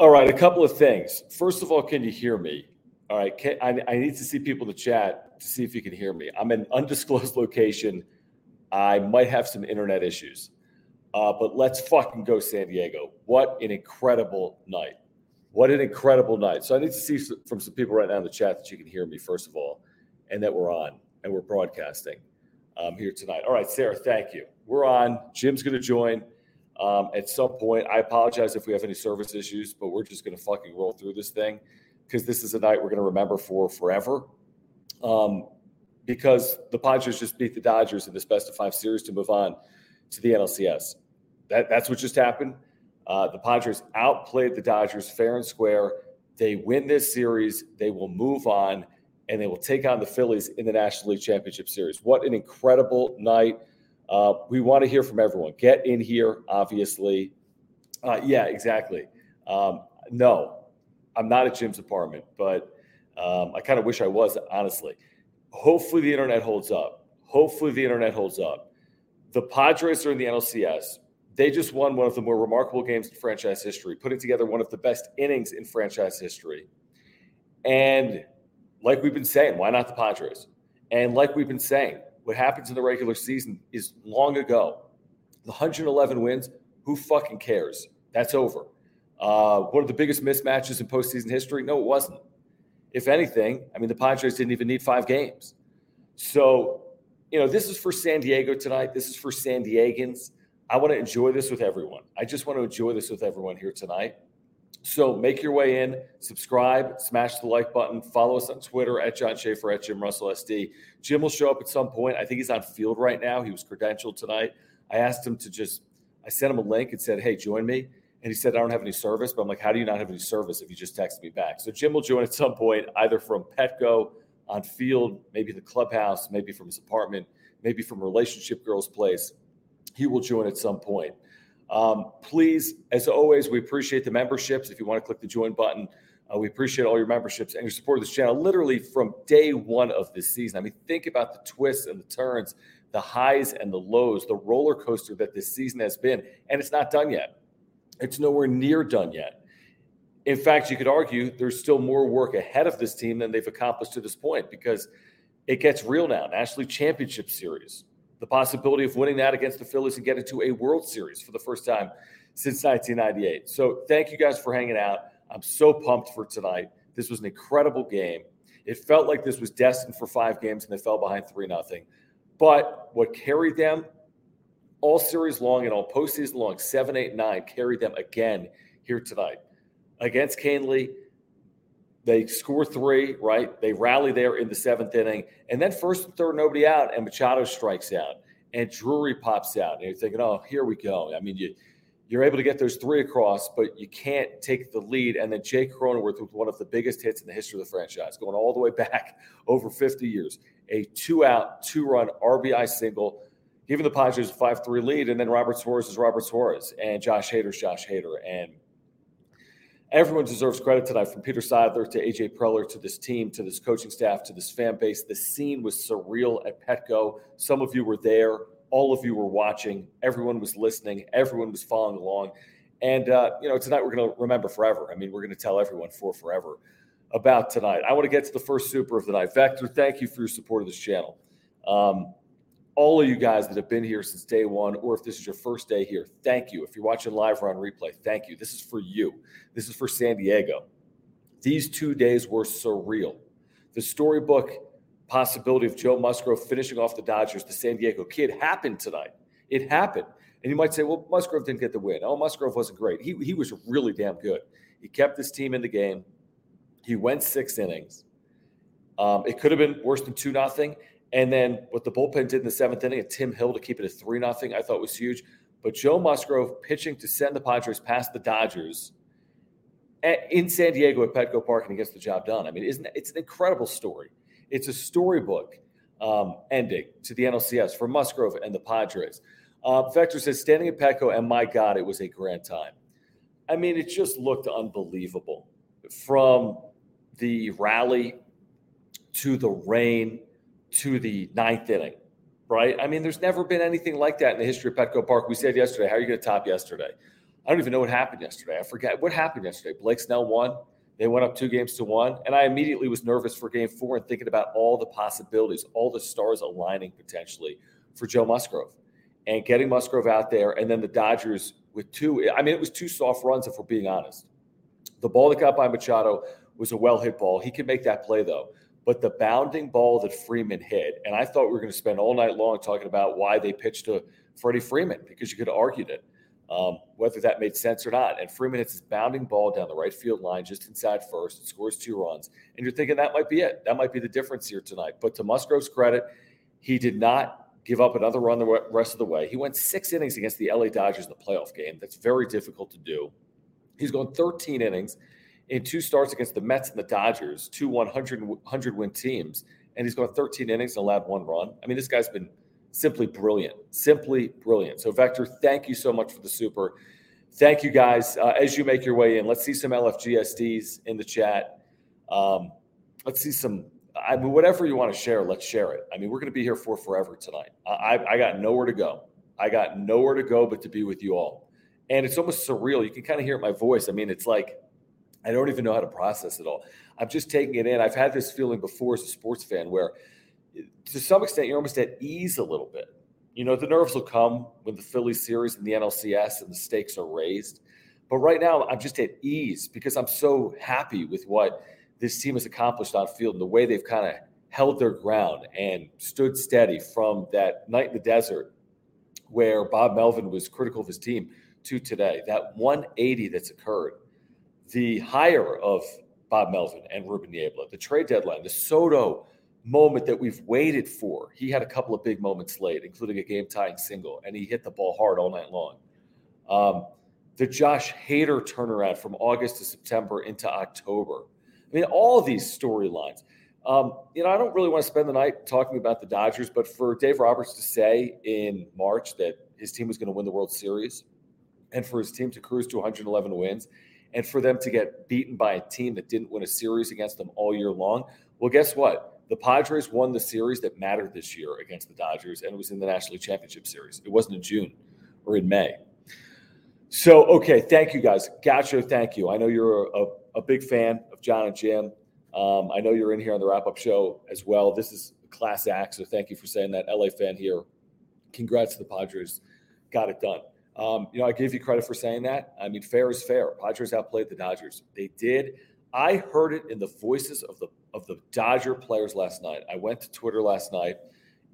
All right, a couple of things. First of all, can you hear me? All right, can, I, I need to see people in the chat to see if you can hear me. I'm in undisclosed location. I might have some internet issues, uh, but let's fucking go San Diego. What an incredible night! What an incredible night. So I need to see from some people right now in the chat that you can hear me first of all, and that we're on and we're broadcasting um, here tonight. All right, Sarah, thank you. We're on. Jim's going to join um, at some point. I apologize if we have any service issues, but we're just going to fucking roll through this thing because this is a night we're going to remember for forever. Um, because the Padres just beat the Dodgers in this best of five series to move on to the NLCS. That, that's what just happened. Uh, the Padres outplayed the Dodgers fair and square. They win this series. They will move on and they will take on the Phillies in the National League Championship Series. What an incredible night. Uh, we want to hear from everyone. Get in here, obviously. Uh, yeah, exactly. Um, no, I'm not at Jim's apartment, but um, I kind of wish I was, honestly. Hopefully, the internet holds up. Hopefully, the internet holds up. The Padres are in the NLCS. They just won one of the more remarkable games in franchise history, putting together one of the best innings in franchise history. And like we've been saying, why not the Padres? And like we've been saying, what happens in the regular season is long ago. The 111 wins, who fucking cares? That's over. Uh, one of the biggest mismatches in postseason history? No, it wasn't. If anything, I mean, the Padres didn't even need five games. So, you know, this is for San Diego tonight. This is for San Diegans. I want to enjoy this with everyone. I just want to enjoy this with everyone here tonight. So make your way in, subscribe, smash the like button, follow us on Twitter at John Schaefer at Jim Russell SD. Jim will show up at some point. I think he's on field right now. He was credentialed tonight. I asked him to just, I sent him a link and said, hey, join me. And he said, I don't have any service. But I'm like, how do you not have any service if you just text me back? So Jim will join at some point, either from Petco on field, maybe the clubhouse, maybe from his apartment, maybe from Relationship Girls Place. He will join at some point. Um, please, as always, we appreciate the memberships. If you want to click the join button, uh, we appreciate all your memberships and your support of this channel literally from day one of this season. I mean, think about the twists and the turns, the highs and the lows, the roller coaster that this season has been. And it's not done yet, it's nowhere near done yet. In fact, you could argue there's still more work ahead of this team than they've accomplished to this point because it gets real now. National League Championship Series, the possibility of winning that against the Phillies and getting to a World Series for the first time since 1998. So thank you guys for hanging out. I'm so pumped for tonight. This was an incredible game. It felt like this was destined for five games and they fell behind 3 nothing. But what carried them all series long and all postseason long, seven, eight, nine, carried them again here tonight against Kahnle. They score three, right? They rally there in the seventh inning. And then first and third, nobody out, and Machado strikes out. And Drury pops out. And you're thinking, oh, here we go. I mean, you, you're able to get those three across, but you can't take the lead. And then Jake Cronenworth with one of the biggest hits in the history of the franchise, going all the way back over 50 years. A two out, two run RBI single, giving the Padres a 5 3 lead. And then Robert Suarez is Robert Suarez, and Josh Hader's Josh Hader. And Everyone deserves credit tonight from Peter Seidler to AJ Preller to this team, to this coaching staff, to this fan base. The scene was surreal at Petco. Some of you were there. All of you were watching. Everyone was listening. Everyone was following along. And, uh, you know, tonight we're going to remember forever. I mean, we're going to tell everyone for forever about tonight. I want to get to the first super of the night. Vector, thank you for your support of this channel. Um, all of you guys that have been here since day one, or if this is your first day here, thank you. If you're watching live or on replay, thank you. This is for you. This is for San Diego. These two days were surreal. The storybook possibility of Joe Musgrove finishing off the Dodgers, the San Diego kid, happened tonight. It happened. And you might say, well, Musgrove didn't get the win. Oh, Musgrove wasn't great. He, he was really damn good. He kept this team in the game. He went six innings. Um, it could have been worse than 2 nothing. And then what the bullpen did in the seventh inning, and Tim Hill to keep it at 3 nothing, I thought was huge. But Joe Musgrove pitching to send the Padres past the Dodgers in San Diego at Petco Park and he gets the job done. I mean, isn't it's an incredible story? It's a storybook um, ending to the NLCS for Musgrove and the Padres. Uh, Vector says, standing at Petco, and my God, it was a grand time. I mean, it just looked unbelievable from the rally to the rain to the ninth inning, right? I mean, there's never been anything like that in the history of Petco Park. We said yesterday, how are you going to top yesterday? I don't even know what happened yesterday. I forget what happened yesterday. Blake Snell won. They went up two games to one. And I immediately was nervous for game four and thinking about all the possibilities, all the stars aligning potentially for Joe Musgrove and getting Musgrove out there. And then the Dodgers with two, I mean, it was two soft runs, if we're being honest. The ball that got by Machado was a well hit ball. He can make that play, though. But the bounding ball that Freeman hit, and I thought we were going to spend all night long talking about why they pitched to Freddie Freeman because you could have argued it, um, whether that made sense or not. And Freeman hits this bounding ball down the right field line just inside first, and scores two runs. And you're thinking that might be it. That might be the difference here tonight. But to Musgrove's credit, he did not give up another run the rest of the way. He went six innings against the LA Dodgers in the playoff game. That's very difficult to do. He's gone 13 innings in two starts against the Mets and the Dodgers, two 100, 100 win teams, and he's gone 13 innings and allowed one run. I mean, this guy's been simply brilliant, simply brilliant. So, Vector, thank you so much for the super. Thank you guys. Uh, as you make your way in, let's see some LFGSDs in the chat. Um, let's see some. I mean, whatever you want to share, let's share it. I mean, we're going to be here for forever tonight. I, I got nowhere to go. I got nowhere to go but to be with you all. And it's almost surreal. You can kind of hear my voice. I mean, it's like I don't even know how to process it all. I'm just taking it in. I've had this feeling before as a sports fan where, to some extent, you're almost at ease a little bit. You know, the nerves will come when the Phillies series and the NLCS and the stakes are raised. But right now, I'm just at ease because I'm so happy with what this team has accomplished on field and the way they've kind of held their ground and stood steady from that night in the desert where Bob Melvin was critical of his team to today. That 180 that's occurred the hire of Bob Melvin and Ruben Niebla, the trade deadline, the Soto moment that we've waited for. He had a couple of big moments late, including a game tying single, and he hit the ball hard all night long. Um, the Josh Hader turnaround from August to September into October. I mean, all these storylines. Um, you know, I don't really want to spend the night talking about the Dodgers, but for Dave Roberts to say in March that his team was going to win the World Series and for his team to cruise to 111 wins and for them to get beaten by a team that didn't win a series against them all year long. Well, guess what? The Padres won the series that mattered this year against the Dodgers, and it was in the National League Championship Series. It wasn't in June or in May. So, okay, thank you guys. Gotcha, thank you. I know you're a, a big fan of John and Jim. Um, I know you're in here on the wrap up show as well. This is class act, so thank you for saying that. LA fan here. Congrats to the Padres. Got it done. Um, you know, I give you credit for saying that. I mean, fair is fair. Padres outplayed the Dodgers. They did. I heard it in the voices of the of the Dodger players last night. I went to Twitter last night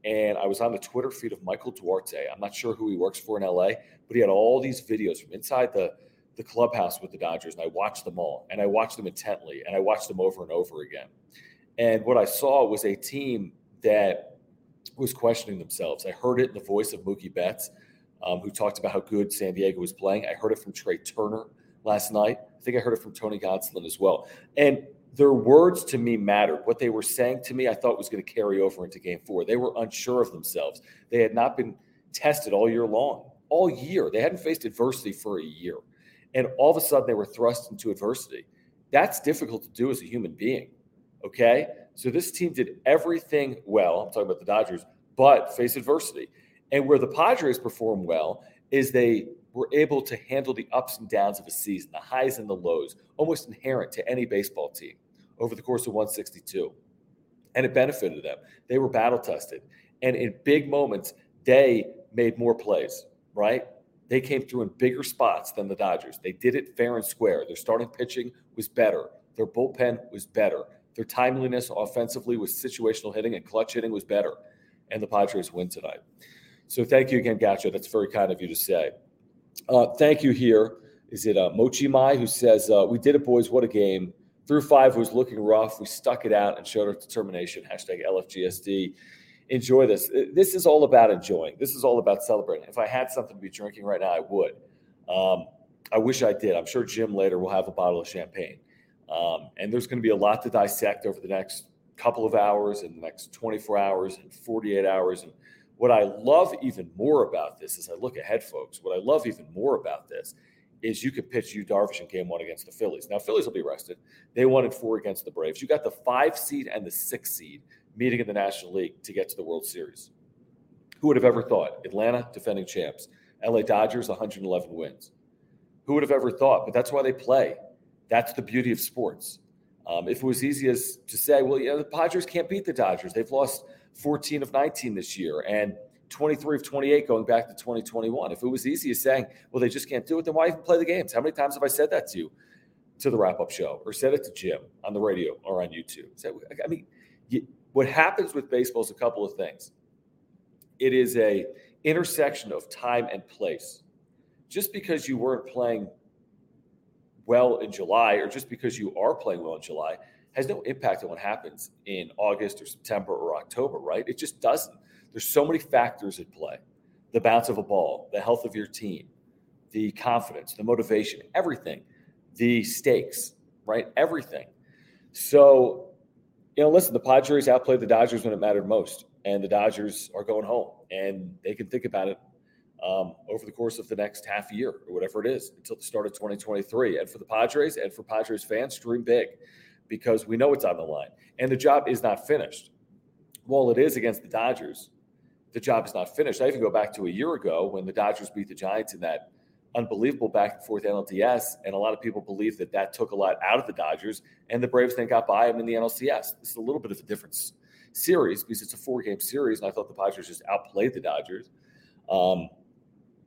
and I was on the Twitter feed of Michael Duarte. I'm not sure who he works for in LA, but he had all these videos from inside the the clubhouse with the Dodgers, and I watched them all, and I watched them intently, and I watched them over and over again. And what I saw was a team that was questioning themselves. I heard it in the voice of Mookie Betts um, who talked about how good San Diego was playing. I heard it from Trea Turner last night. I think I heard it from Tony Gonsolin as well. And their words to me mattered. What they were saying to me, I thought was going to carry over into game four. They were unsure of themselves. They had not been tested all year long, all year. They hadn't faced adversity for a year. And all of a sudden, they were thrust into adversity. That's difficult to do as a human being. Okay. So this team did everything well. I'm talking about the Dodgers, but face adversity. And where the Padres perform well is they were able to handle the ups and downs of a season, the highs and the lows, almost inherent to any baseball team over the course of 162. And it benefited them. They were battle tested. And in big moments, they made more plays, right? They came through in bigger spots than the Dodgers. They did it fair and square. Their starting pitching was better. Their bullpen was better. Their timeliness offensively with situational hitting and clutch hitting was better. And the Padres win tonight. So thank you again, Gaucho. That's very kind of you to say. Uh, thank you here. Is it uh, Mochi Mai who says, uh, We did it, boys. What a game. Through five was looking rough. We stuck it out and showed our determination. Hashtag LFGSD. Enjoy this. Uh, this is all about enjoying. This is all about celebrating. If I had something to be drinking right now, I would. Um, I wish I did. I'm sure Jim later will have a bottle of champagne. Um, and there's going to be a lot to dissect over the next couple of hours and the next 24 hours and 48 hours. And what I love even more about this as I look ahead, folks, what I love even more about this is you could pitch Yu Darvish in game one against the Phillies. Now, Phillies will be rested. They wanted four against the Braves. You got the five seed and the six seed meeting in the National League to get to the World Series. Who would have ever thought? Atlanta, defending champs. LA Dodgers, 111 wins. Who would have ever thought? But that's why they play. That's the beauty of sports. Um, if it was easy as to say, well, yeah, the Padres can't beat the Dodgers. They've lost 14 of 19 this year and 23 of 28 going back to 2021. If it was easy as saying, well, they just can't do it, then why even play the games? How many times have I said that to you, to the wrap up show, or said it to Jim on the radio or on YouTube? So, I mean, what happens with baseball is a couple of things. It is a intersection of time and place. Just because you weren't playing well in July, or just because you are playing well in July, has no impact on what happens in August or September or October, right? It just doesn't. There's so many factors at play the bounce of a ball, the health of your team, the confidence, the motivation, everything, the stakes, right? Everything. So, you know, listen, the Padres outplayed the Dodgers when it mattered most, and the Dodgers are going home, and they can think about it um, over the course of the next half year or whatever it is until the start of 2023. And for the Padres and for Padres fans, dream big because we know it's on the line. And the job is not finished. While it is against the Dodgers, the job is not finished. I even go back to a year ago when the Dodgers beat the Giants in that unbelievable back and forth NLDS, and a lot of people believe that that took a lot out of the Dodgers, and the Braves then got by them in the NLCS. This is a little bit of a different series because it's a four game series, and I thought the Padres just outplayed the Dodgers. Um,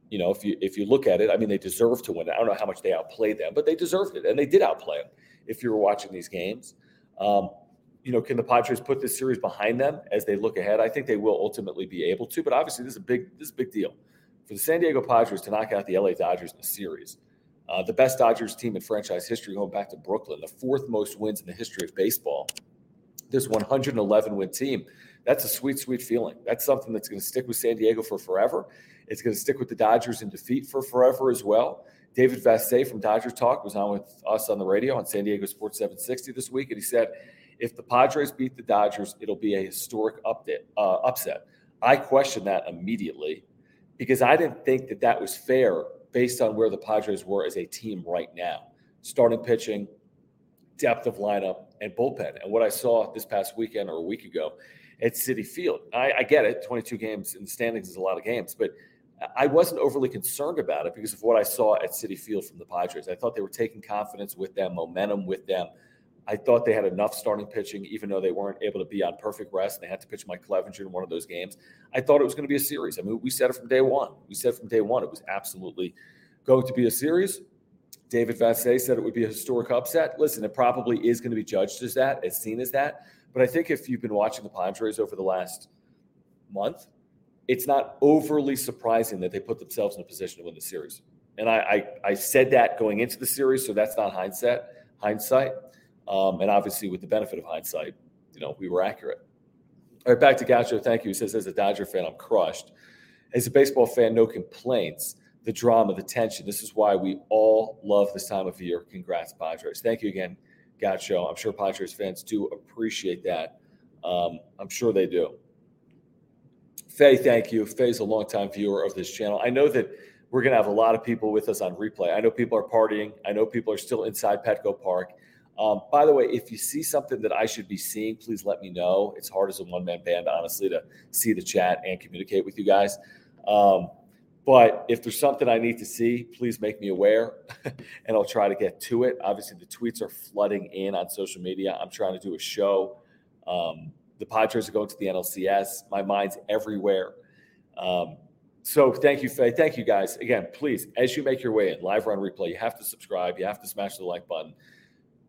you know, if you if you look at it, I mean, they deserve to win. I don't know how much they outplayed them, but they deserved it, and they did outplay them. If you were watching these games, um, you know, can the Padres put this series behind them as they look ahead? I think they will ultimately be able to. But obviously, this is a big this is a big deal for the San Diego Padres to knock out the LA Dodgers in the series. Uh, the best Dodgers team in franchise history, going back to Brooklyn, the fourth most wins in the history of baseball. This 111 win team. That's a sweet, sweet feeling. That's something that's going to stick with San Diego for forever. It's going to stick with the Dodgers in defeat for forever as well. David Vassegh from Dodger Talk was on with us on the radio on San Diego Sports 760 this week, and he said, if the Padres beat the Dodgers, it'll be a historic update, uh, upset. I questioned that immediately because I didn't think that that was fair based on where the Padres were as a team right now. Starting pitching, depth of lineup, and bullpen. And what I saw this past weekend or a week ago at Citi Field, I, I get it. 22 games in the standings is a lot of games, but – I wasn't overly concerned about it because of what I saw at Citi Field from the Padres. I thought they were taking confidence with them, momentum with them. I thought they had enough starting pitching, even though they weren't able to be on perfect rest. And they had to pitch Mike Clevinger in one of those games. I thought it was going to be a series. I mean, we said it from day one. We said from day one it was absolutely going to be a series. David Vassegh said it would be a historic upset. Listen, it probably is going to be judged as that, as seen as that. But I think if you've been watching the Padres over the last month, it's not overly surprising that they put themselves in a position to win the series. And I, I, I said that going into the series, so that's not hindsight. Hindsight, um, and obviously with the benefit of hindsight, you know we were accurate. All right, back to Gaucho. Thank you. He says, as a Dodger fan, I'm crushed. As a baseball fan, no complaints. The drama, the tension. This is why we all love this time of year. Congrats, Padres. Thank you again, Gaucho. I'm sure Padres fans do appreciate that. Um, I'm sure they do. Faye, thank you. Faye's a longtime viewer of this channel. I know that we're going to have a lot of people with us on replay. I know people are partying. I know people are still inside Petco Park. Um, by the way, if you see something that I should be seeing, please let me know. It's hard as a one man band, honestly, to see the chat and communicate with you guys. Um, but if there's something I need to see, please make me aware and I'll try to get to it. Obviously, the tweets are flooding in on social media. I'm trying to do a show. Um, the Padres are going to the NLCS. My mind's everywhere. Um, so thank you, Faye. Thank you, guys. Again, please, as you make your way in, live run replay, you have to subscribe. You have to smash the like button.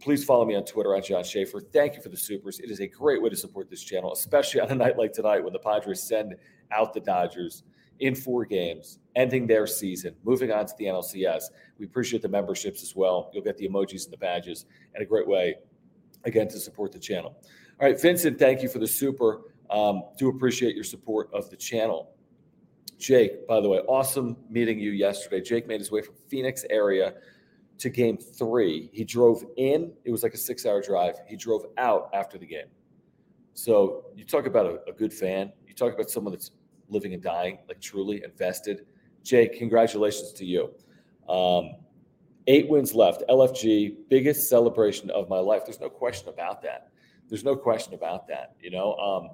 Please follow me on Twitter at John Schaefer. Thank you for the supers. It is a great way to support this channel, especially on a night like tonight when the Padres send out the Dodgers in four games, ending their season, moving on to the NLCS. We appreciate the memberships as well. You'll get the emojis and the badges, and a great way, again, to support the channel. All right, Vincent, thank you for the super. Um, do appreciate your support of the channel. Jake, by the way, awesome meeting you yesterday. Jake made his way from Phoenix area to game three. He drove in, it was like a six hour drive. He drove out after the game. So you talk about a, a good fan. You talk about someone that's living and dying, like truly invested. Jake, congratulations to you. Um, eight wins left. LFG, biggest celebration of my life. There's no question about that. There's no question about that. You know, um,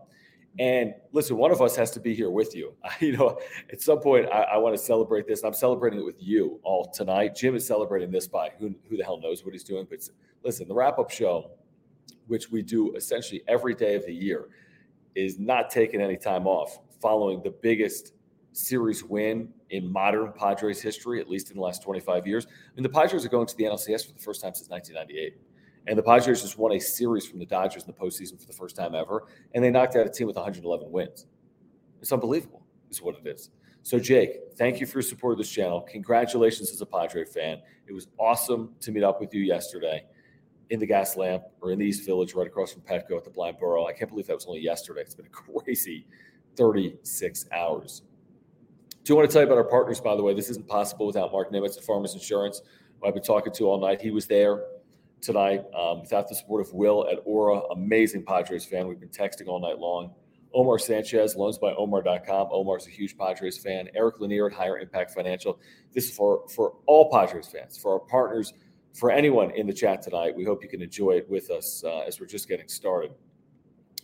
And listen, one of us has to be here with you. you know, at some point, I, I want to celebrate this. I'm celebrating it with you all tonight. Jim is celebrating this by who, who the hell knows what he's doing. But listen, the wrap up show, which we do essentially every day of the year, is not taking any time off following the biggest series win in modern Padres history, at least in the last 25 years. I mean, the Padres are going to the NLCS for the first time since 1998. And the Padres just won a series from the Dodgers in the postseason for the first time ever. And they knocked out a team with 111 wins. It's unbelievable, is what it is. So, Jake, thank you for your support of this channel. Congratulations as a Padre fan. It was awesome to meet up with you yesterday in the Gaslamp or in the East Village, right across from Petco at the Blind Burro. I can't believe that was only yesterday. It's been a crazy 36 hours. Do you want to tell you about our partners, by the way. This isn't possible without Mark Nimitz at Farmers Insurance, who I've been talking to all night. He was there tonight um, without the support of Will at Aura, amazing Padres fan. We've been texting all night long. Omar Sanchez, loans by loansbyomar.com. Omar's a huge Padres fan. Eric Lanier at Higher Impact Financial. This is for, for all Padres fans, for our partners, for anyone in the chat tonight. We hope you can enjoy it with us uh, as we're just getting started.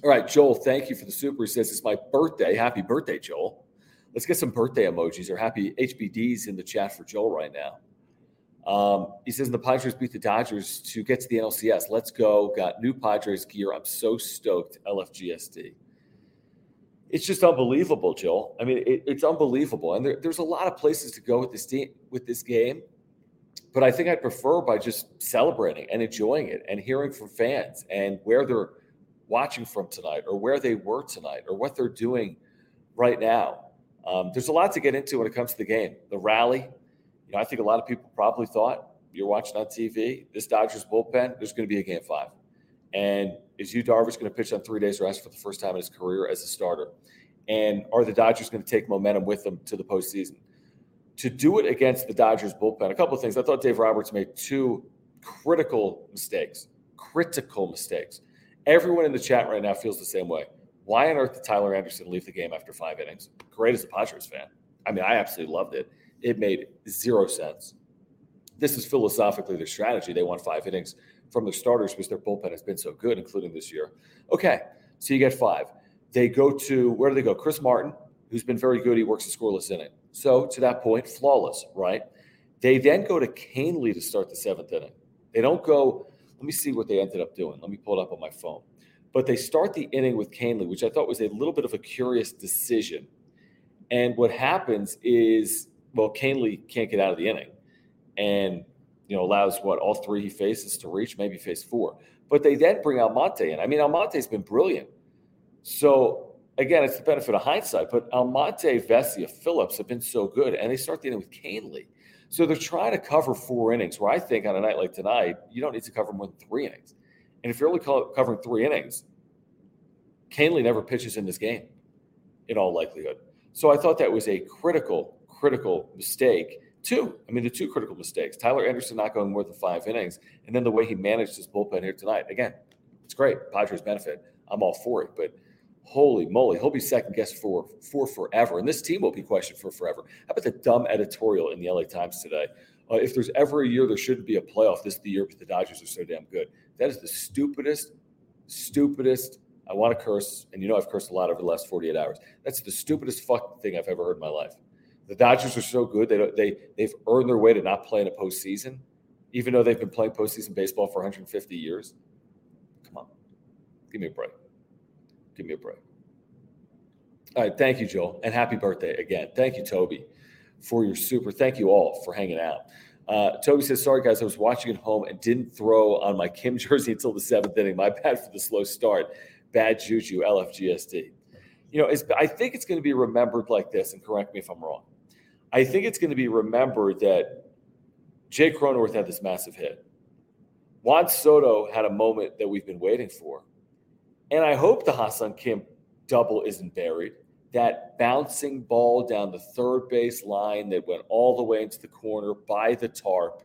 All right, Joel, thank you for the super. He says it's my birthday. Happy birthday, Joel. Let's get some birthday emojis or happy HBDs in the chat for Joel right now. Um, he says the Padres beat the Dodgers to get to the NLCS. Let's go. Got new Padres gear. I'm so stoked. LFGSD. It's just unbelievable, Joel. I mean, it, it's unbelievable. And there, there's a lot of places to go with this team, with this game. But I think I'd prefer by just celebrating and enjoying it and hearing from fans and where they're – watching from tonight or where they were tonight or what they're doing right now. Um, there's a lot to get into when it comes to the game. The rally, you know, I think a lot of people probably thought you're watching on TV, this Dodgers bullpen, there's going to be a game five. And is Yu Darvish going to pitch on three days rest for the first time in his career as a starter? And are the Dodgers going to take momentum with them to the postseason? To do it against the Dodgers bullpen, a couple of things. I thought Dave Roberts made two critical mistakes, critical mistakes. Everyone in the chat right now feels the same way. Why on earth did Tyler Anderson leave the game after five innings? Great as a Padres fan. I mean, I absolutely loved it. It made zero sense. This is philosophically their strategy. They want five innings from the starters because their bullpen has been so good, including this year. Okay, so you get five. They go to where do they go? Chris Martin, who's been very good. He works a scoreless inning. So to that point, flawless, right? They then go to Kahnle to start the seventh inning. They don't go let me see what they ended up doing. Let me pull it up on my phone. But they start the inning with Kahnle, which I thought was a little bit of a curious decision. And what happens is, well, Kahnle can't get out of the inning, and you know allows what all three he faces to reach, maybe face four. But they then bring Almonte in. I mean, Almonte's been brilliant. So again, it's the benefit of hindsight. But Almonte, Vesia, Phillips have been so good, and they start the inning with Kahnle. So they're trying to cover four innings, where I think on a night like tonight, you don't need to cover more than three innings. And if you're only covering three innings, Kahnle never pitches in this game, in all likelihood. So I thought that was a critical, critical mistake. Two, I mean, the two critical mistakes Tyler Anderson not going more than five innings, and then the way he managed his bullpen here tonight. Again, it's great. Padres benefit. I'm all for it. But holy moly, he'll be second guessed for for forever, and this team will be questioned for forever. How about the dumb editorial in the LA Times today? Uh, if there's ever a year there shouldn't be a playoff, this is the year because the Dodgers are so damn good. That is the stupidest, stupidest. I want to curse, and you know I've cursed a lot over the last 48 hours. That's the stupidest fucking thing I've ever heard in my life. The Dodgers are so good; they they they've earned their way to not play in a postseason, even though they've been playing postseason baseball for 150 years. Come on, give me a break. Give me a break. All right. Thank you, Joel. And happy birthday again. Thank you, Toby, for your super. Thank you all for hanging out. Uh, Toby says, Sorry, guys, I was watching at home and didn't throw on my Kim jersey until the seventh inning. My bad for the slow start. Bad juju, LFGSD. You know, I think it's going to be remembered like this, and correct me if I'm wrong. I think it's going to be remembered that Jay Cronenworth had this massive hit. Juan Soto had a moment that we've been waiting for. And I hope the Ha-Seong Kim double isn't buried. That bouncing ball down the third base line that went all the way into the corner by the tarp.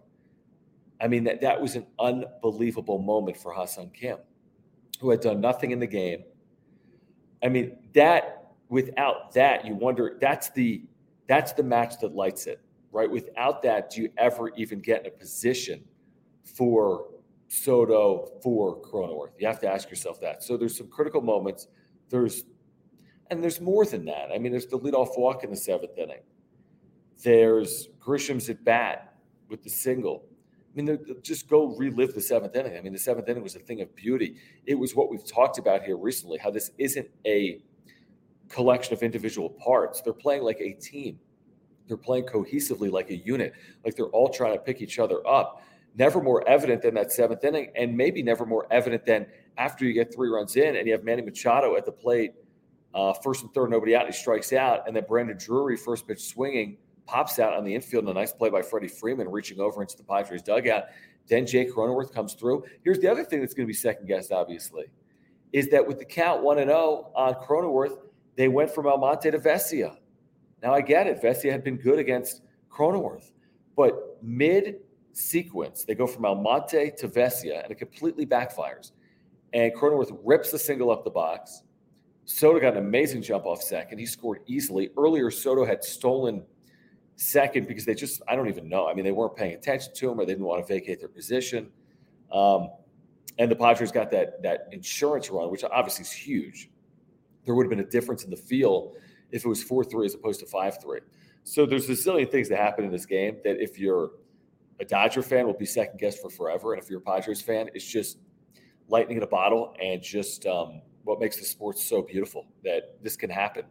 I mean, that, that was an unbelievable moment for Ha-Seong Kim, who had done nothing in the game. I mean, that without that, you wonder that's the that's the match that lights it, right? Without that, do you ever even get in a position for Soto for Cronenworth? You have to ask yourself that. So there's some critical moments. There's And there's more than that. I mean, there's the leadoff walk in the seventh inning. There's Grisham's at bat with the single. I mean, just go relive the seventh inning. I mean, the seventh inning was a thing of beauty. It was what we've talked about here recently how this isn't a collection of individual parts. They're playing like a team, they're playing cohesively like a unit, like they're all trying to pick each other up. Never more evident than that seventh inning, and maybe never more evident than after you get three runs in and you have Manny Machado at the plate, uh, first and third, nobody out, and he strikes out, and then Brandon Drury, first pitch swinging pops out on the infield and a nice play by Freddie Freeman reaching over into the Padres dugout. Then Jake Cronenworth comes through. Here's the other thing that's going to be second guessed, obviously, is that with the count 1 and 0 on Cronenworth, they went from Almonte to Vesia. Now I get it. Vesia had been good against Cronenworth, but mid sequence, they go from Almonte to Vesia and it completely backfires. And Cronenworth rips the single up the box. Soto got an amazing jump off second. He scored easily. Earlier, Soto had stolen second because they just I don't even know. I mean, they weren't paying attention to him or they didn't want to vacate their position. Um, and the Padres got that that insurance run, which obviously is huge. There would have been a difference in the feel if it was four three as opposed to five three. So there's a zillion things that happen in this game that if you're a Dodger fan will be second guessed for forever, and if you're a Padres fan, it's just lightning in a bottle and just um, what makes the sport so beautiful that this can happen.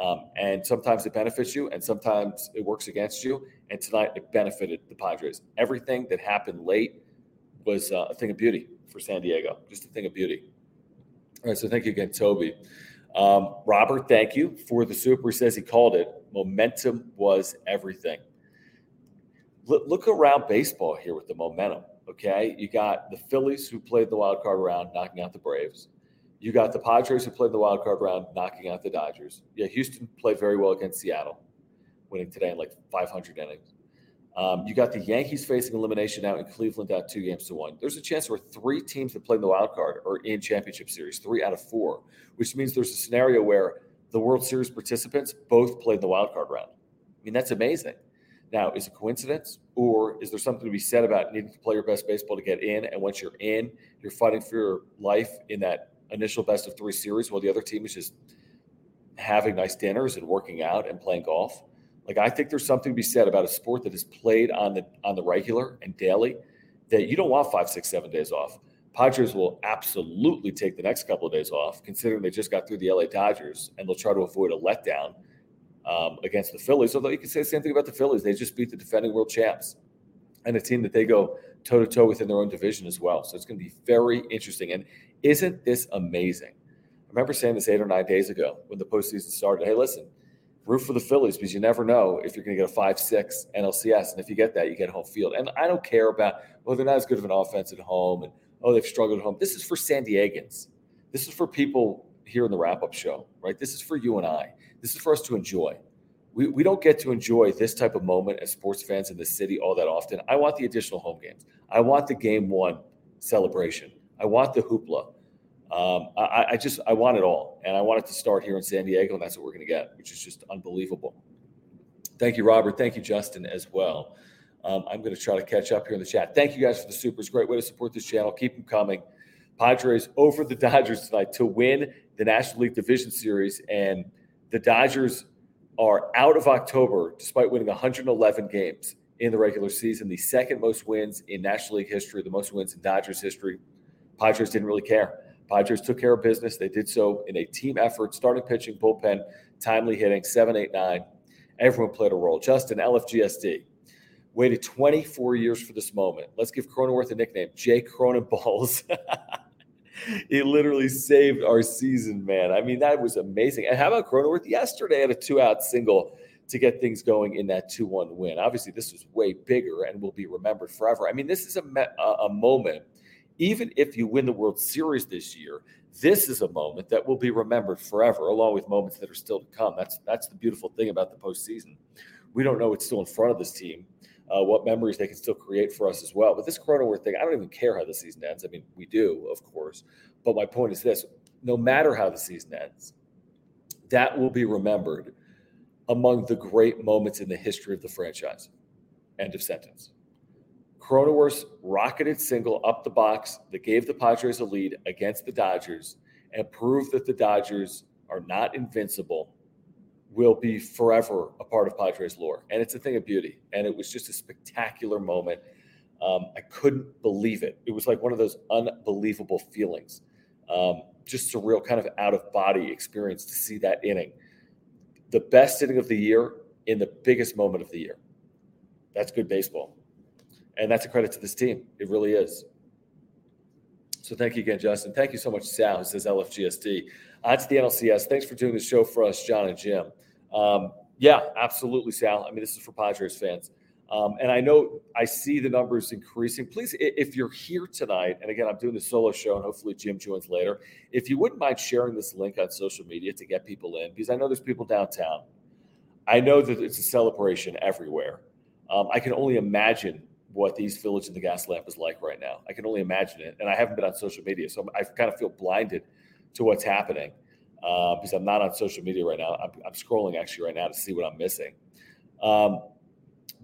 Um, and sometimes it benefits you, and sometimes it works against you. And tonight it benefited the Padres. Everything that happened late was uh, a thing of beauty for San Diego, just a thing of beauty. All right, so thank you again, Toby. Um, Robert, thank you for the super. Says he called it. Momentum was everything. L- look around baseball here with the momentum. Okay, you got the Phillies who played the wild card round, knocking out the Braves. You got the Padres who played the wild card round, knocking out the Dodgers. Yeah, Houston played very well against Seattle, winning today in like 500 innings. Um, you got the Yankees facing elimination now in Cleveland, down two games to one. There's a chance where three teams that play in the wild card are in championship series, three out of four, which means there's a scenario where the World Series participants both played the wild card round. I mean, that's amazing. Now, is it coincidence, or is there something to be said about needing to play your best baseball to get in? And once you're in, you're fighting for your life in that initial best of three series while the other team is just having nice dinners and working out and playing golf. Like I think there's something to be said about a sport that is played on the on the regular and daily that you don't want five, six, seven days off. Padres will absolutely take the next couple of days off, considering they just got through the LA Dodgers, and they'll try to avoid a letdown um, against the Phillies. Although you can say the same thing about the Phillies, they just beat the defending world champs and a team that they go toe to toe within their own division as well. So it's going to be very interesting. And isn't this amazing? I remember saying this eight or nine days ago when the postseason started. Hey, listen, root for the Phillies because you never know if you're going to get a 5 6 NLCS. And if you get that, you get a home field. And I don't care about, well, they're not as good of an offense at home and, oh, they've struggled at home. This is for San Diegans. This is for people here in the wrap up show, right? This is for you and I. This is for us to enjoy. We, we don't get to enjoy this type of moment as sports fans in the city all that often. I want the additional home games. I want the game one celebration. I want the hoopla. Um, I, I, just I want it all, and I want it to start here in San Diego, and that's what we're going to get, which is just unbelievable. Thank you, Robert. Thank you, Justin, as well. Um, I'm going to try to catch up here in the chat. Thank you guys for the supers. Great way to support this channel. Keep them coming. Padres over the Dodgers tonight to win the National League Division Series, and the Dodgers are out of October despite winning 111 games in the regular season, the second most wins in National League history, the most wins in Dodgers history. Padres didn't really care. Padres took care of business. They did so in a team effort, starting pitching, bullpen, timely hitting, seven, eight, nine. Everyone played a role. Justin, LFGSD, waited 24 years for this moment. Let's give Cronenworth a nickname, Jay Cronenballs. he literally saved our season, man. I mean, that was amazing. And how about Cronenworth yesterday at a two out single to get things going in that 2 1 win? Obviously, this was way bigger and will be remembered forever. I mean, this is a, a moment even if you win the World Series this year, this is a moment that will be remembered forever, along with moments that are still to come. That's that's the beautiful thing about the postseason. We don't know what's still in front of this team, uh, what memories they can still create for us as well. But this Cronenworth thing, I don't even care how the season ends. I mean, we do, of course. But my point is this: no matter how the season ends, that will be remembered among the great moments in the history of the franchise. End of sentence. Cronenworth's rocketed single up the box that gave the Padres a lead against the Dodgers and proved that the Dodgers are not invincible will be forever a part of Padres lore. And it's a thing of beauty. And it was just a spectacular moment. Um, I couldn't believe it. It was like one of those unbelievable feelings. Um, just a real kind of out of body experience to see that inning. The best inning of the year in the biggest moment of the year. That's good baseball. And that's a credit to this team. It really is. So thank you again, Justin. Thank you so much, Sal, who says LFGSD. On to the NLCS. Thanks for doing the show for us, John and Jim. Um, yeah, absolutely, Sal. I mean, this is for Padres fans. Um, and I know I see the numbers increasing. Please, if you're here tonight, and again, I'm doing the solo show, and hopefully Jim joins later. If you wouldn't mind sharing this link on social media to get people in, because I know there's people downtown. I know that it's a celebration everywhere. Um, I can only imagine what these Village in the Gaslamp is like right now. I can only imagine it, and I haven't been on social media, so I kind of feel blinded to what's happening uh, because I'm not on social media right now. I'm, I'm, scrolling actually right now to see what I'm missing. Um,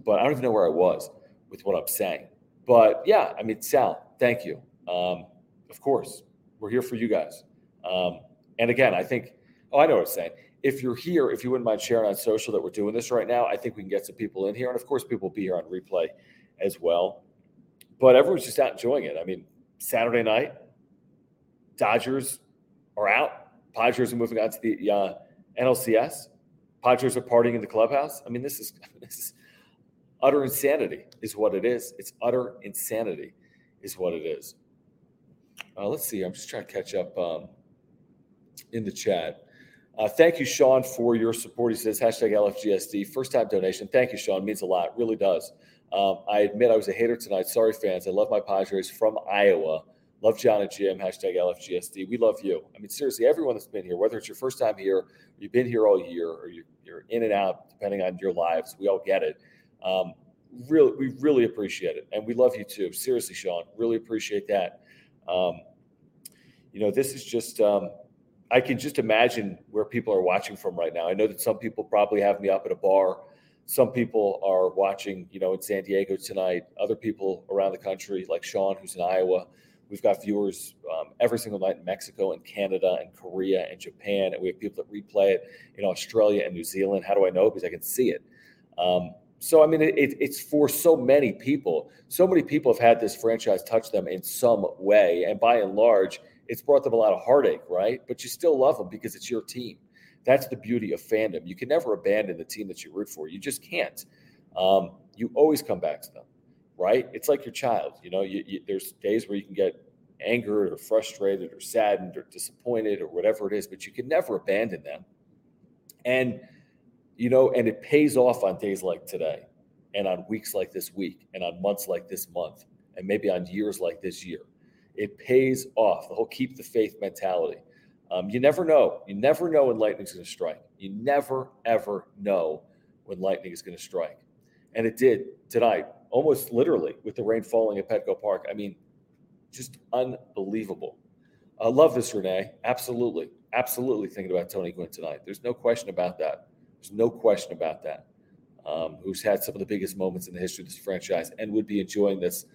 but I don't even know where I was with what I'm saying. But yeah, I mean, Sal, thank you. Um, of course, we're here for you guys. Um, and again, I think, oh, I know what I'm saying. If you're here, if you wouldn't mind sharing on social that we're doing this right now, I think we can get some people in here. And of course, people will be here on replay as well. But everyone's just out enjoying it. I mean, Saturday night, Dodgers are out. Padres are moving on to the uh, NLCS. Padres are partying in the clubhouse. I mean, this is this is utter insanity, is what it is. It's utter insanity, is what it is. Uh, let's see. I'm just trying to catch up um, in the chat. Uh, thank you, Sean, for your support. He says hashtag LFGSD first time donation. Thank you, Sean. Means a lot. Really does. Um, I admit I was a hater tonight. Sorry, fans. I love my Padres from Iowa. Love John and Jim. Hashtag LFGSD. We love you. I mean, seriously, everyone that's been here, whether it's your first time here, you've been here all year, or you're, you're in and out, depending on your lives, we all get it. Um, really, we really appreciate it, and we love you too. Seriously, Sean, really appreciate that. Um, you know, this is just. Um, I can just imagine where people are watching from right now. I know that some people probably have me up at a bar. Some people are watching, you know, in San Diego tonight. Other people around the country, like Sean, who's in Iowa. We've got viewers um, every single night in Mexico and Canada and Korea and Japan, and we have people that replay it in Australia and New Zealand. How do I know? Because I can see it. Um, so, I mean, it, it's for so many people. So many people have had this franchise touch them in some way. And by and large, it's brought them a lot of heartache, right? But you still love them because it's your team. That's the beauty of fandom. You can never abandon the team that you root for. You just can't. Um, you always come back to them, right? It's like your child. You know, you, you, there's days where you can get angered or frustrated or saddened or disappointed or whatever it is, but you can never abandon them. And – you know, and it pays off on days like today and on weeks like this week and on months like this month and maybe on years like this year. It pays off the whole keep the faith mentality. Um, you never know. You never know when lightning's going to strike. You never, ever know when lightning is going to strike. And it did tonight, almost literally, with the rain falling at Petco Park. I mean, just unbelievable. I love this, Renee. Absolutely. Absolutely thinking about Tony Gwynn tonight. There's no question about that. There's no question about that. Um, who's had some of the biggest moments in the history of this franchise and would be enjoying this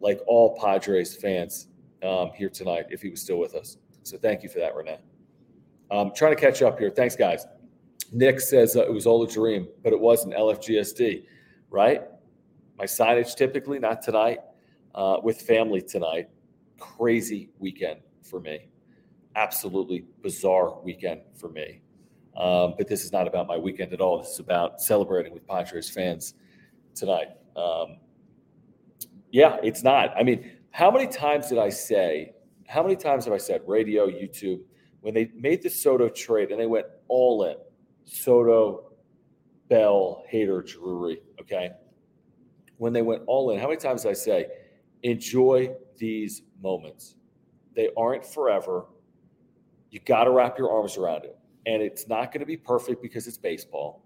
like all Padres fans um, here tonight if he was still with us. So thank you for that, Renee. Um, trying to catch up here. Thanks, guys. Nick says uh, it was all a dream, but it wasn't LFGSD, right? My signage typically, not tonight, uh, with family tonight. Crazy weekend for me. Absolutely bizarre weekend for me. Um, but this is not about my weekend at all. This is about celebrating with Padres fans tonight. Um, yeah, it's not. I mean, how many times did I say, how many times have I said radio, YouTube, when they made the Soto trade and they went all in Soto, Bell, Hader, Drury, okay? When they went all in, how many times did I say, enjoy these moments? They aren't forever. You got to wrap your arms around it and it's not going to be perfect because it's baseball.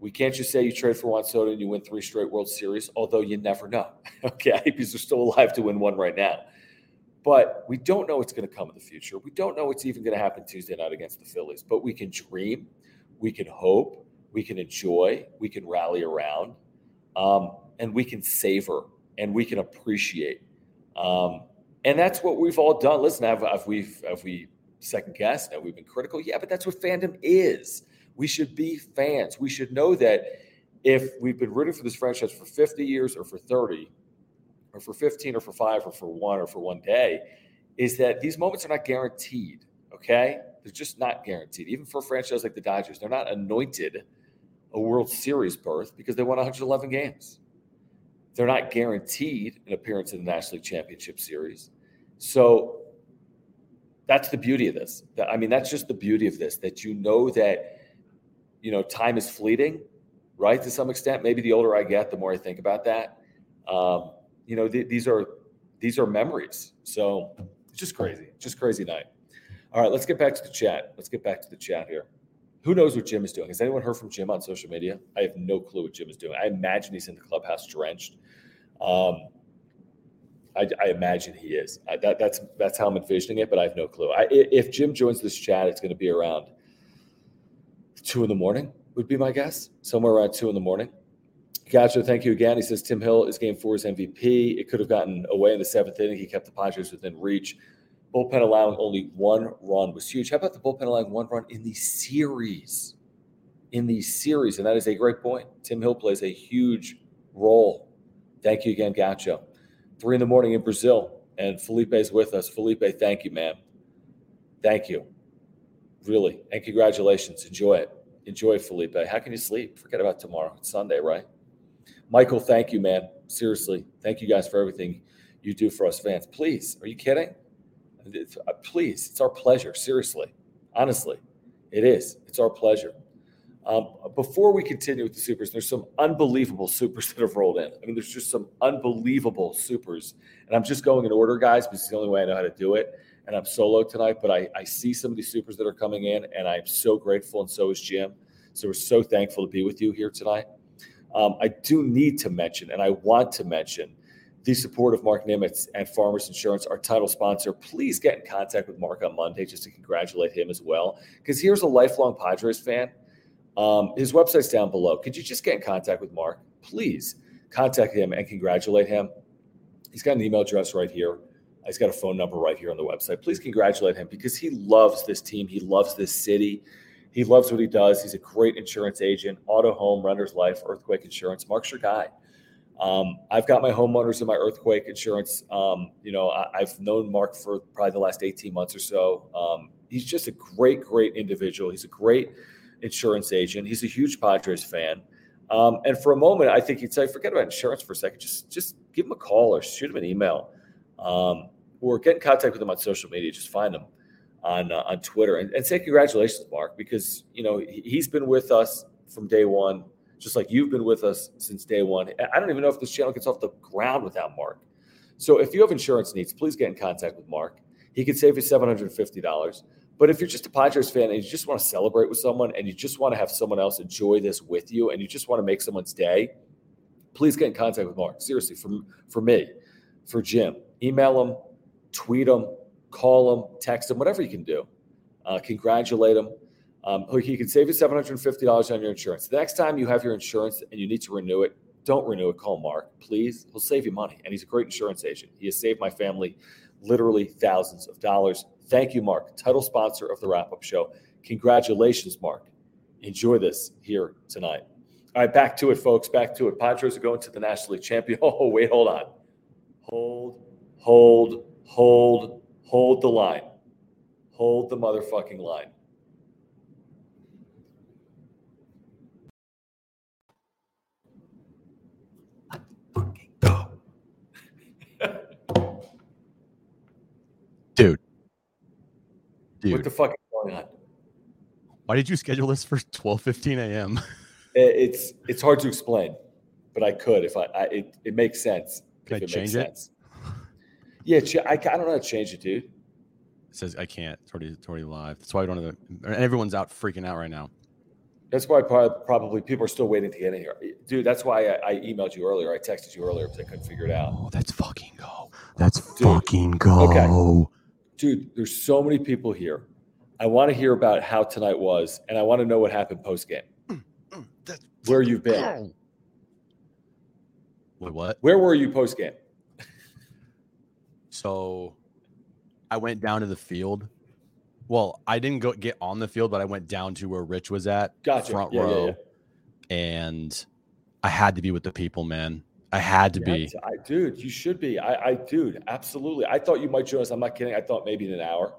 We can't just say you trade for Juan Soto and you win three straight World Series, although you never know. okay, because they're still alive to win one right now. But we don't know what's going to come in the future. We don't know what's even going to happen Tuesday night against the Phillies. But we can dream, we can hope, we can enjoy, we can rally around, um, and we can savor and we can appreciate. Um, and that's what we've all done. Listen, have, have we have we second guessed, that we've been critical. Yeah, but that's what fandom is. We should be fans. We should know that if we've been rooting for this franchise for 50 years or for 30 or for 15 or for five or for one or for one day, is that these moments are not guaranteed. Okay. They're just not guaranteed. Even for a franchise like the Dodgers, they're not anointed a World Series berth because they won 111 games. They're not guaranteed an appearance in the National League Championship Series. So that's the beauty of this. I mean, that's just the beauty of this that you know that, you know, time is fleeting, right? To some extent. Maybe the older I get, the more I think about that. Um, you know, th- these are these are memories. So it's just crazy, just crazy night. All right, let's get back to the chat. Let's get back to the chat here. Who knows what Jim is doing? Has anyone heard from Jim on social media? I have no clue what Jim is doing. I imagine he's in the clubhouse drenched. Um, I, I, imagine he is. I, that, that's that's how I'm envisioning it, but I have no clue. I, if Jim joins this chat, it's going to be around two in the morning. Would be my guess, somewhere around two in the morning. Gotcha. Thank you again. He says Tim Hill is Game Four's MVP. It could have gotten away in the seventh inning. He kept the Padres within reach. Bullpen allowing only one run was huge. How about the bullpen allowing one run in the series? In the series, and that is a great point. Tim Hill plays a huge role. Thank you again, Gaucho. Three in the morning in Brazil, and Felipe is with us. Felipe, thank you, man. Thank you. Really. And congratulations. Enjoy it. Enjoy, Felipe. How can you sleep? Forget about tomorrow. It's Sunday, right? Michael, thank you, man. Seriously. Thank you guys for everything you do for us fans. Please, are you kidding? Uh, please, it's our pleasure. Seriously, honestly, it is. It's our pleasure. Um, before we continue with the supers, there's some unbelievable supers that have rolled in. I mean, there's just some unbelievable supers, and I'm just going in order, guys, because it's the only way I know how to do it. And I'm solo tonight, but I, I see some of these supers that are coming in, and I'm so grateful, and so is Jim. So we're so thankful to be with you here tonight. Um, I do need to mention, and I want to mention the support of Mark Nimitz and Farmers Insurance, our title sponsor. Please get in contact with Mark on Monday just to congratulate him as well. Because here's a lifelong Padres fan. Um, his website's down below. Could you just get in contact with Mark? Please contact him and congratulate him. He's got an email address right here. He's got a phone number right here on the website. Please congratulate him because he loves this team. He loves this city. He loves what he does. He's a great insurance agent, auto, home, renter's life, earthquake insurance. Mark's your guy. Um, I've got my homeowners and my earthquake insurance. Um, you know, I, have known Mark for probably the last 18 months or so. Um, he's just a great, great individual. He's a great insurance agent. He's a huge Padres fan. Um, and for a moment, I think he'd say, forget about insurance for a second. Just, just give him a call or shoot him an email, um, or get in contact with him on social media. Just find him on uh, on Twitter and, and say congratulations, Mark, because you know he's been with us from day one just like you've been with us since day one. I don't even know if this channel gets off the ground without Mark. So if you have insurance needs, please get in contact with Mark. He could save you $750. But if you're just a Padres fan and you just want to celebrate with someone and you just want to have someone else enjoy this with you and you just want to make someone's day, please get in contact with Mark. Seriously, for, for me, for Jim, email him, tweet him, call them, text them, whatever you can do. Uh, congratulate them. Um, he can save you $750 on your insurance. The next time you have your insurance and you need to renew it, don't renew it. Call Mark, please. He'll save you money. And he's a great insurance agent. He has saved my family literally thousands of dollars. Thank you, Mark, title sponsor of the wrap up show. Congratulations, Mark. Enjoy this here tonight. All right, back to it, folks. Back to it. Padres are going to the National League champion. Oh, wait, hold on. Hold, hold, hold, hold the line. Hold the motherfucking line. Dude. Dude. What the fuck is going on? Why did you schedule this for 12:15 a.m.? It's it's hard to explain, but I could if I, I it, it makes sense. Can I it change it? Yeah, I, I don't know how to change it, dude. It says I can't. It's already it's already live. That's why I don't have. Everyone's out freaking out right now. That's why probably people are still waiting to get in here, dude. That's why I, I emailed you earlier. I texted you earlier because I couldn't figure it out. Oh, that's fucking go. That's dude, fucking go. Okay dude, there's so many people here. I want to hear about how tonight was, and I want to know what happened post game. Mm, mm, Where you've been. Wait, what? Where were you post game? so I went down to the field Well, I didn't go get on the field, but I went down to where Rich was at, Gotcha. front Yeah, yeah, row, yeah. and I had to be with the people, man. I had to be. I, dude, you should be. I, I, dude, absolutely. I thought you might join us. I'm not kidding. I thought maybe in an hour.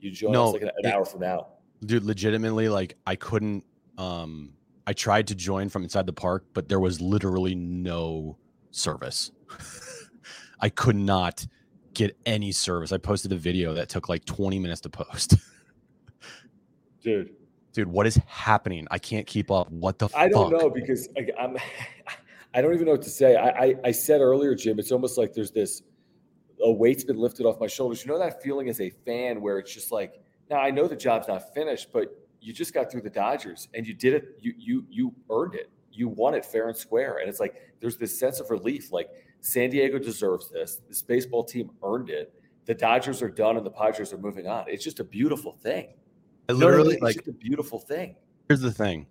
You join No, us like an, an it- hour from now. dude legitimately like i couldn't um i tried to join from inside the park but there was literally no service i could not get any service i posted a video that took like 20 minutes to post Dude, dude what is happening i can't keep up what the I don't know because I, I'm, I don't even know what to say. I, I, I said earlier, Jim, it's almost like there's this, a weight's been lifted off my shoulders. You know that feeling as a fan where it's just like, now I know the job's not finished, but you just got through the Dodgers and you did it. You, you, you earned it. You won it fair and square. And it's like, there's this sense of relief. Like San Diego deserves this. This baseball team earned it. The Dodgers are done and the Padres are moving on. It's just a beautiful thing. I You know what I literally it's like just a beautiful thing. here's the thing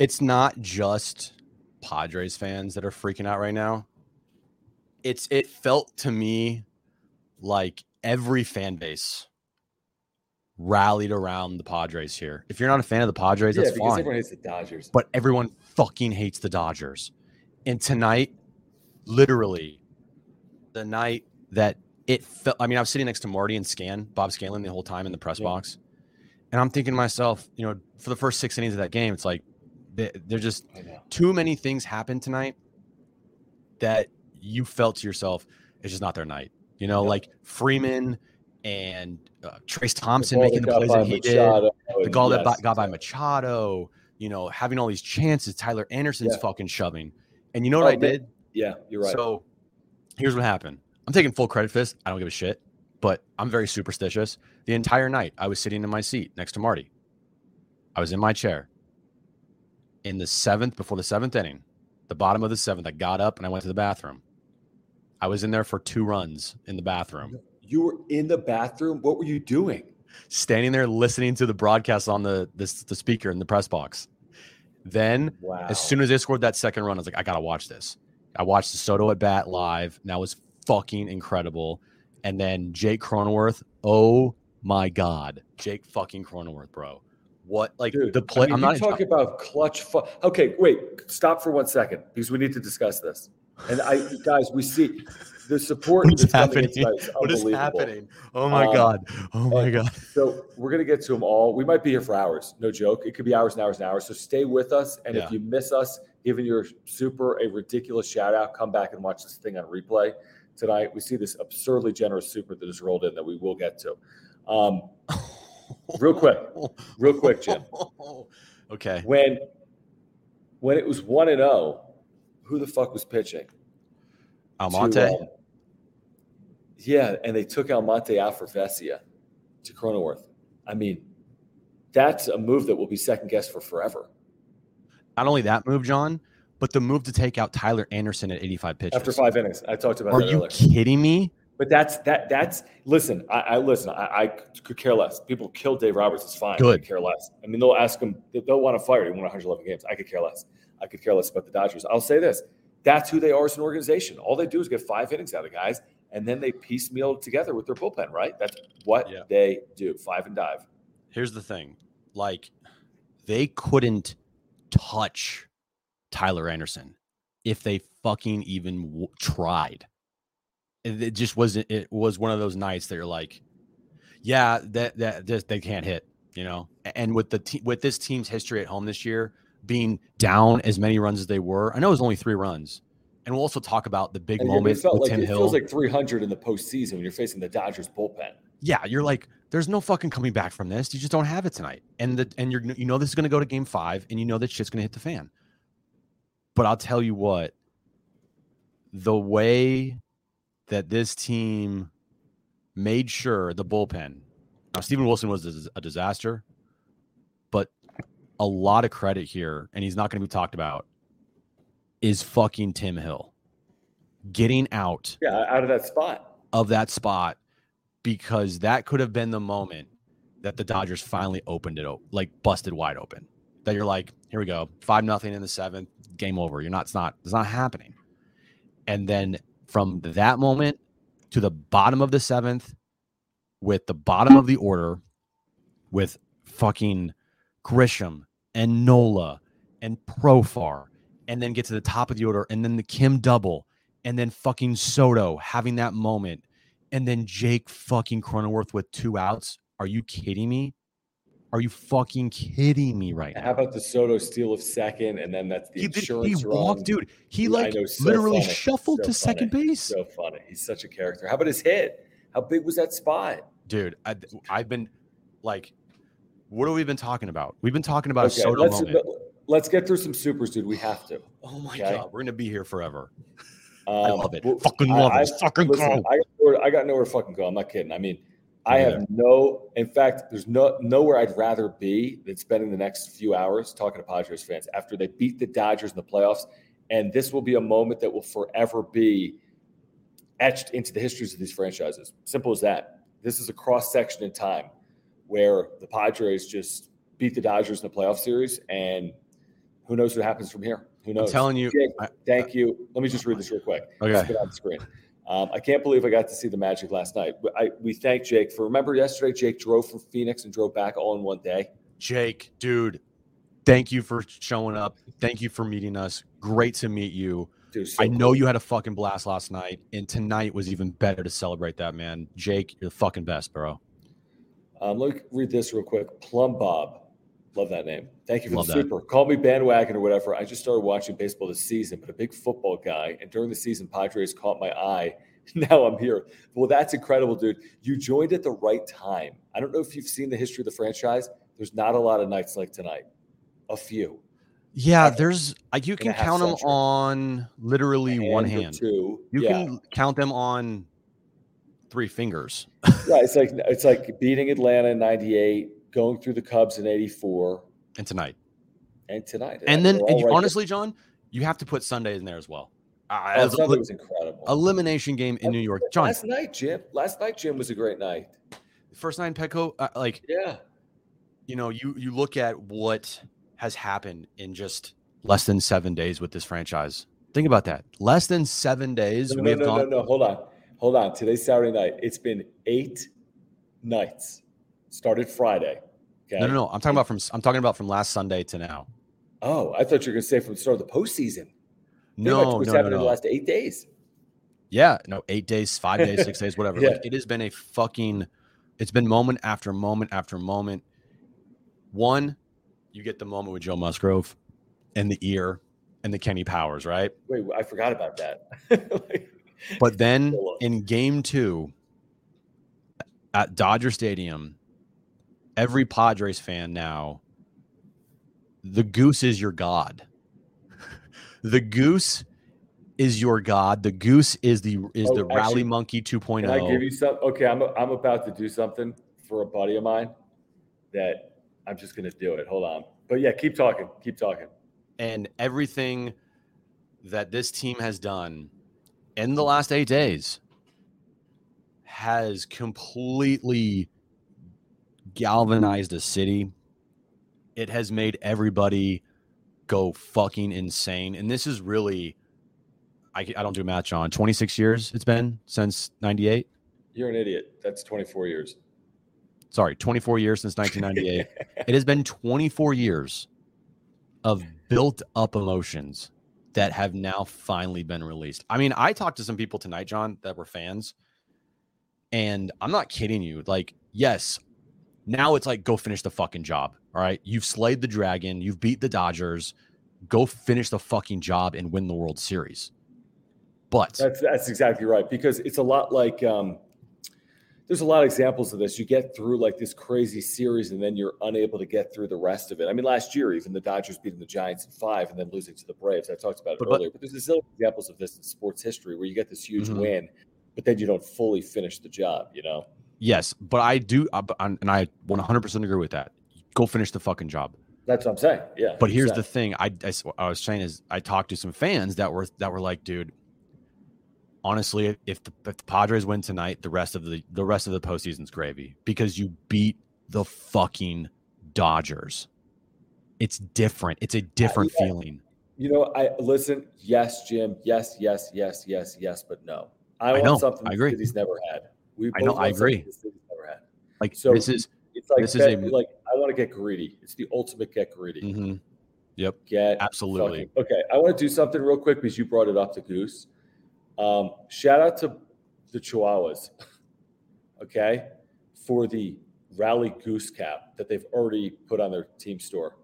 it's not just padres fans that are freaking out right now it's it felt to me like every fan base rallied around the padres here if you're not a fan of the padres yeah, that's because fine everyone hates the Dodgers. but everyone fucking hates the dodgers and tonight literally the night that it felt i mean i was sitting next to marty and scan bob Scanlan the whole time in the press Yeah. box and i'm thinking to myself you know for the first six innings of that game it's like they- they're just too many things happened tonight that you felt to yourself it's just not their night you know Yeah. like freeman and uh, Trayce Thompson ball making the plays that he did the goal that yes, bi- got by. Machado, you know, having all these chances, Tyler Anderson's Yeah. fucking shoving. And you know what Oh, I did? Yeah, you're right. So here's what happened. I'm taking full credit for this. I don't give a shit, but I'm very superstitious. The entire night, I was sitting in my seat next to Marty. I was in my chair. In the seventh, before the seventh inning, the bottom of the seventh, I got up and I went to the bathroom. I was in there for two runs in the bathroom, you were in the bathroom. What were you doing? standing there listening to the broadcast on the the, the speaker in the press box. Then Wow. As soon as they scored that second run, I was like, I gotta watch this. I watched the Soto at bat live, and that was fucking incredible. And then Jake Cronenworth, oh my god, Jake fucking Cronenworth, bro. What like Dude, the play? I mean, I'm you not talking about clutch. Fu- okay, wait. Stop for one second because we need to discuss this. And I, guys, we see the support What is that's happening? in is What is happening? Oh my Um, god! Oh my god! So we're gonna get to them all. We might be here for hours, no joke. It could be hours and hours and hours. So stay with us. And Yeah. if you miss us, giving your super a ridiculous shout out, come back and watch this thing on replay tonight. We see this absurdly generous super that is rolled in that we will get to. Um, real quick, real quick, Jim. okay, When when it was one and zero, who the fuck was pitching? to, Almonte. um, yeah, and they took Almonte out for Vesia to Cronenworth. I mean, that's a move that will be second guessed for forever. Not only that move, John, but the move to take out Tyler Anderson at 85 pitches. After five innings, I talked about Are you earlier. kidding me? But that's that. That's listen. I, I listen. I, I could care less. People kill Dave Roberts. It's fine. I Good. could care less. I mean, they'll ask him. They'll want to fire him. Won 111 games. I could care less. I could care less about the Dodgers. I'll say this. That's who they are as an organization. All they do is get five innings out of guys, and then they piecemeal together with their bullpen. Right. That's what Yeah. they do. Five and dive. here's the thing like they couldn't touch tyler anderson if they fucking even w- tried. It, it just wasn't it was one of those nights that you're like yeah that that they can't hit you know? And with the te- with this team's history at home this year being down as many runs as they were i know it was only three runs and we'll also talk about the big And moment it with like tim it hill. feels like 300 in the postseason when you're facing the Dodgers bullpen. yeah, you're like, there's no fucking coming back from this. You just don't have it tonight, and the and you're you know this is gonna go to game five, and you know that shit's gonna hit the fan. But I'll tell you what, the way that this team made sure the bullpen. Now Steven Wilson was a a disaster, but a lot of credit here, and he's not going to be talked about. Is fucking Tim Hill getting out Yeah, out of that spot. of that spot because that could have been the moment that the Dodgers finally opened it up, like busted wide open. That you're like, here we go, five nothing in the seventh, game over. You're not, it's not, it's not happening. And then from that moment to the bottom of the seventh, with the bottom of the order with fucking Grisham and Nola and Profar, and then get to the top of the order, and then the Kim double, and then fucking Soto having that moment, and then Jake fucking Cronenworth with two outs. Are you kidding me? Are you fucking kidding me right now? How about the Soto steal of second, and then that's the He, did- insurance he run? dude. He like know, so literally funny, shuffled so to second base. So funny. He's such a character. How about his hit? How big was that spot? dude I, i've been like what have we been talking about we've been talking about a Okay, Soto let's moment let's get through some supers, dude. We have to. oh my okay. god we're gonna be here forever Um, i love it w- fucking I- love I- it fucking Listen, I got, nowhere, I got nowhere to fucking go. I'm not kidding. I mean, I have no. In fact, there's no nowhere I'd rather be than spending the next few hours talking to Padres fans after they beat the Dodgers in the playoffs. And this will be a moment that will forever be etched into the histories of these franchises. Simple as that. This is a cross section in time where the Padres just beat the Dodgers in the playoff series, and who knows what happens from here? Who i'm telling you Jake, I- thank you. Let me just read this real quick. Okay. Get on the screen. Um, I can't believe I got to see the Magic last night. I, we thank Jake for remember yesterday. Jake drove from Phoenix and drove back all in one day. jake dude thank you for showing up thank you for meeting us great to meet you Dude, so i know cool. you had a fucking blast last night and tonight was even better to celebrate that man jake you're the fucking best bro Um, let me read this real quick. Plum Bob, love that name. Thank you for Love the that. super. Call me bandwagon or whatever. I just started watching baseball this season, but a big football guy. And during the season, Padres caught my eye. Now I'm here. Well, that's incredible, dude. You joined at the right time. I don't know if you've seen the history of the franchise. There's not a lot of nights like tonight. A few. yeah Okay. there's like you can count them century. on literally one hand Two. You yeah. can count them on three fingers. Right. It's like it's like beating Atlanta in '98, going through the Cubs in '84, And tonight. and tonight. And then and you, right there. honestly, John, you have to put Sunday in there as well. Uh, Oh, Sunday was incredible. elimination game in New York. John, Last night, Jim. Last night, Jim was a great night. first nine Petco, uh, like Yeah. you know, you you look at what has happened in just less than seven days with this franchise. Think about that. Less than seven days, No, we no, have no, no, gone. no. Hold on. Hold on. Today's Saturday night. It's been eight nights. Started Friday. Okay. No, no, no. I'm talking about from I'm talking about from last Sunday to now. Oh, I thought you were going to say from the start of the postseason. No, no, no, happened in the last eight days. Yeah, no, eight days, five days, six days, whatever. Yeah. Like, it has been a fucking. It's been moment after moment after moment. One, you get the moment with Joe Musgrove, and the ear, and the Kenny Powers, right? Wait, I forgot about that. Like, But then in game two at Dodger Stadium, every Padres fan now, the goose is your god. the goose is your god. The goose is the is Oh, the rally monkey oh. 2.0. Can I give you some? Okay, I'm I'm about to do something for a buddy of mine that I'm just going to do it. Hold on. But yeah, keep talking. Keep talking. and everything that this team has done in the last eight days has completely galvanized a city. It has made everybody go fucking insane. And this is really, I, I don't do math, John. 26 years it's been since 98. You're an idiot. That's 24 years. Sorry, 24 years since 1998. it has been 24 years of built up emotions that have now finally been released. I mean, I talked to some people tonight, John, that were fans, and I'm not kidding you. Like, yes, now it's like go finish the fucking job. All right, you've slayed the dragon, you've beat the Dodgers. Go finish the fucking job and win the World Series. But That's that's exactly right because it's a lot like um, there's a lot of examples of this. You get through like this crazy series and then you're unable to get through the rest of it. I mean, last year even the Dodgers beating the Giants in five and then losing to the Braves. I talked about it But- earlier, but there's a zillion examples of this in sports history where you get this huge Mhm. win, but then you don't fully finish the job. You know. Yes, but I do, uh, and I 100% agree with that. Go finish the fucking job. That's what I'm saying. Yeah. But here's 100%. the thing: I was saying is I talked to some fans that were that were like, dude, honestly, if the, if the Padres win tonight, the rest of the the rest of the postseason's gravy because you beat the fucking Dodgers. It's different. It's a different yeah. feeling. You know, I listen. Yes, Jim. Yes, yes, yes, yes, yes, but no. I, I want know, something I agree. city's never had. We I know, I agree. The. Like So this is It's like This is a- like I want to get greedy. It's the ultimate get greedy. hmm Yep. Get Absolutely. fucking- okay, I want to do something real quick because you brought it up to Goose. Um, shout out to the Chihuahuas, okay, for the Rally Goose cap that they've already put on their team store.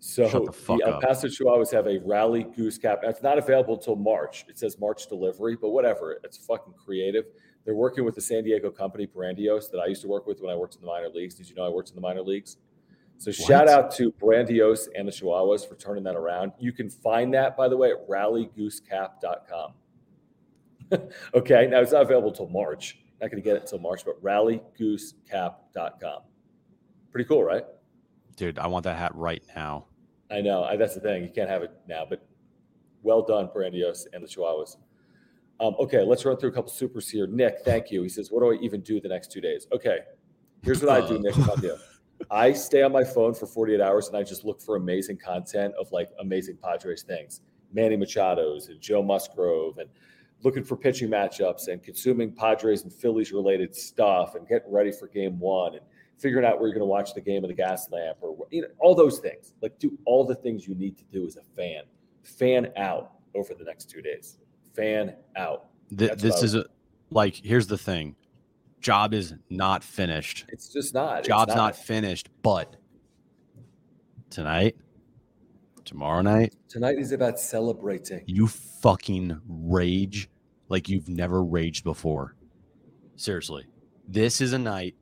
So Shut the fuck El. Paso Chihuahuas have a Rally Goose cap. It's not available until March. It says March delivery, but whatever. It's fucking creative. They're working with the San Diego company Brandiose that I used to work with when I worked in the minor leagues. Did you know I worked in the minor leagues? So shout out to Brandiose and the Chihuahuas for turning that around. You can find that, by the way, at rallygoosecap.com. okay, now it's not available until March. Not going to get it until March, but rallygoosecap.com. Pretty cool, right? Dude, I want that hat right now. I know. I, that's the thing. You can't have it now, but well done, Brandiose and the Chihuahuas. Um, okay, let's run through a couple supers here. Nick, thank you. He says, What do I even do the next two days? Okay, here's what I do. Nick. I'll do. I stay on my phone for 48 hours and I just look for amazing content of like amazing Padres things. Manny Machado's and Joe Musgrove and looking for pitching matchups and consuming Padres and Phillies related stuff and getting ready for game one and figuring out where you're going to watch the game of the Gaslamp or you know all those things. Like do all the things you need to do as a fan. Fan out over the next two days. Fan out. Th- this is a like. Here's the thing. Job is not finished. It's just not. Job's not. finished. But tonight, tomorrow night, Tonight is about celebrating. you fucking rage like you've never raged before. Seriously, this is a night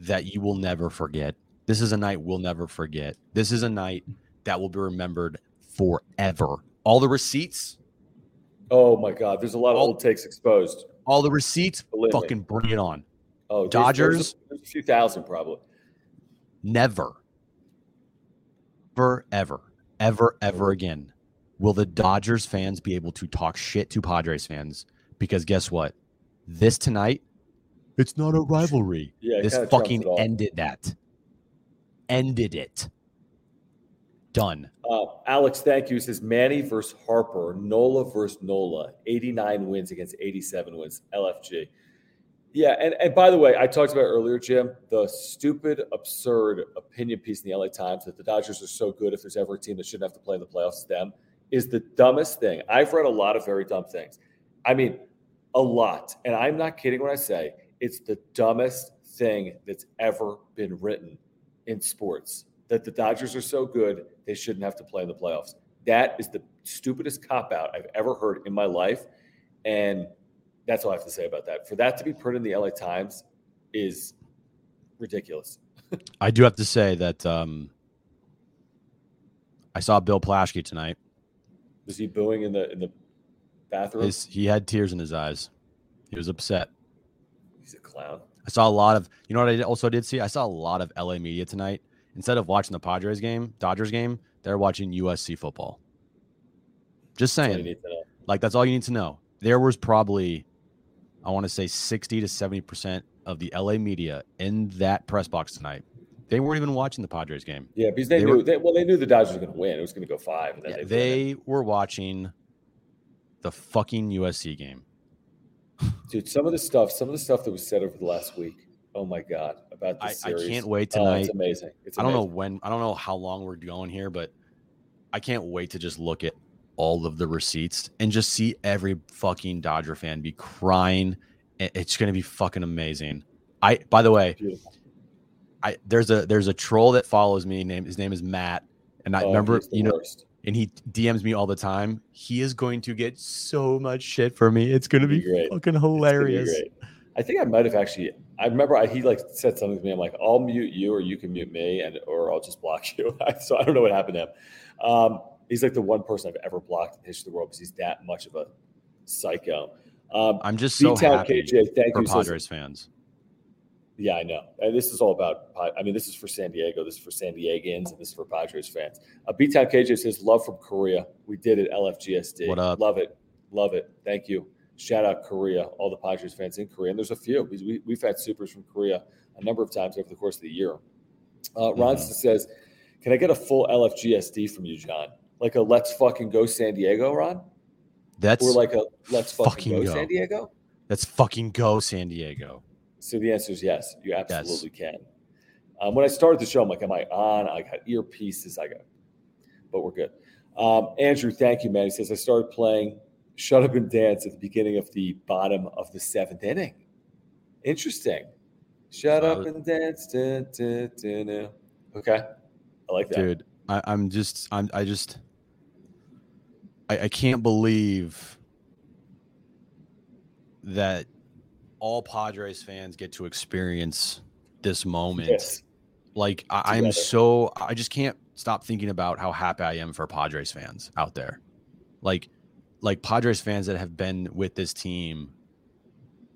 that you will never forget. This is a night we'll never forget. This is a night that will be remembered forever. All the receipts, Oh my God, there's a lot of All- old takes exposed. all the receipts, Believe me. fucking bring it on. Oh, Dodgers? There's a, there's a few thousand probably. Never, ever, ever, ever, ever again will the Dodgers fans be able to talk shit to Padres fans because guess what? This tonight, it's not a rivalry. Yeah, this fucking ended that. Ended it. Done. Uh, Alex, thank you. He says Manny versus Harper, Nola versus Nola, 89 wins against 87 wins, LFG. Yeah, and, and by the way, I talked about earlier, Jim, the stupid, absurd opinion piece in the LA Times that the Dodgers are so good if there's ever a team that shouldn't have to play in the playoffs, them, is the dumbest thing. I've read a lot of very dumb things. I mean, a lot. And I'm not kidding when I say it's the dumbest thing that's ever been written in sports that the Dodgers are so good they shouldn't have to play in the playoffs. That is the stupidest cop out I've ever heard in my life. And that's all I have to say about that. For that to be put in the LA Times is ridiculous. I do have to say that um, I saw Bill Plaschke tonight. Was he booing in the in the bathroom? His, he had tears in his eyes. He was upset. He's a clown. I saw a lot of, you know what I also did see? I saw a lot of LA media tonight. Instead of watching the Padres game, Dodgers game, they're watching USC football. Just That's saying. know. Like, that's all you need to know. There was probably, I want to say 60 to 70% of the LA media in that press box tonight. They weren't even watching the Padres game. Yeah, because they, They knew were- they, well, they knew the Dodgers were going to win. It was going to go five, Yeah, they, they were watching the fucking USC game. dude. Some of the stuff, some of the stuff that was said over the last week. Oh my god, about I, this I series. can't wait Oh, tonight. it's amazing. It's I don't know when, I don't know how long we're going here, but I can't wait to just look at all of the receipts and just see every fucking Dodger fan be crying. It's going to be fucking amazing. I, by the way, Beautiful. I there's a there's a troll that follows me. Name his name is Matt, and I Oh, remember you know, worst. and he DMs me all the time. He is going to get so much shit for me. It's going to Be be fucking be hilarious. great. I think I might have actually. I remember I, he like said something to me. I'm like, I'll mute you, or you can mute me, and or I'll just block you. so I don't know what happened to him. Um, he's like the one person I've ever blocked in the history of the world because he's that much of a psycho. Um, I'm just so B-Town happy KJ, thank for you. Says, Padres fans. yeah, I know. And this is all about. I mean, this is for San Diego. This is for San Diegans, and this is for Padres fans. Uh, B-Town KJ says, "Love from Korea. We did it. LFGSD. What up? Love it. Love it. Thank you. Shout out Korea. All the Padres fans in Korea, and there's a few because we, we've had supers from Korea a number of times over the course of the year. Uh, Ron Mhm. says, "Can I get a full LFGSD from you, John? Like a Let's fucking go San Diego, Ron, That's or like a Let's fucking, fucking go, go. San Diego?" that's fucking go San Diego. So the answer is yes. You absolutely can. Um, when I started the show, I'm like, am I on? I got earpieces. I got, but we're good. Um, Andrew, thank you, man. He says I started playing Shut Up and Dance at the beginning of the bottom of the seventh inning. Interesting. Shut up and dance. Da, da, da, okay, I like that, dude. I, I'm just, I'm, I just, I, I can't believe that all Padres fans get to experience this moment. Yes. Like I, I'm so I just can't stop thinking about how happy I am for Padres fans out there. Like like Padres fans that have been with this team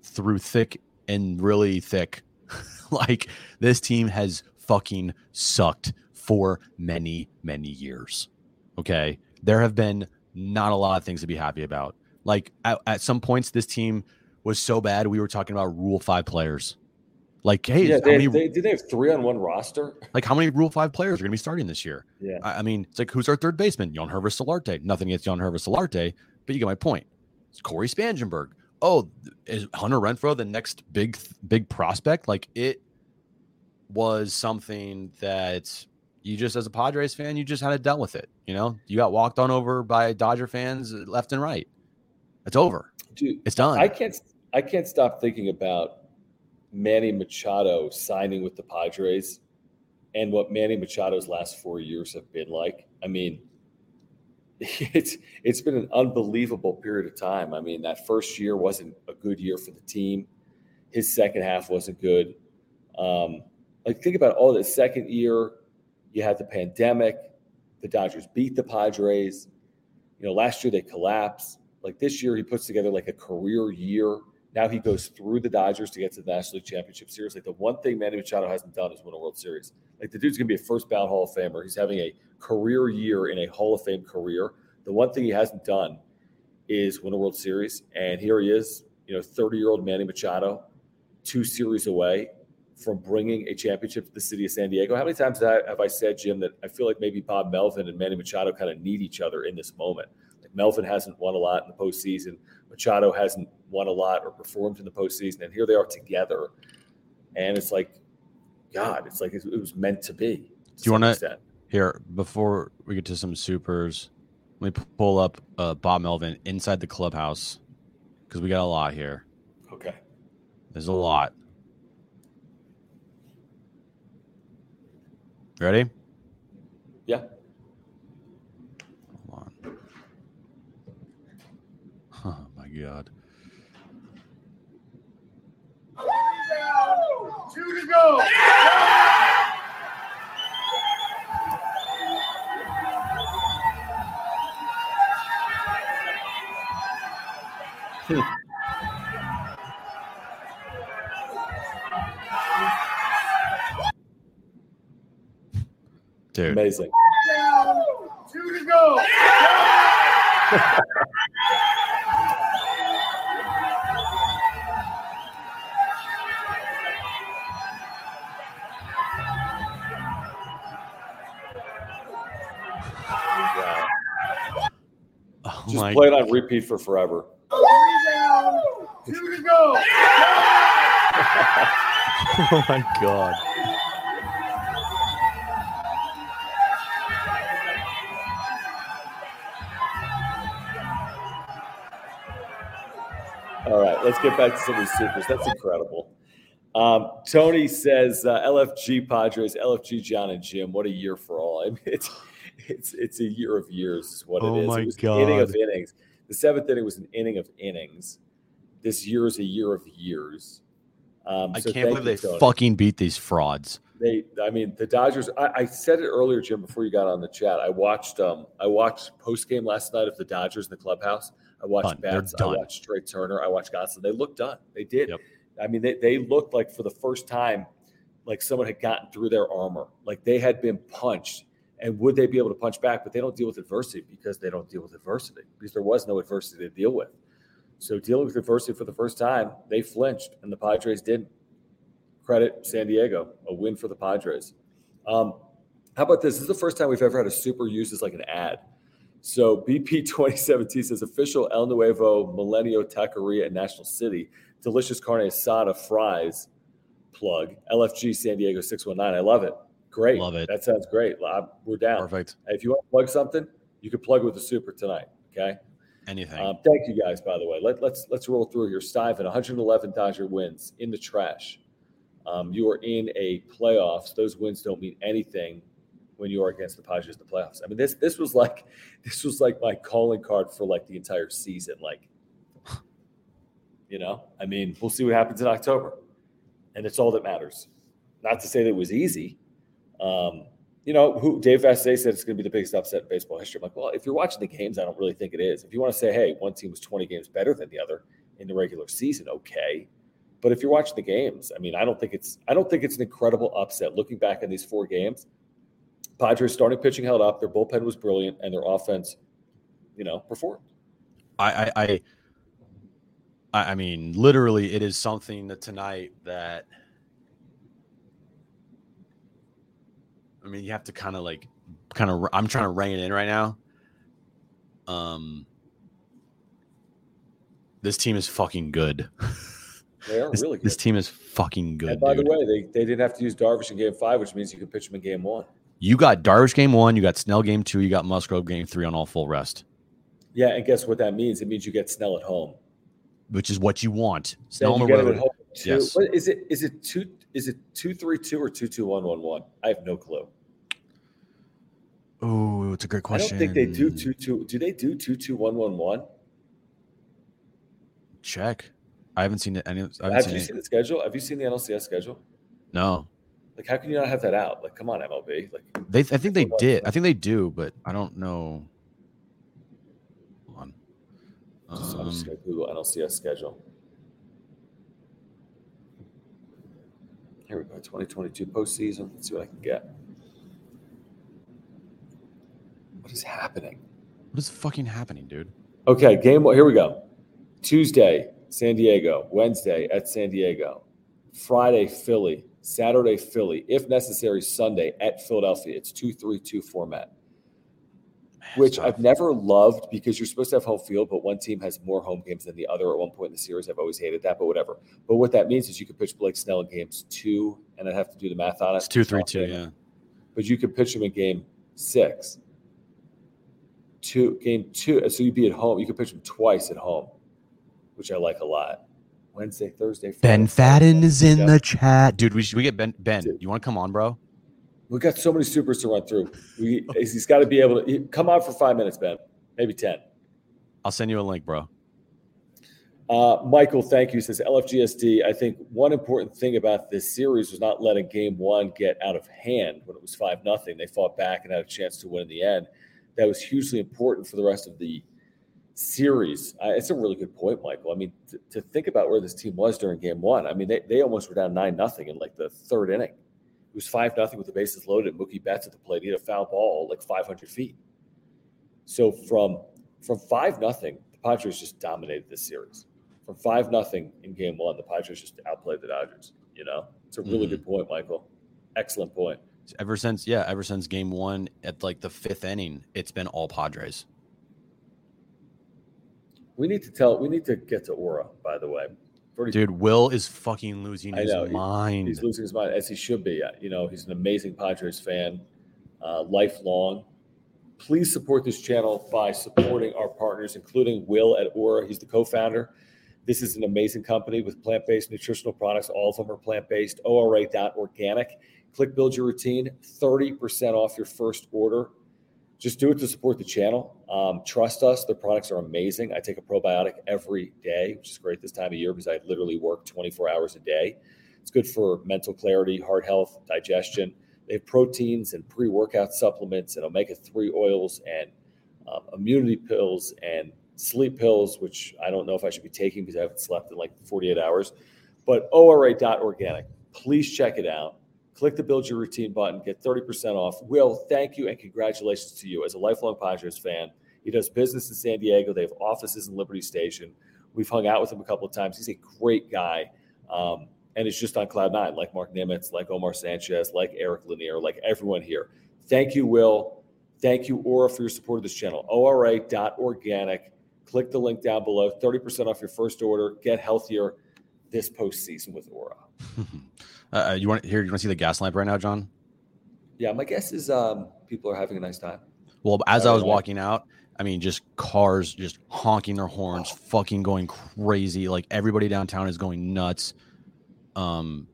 through thick and really thick. like this team has fucking sucked for many, many years. Okay. There have been not a lot of things to be happy about. Like at, at some points, this team was so bad. We were talking about rule five players. Like, hey, yeah, they, many, they, did they have three on one roster? Like, how many Rule Five players are going to be starting this year? Yeah, I, I, mean, it's like who's our third baseman? Yangervis Solarte. Nothing against Yangervis Solarte, but you get my point. It's Cory Spangenberg. Oh, is Hunter Renfroe the next big big prospect? Like it was something that you just as a Padres fan, you just had to dealt with it. You know, you got walked on over by Dodger fans left and right. It's over. Dude, it's done. I can't I can't stop thinking about Manny Machado signing with the Padres and what Manny Machado's last four years have been like. I mean, it's it's been an unbelievable period of time. I mean, that first year wasn't a good year for the team. His second half wasn't good. Um, like think about all the second year, you had the pandemic. The Dodgers beat the Padres. You know, last year they collapsed. Like this year, he puts together like a career year now he goes through the Dodgers to get to the National League Championship Series. Like the one thing Manny Machado hasn't done is win a World Series. Like the dude's gonna be a first bound Hall of Famer. He's having a career year in a Hall of Fame career. The one thing he hasn't done is win a World Series. And here he is, you know, 30 year old Manny Machado, two series away from bringing a championship to the city of San Diego. How many times have I said, Jim, that I feel like maybe Bob Melvin and Manny Machado kind of need each other in this moment? Like Melvin hasn't won a lot in the postseason. Machado hasn't won a lot or performed in the postseason, and here they are together. And it's like, God, it's like it, was meant to be. To Do you want to here before we get to some supers? Let me pull up uh, Bob Melvin inside the clubhouse because we got a lot here. Okay, there's a lot. Ready? Yeah. Hold on. Oh my God. Two to go. Dude. Amazing. Two to go. Just my play it on repeat for forever. Two to go. oh my god. All right, let's get back to some of these supers. That's incredible. Um, Tony says uh, LFG Padres, LFG John and Jim. What a year for all. I mean, it's it's it's a year of years is what oh it is. My it was God. an inning of innings. The seventh inning was an inning of innings. This year is a year of years. Um, I so can't believe they Tony. fucking beat these frauds. They, I mean, the Dodgers. I, I, said it earlier, Jim, before you got on the chat. I watched, um, I watched post game last night of the Dodgers in the clubhouse. I watched done. Bats. I watched Trea Turner. I watched Gonsolin. They looked done. They did. Yep. I mean, they, they looked like for the first time, like someone had gotten through their armor, like they had been punched and would they be able to punch back? But they don't deal with adversity because they don't deal with adversity because there was no adversity to deal with. So dealing with adversity for the first time, they flinched, and the Padres didn't. Credit San Diego, a win for the Padres. Um, how about this? This is the first time we've ever had a super use as like an ad. So BP 2017 says official El Nuevo Milenio Taqueria at National City, delicious carne asada fries plug. LFG San Diego 619. I love it. Great. Love it. That sounds great. We're down. Perfect. If you want to plug something, you can plug with the super tonight. Okay. Anything. Um, thank you guys, by the way. Let, let's let's roll through here. Stuyven, 111 Dodger wins in the trash. Um, you are in a playoffs. Those wins don't mean anything when you are against the Padres in the playoffs. I mean, this this was like this was like my calling card for like the entire season. Like, you know, I mean, we'll see what happens in October, and it's all that matters. Not to say that it was easy. Um, you know, who Dave Vassay said it's going to be the biggest upset in baseball history. I'm like, well, if you're watching the games, I don't really think it is. If you want to say, hey, one team was 20 games better than the other in the regular season, okay. But if you're watching the games, I mean, I don't think it's I don't think it's an incredible upset. Looking back on these four games, Padres starting pitching held up, their bullpen was brilliant, and their offense, you know, performed. I, I, I, I I mean, literally, it is something that tonight that. I mean, you have to kind of like, kind of. I'm trying to rein it in right now. Um, this team is fucking good. They are This, really good. this team is fucking good. and by dude. the way, they, they didn't have to use Darvish in game five, which means you can pitch him in game one. You got Darvish game one, you got Snell game two, you got Musgrove game three on all full rest, Yeah, and guess what that means? It means you get Snell at home. which is what you want. Snell on the road. at home too. Yes. What, is it is it two is it two three two or two two one one one? I have no clue. Oh, it's a great question. I don't think they do two two. Do they do two two one one one? Check. I haven't seen it. Any, I haven't Have seen you it. seen the schedule? Have you seen the NLCS schedule? No, Like, how can you not have that out? Like, come on, MLB. Like, they. I think they did. I think they do, but I don't know. Hold on. just, I'm just Um, gonna Google NLCS schedule. Here we go. 2022 postseason. Let's see what I can get. What is happening? what is fucking happening, dude? Okay, game one. Here we go. Tuesday, San Diego. Wednesday at San Diego. Friday, Philly. Saturday, Philly. If necessary, Sunday at Philadelphia. It's 2 3 2 format, which tough. I've never loved because you're supposed to have home field, but one team has more home games than the other at one point in the series. I've always hated that, but whatever. But what that means is you could pitch Blake Snell in games two, and I'd have to do the math on it. It's two, three, two. Yeah. But you could pitch him in game six. Two game two. Uh, so you'd be at home. You could pitch him twice at home, which I like a lot. Wednesday, Thursday, Ben Friday, Fadden is in Yeah. the chat, dude. We should we get Ben. Ben, Dude. you want to come on, bro? We've got so many supers to run through. We, he's got to be able to come on for five minutes, Ben, maybe 10. I'll send you a link, bro. Uh, Michael, thank you. Says LFGSD. I think one important thing about this series was not letting game one get out of hand when it was 5 nothing. They fought back and had a chance to win in the end. That was hugely important for the rest of the series. Uh, it's a really good point, Michael. I mean, t- to think about where this team was during game one, I mean, they, they almost were down 9 nothing in like the third inning. It was 5 nothing with the bases loaded. Mookie Betts at the plate. He had a foul ball like 500 feet. So from from 5 nothing, the Padres just dominated this series. From 5 nothing in game one, the Padres just outplayed the Dodgers. You know, it's a really Mhm. good point, Michael. Excellent point. Ever since, yeah, ever since game one at like the fifth inning, it's been all Padres. We need to tell. We need to get to Ora. By the way, Already- Dude, Will is fucking losing his mind. he's losing his mind as he should be. You know, he's an amazing Padres fan, uh, lifelong. Please support this channel by supporting our partners, including Will at Ora. He's the co-founder. This is an amazing company with plant-based nutritional products. All of them are plant-based. ORA.organic. Click build your routine. 30% off your first order. Just do it to support the channel. Um, trust us. Their products are amazing. I take a probiotic every day, which is great this time of year because I literally work 24 hours a day. It's good for mental clarity, heart health, digestion. They have proteins and pre workout supplements and omega 3 oils and um, immunity pills and sleep pills, which I don't know if I should be taking because I haven't slept in like 48 hours. But ORA.organic, please check it out. Click the build your routine button, get 30% off. Will, thank you and congratulations to you as a lifelong Padres fan. He does business in San Diego. They have offices in Liberty Station. We've hung out with him a couple of times. He's a great guy. Um, and it's just on cloud nine, like Mark Nimitz, like Omar Sanchez, like Eric Lanier, like everyone here. Thank you, Will. Thank you, Ora, for your support of this channel. ORA.organic. Click the link down below. 30% off your first order. Get healthier this postseason with Ora. Uh, you want here? You want to see the Gaslamp right now, John? Yeah, my guess is um, people are having a nice time. Well, as I Oh, was walking out, I mean, just cars just honking their horns, fucking going crazy. Like everybody downtown is going nuts. Um,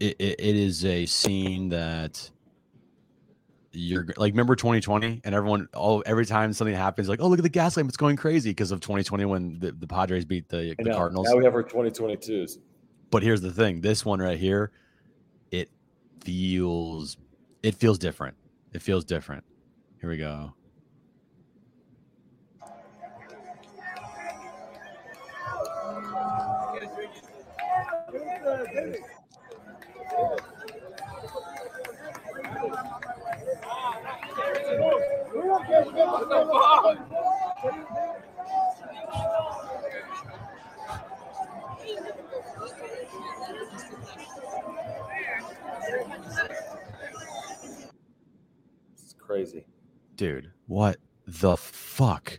it, it, it is a scene that you're like, remember 2020 and everyone, all every time something happens, like, oh, look at the Gaslamp, it's going crazy because of 2020 when the, the Padres beat the, the. Cardinals. Now we have our 2022s. But here's the thing: this one right here, it feels, it feels different. It feels different. Here we go. It's crazy. dude what the fuck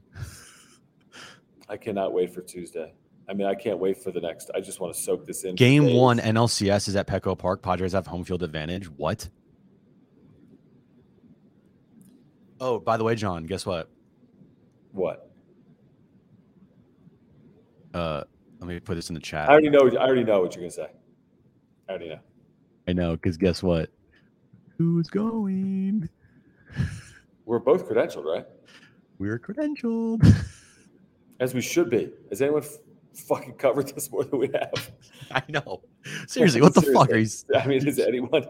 I cannot wait for Tuesday. I mean, I can't wait for the next. I just want to soak this in. game one nlcs is at petco park padres have home field advantage what oh by the way john guess what What? uh let me put this in the chat I already know. I already know what you're gonna say. I already know. i know because guess what who's going We're both credentialed, right? we're credentialed As we should be. Has anyone f- fucking covered this more than we have? i know seriously what the fuck are you I mean, does anyone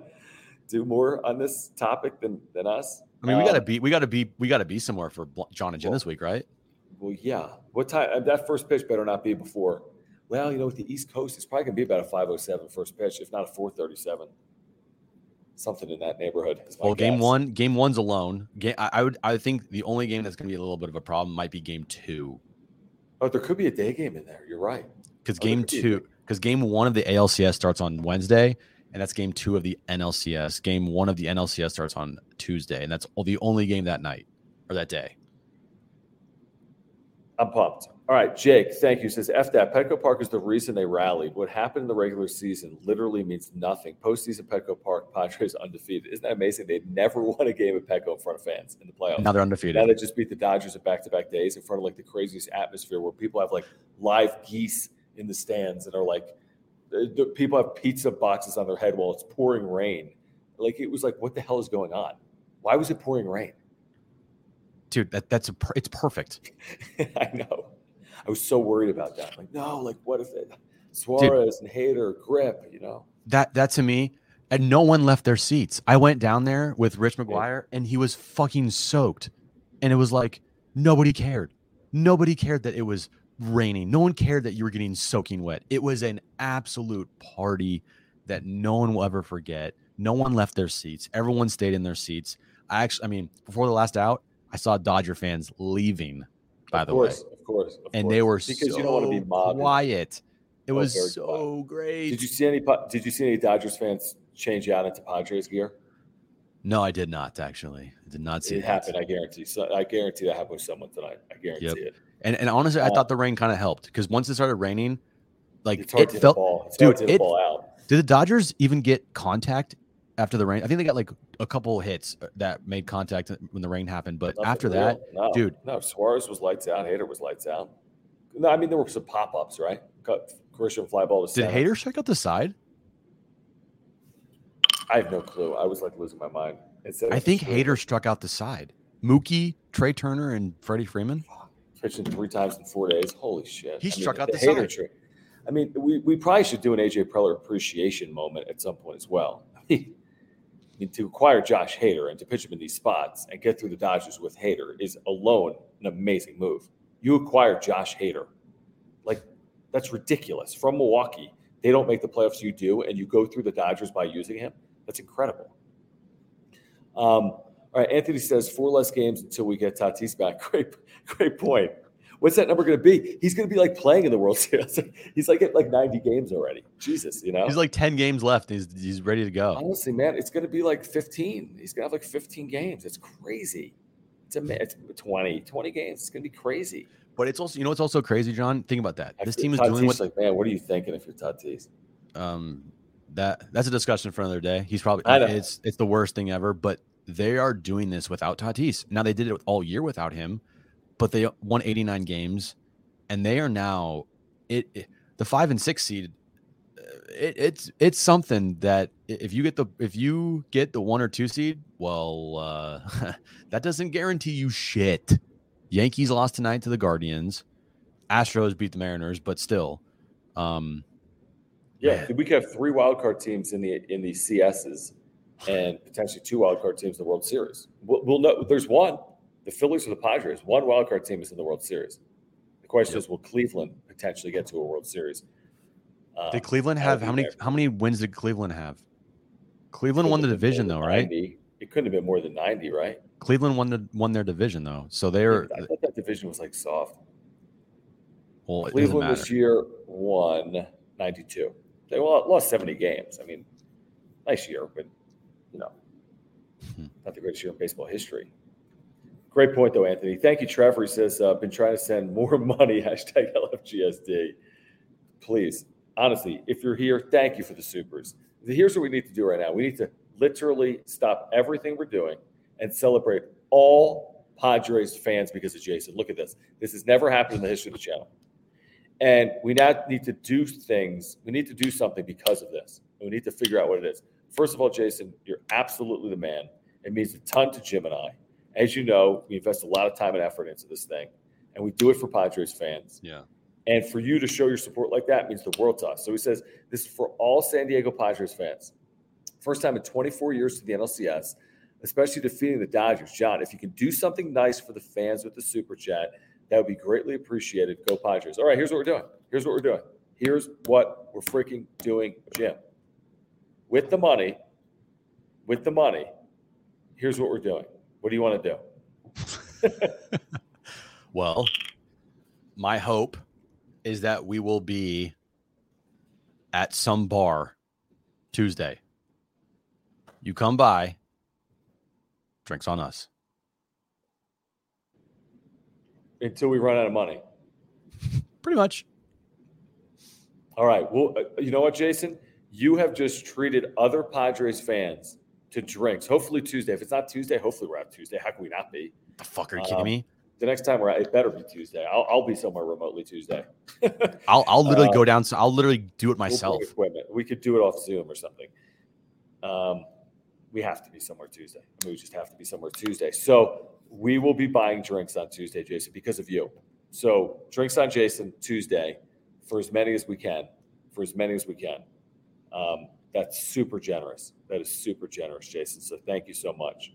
do more on this topic than than us? i mean we gotta Um, be we gotta be we gotta be somewhere for john and jen Well- this week right Well, yeah. What time? uh, That first pitch better not be before. Well, you know, with the East Coast, it's probably gonna be about a 507 first pitch, if not a 437. Something in that neighborhood. Well, game guess. one, game one's alone. Game, I, I would, I think the only game that's going to be a little bit of a problem might be game two, Oh, there could be a day game in there. You're right. because Oh, game could be a two, because game one of the ALCS starts on Wednesday, and that's game two of the NLCS. Game one of the NLCS starts on Tuesday, and that's the only game that night or that day. I'm pumped. All right, Jake, thank you. Says F that. Petco Park is the reason they rallied. What happened in the regular season literally means nothing. Postseason Petco Park, Padres undefeated. Isn't that amazing? They never won a game at Petco in front of fans in the playoffs. Now they're undefeated. Now they just beat the Dodgers at back-to-back days in front of like the craziest atmosphere where people have like live geese in the stands and are like people have pizza boxes on their head while it's pouring rain. Like it was like, what the hell is going on? Why was it pouring rain? Dude, that, that's a, per- it's perfect. I know. I was so worried about that. Like, no, like what if it Suarez and Hader grip, you know? That that to me, and no one left their seats. I went down there with Rich McGuire, and he was fucking soaked, and it was like nobody cared. Nobody cared that it was raining. No one cared that you were getting soaking wet. It was an absolute party that no one will ever forget. No one left their seats. Everyone stayed in their seats. I actually, I mean, before the last out, I saw Dodger fans leaving. By of the way, course, of course, of and course. they were because so you don't want to be mobbed. quiet. It Oh, was so great. Did you see any? Did you see any Dodgers fans change out into Padres gear? No, I did not actually. I did not see It that. happened. I guarantee. So I guarantee that happened with someone tonight. I guarantee Yep. it. And and honestly, I Uh, thought the rain kind of helped because once it started raining, like it felt. the ball. It's dude, hard to hit it- the ball out. Did the Dodgers even get contact after the rain? I think they got like a couple hits uh, that made contact when the rain happened, but Nothing after real. that, no, dude. no. Suarez was lights out. Hader was lights out. No, I mean there were some pop ups, right? Cut Christian fly ball to did. Hader check out the side? I have no clue. I was like losing my mind. I think Hader struck out the side. Mookie, Trea Turner, and Freddie Freeman. pitching three times in four days. Holy shit! He I mean, struck out the Hader. side. I mean, we, we probably should do an AJ Preller appreciation moment at some point as well. I mean, I mean, to acquire Josh Hader and to pitch him in these spots and get through the Dodgers with Hader is alone an amazing move. You acquire Josh Hader, like that's ridiculous. From Milwaukee, they don't make the playoffs. You do, and you go through the Dodgers by using him. That's incredible. Um, all right, Anthony says four less games until we get Tatis back. Great, great point. What's that number going to be? He's going to be like playing in the World Series. He's like at like 90 games already. Jesus, you know. He's like ten games left. He's he's ready to go. Honestly, man, it's going to be like 15. He's going to have like 15 games. It's crazy. It's a man, it's 20, 20 games. It's going to be crazy. But it's also you know it's also crazy, John. Think about that. This team is Tatis doing what like, man, what are you thinking if you're Tatis? um that that's a discussion for another day. He's probably it's it's the worst thing ever, but they are doing this without Tatis. Now they did it all year without him, but they won 89 games, and they are now it, it- the five and six seed. uh, It, it's it's something that if you get the if you get the one or two seed, well, uh, that doesn't guarantee you shit. Yankees lost tonight to the Guardians. Astros beat the Mariners, but still, um, Yeah, we could have three wild card teams in the in the CSs, and potentially two wild card teams in the World Series. We'll, we'll know. There's one. The Phillies or the Padres. One wild card team is in the World Series. The question is, will Cleveland potentially get to a World Series? Um, Did Cleveland have how many there. how many wins did Cleveland have? Cleveland won the Couldn't have been division though, than right? It couldn't have been more than ninety, right? Cleveland won the won their division though, so they're I thought that division was like soft. well. Cleveland this year won 92. They lost 70 games. I mean, nice year, but you know, Hmm. not the greatest year in baseball history. Great point, though, Anthony. Thank you, Trevor. He says, uh, been trying to send more money, hashtag LFGSD. Please, honestly, if you're here, thank you for the supers. Here's what we need to do right now. We need to literally stop everything we're doing and celebrate all Padres fans because of Jason. Look at this. This has never happened in the history of the channel. And we now need to do things. We need to do something because of this. And we need to figure out what it is. First of all, Jason, you're absolutely the man. It means a ton to Jim and I. As you know, we invest a lot of time and effort into this thing, and we do it for Padres fans. Yeah. And for you to show your support like that means the world to us. So he says this is for all San Diego Padres fans. First time in 24 years to the NLCS, especially defeating the Dodgers. John, if you can do something nice for the fans with the super chat, that would be greatly appreciated. Go Padres. All right, here's what we're doing. Here's what we're doing. Here's what we're freaking doing, Jim. With the money, with the money, here's what we're doing. What do you want to do? Well, my hope is that we will be at some bar Tuesday. You come by, drinks on us. Until we run out of money. Pretty much. All right. Well, uh, you know what, Jason? You have just treated other Padres fans to drinks. Hopefully Tuesday. If it's not Tuesday, hopefully we're out Tuesday. How can we not be? The fuck are you kidding Um, me? The next time we're out, it better be Tuesday. I'll, I'll be somewhere remotely Tuesday. I'll I'll literally uh, go down. So I'll literally do it We'll myself. equipment. We could do it off Zoom or something. Um, we have to be somewhere Tuesday. I mean, we just have to be somewhere Tuesday. So we will be buying drinks on Tuesday, Jason, because of you. So drinks on Jason Tuesday for as many as we can, for as many as we can. Um, that's super generous. That is super generous, Jason. So thank you so much.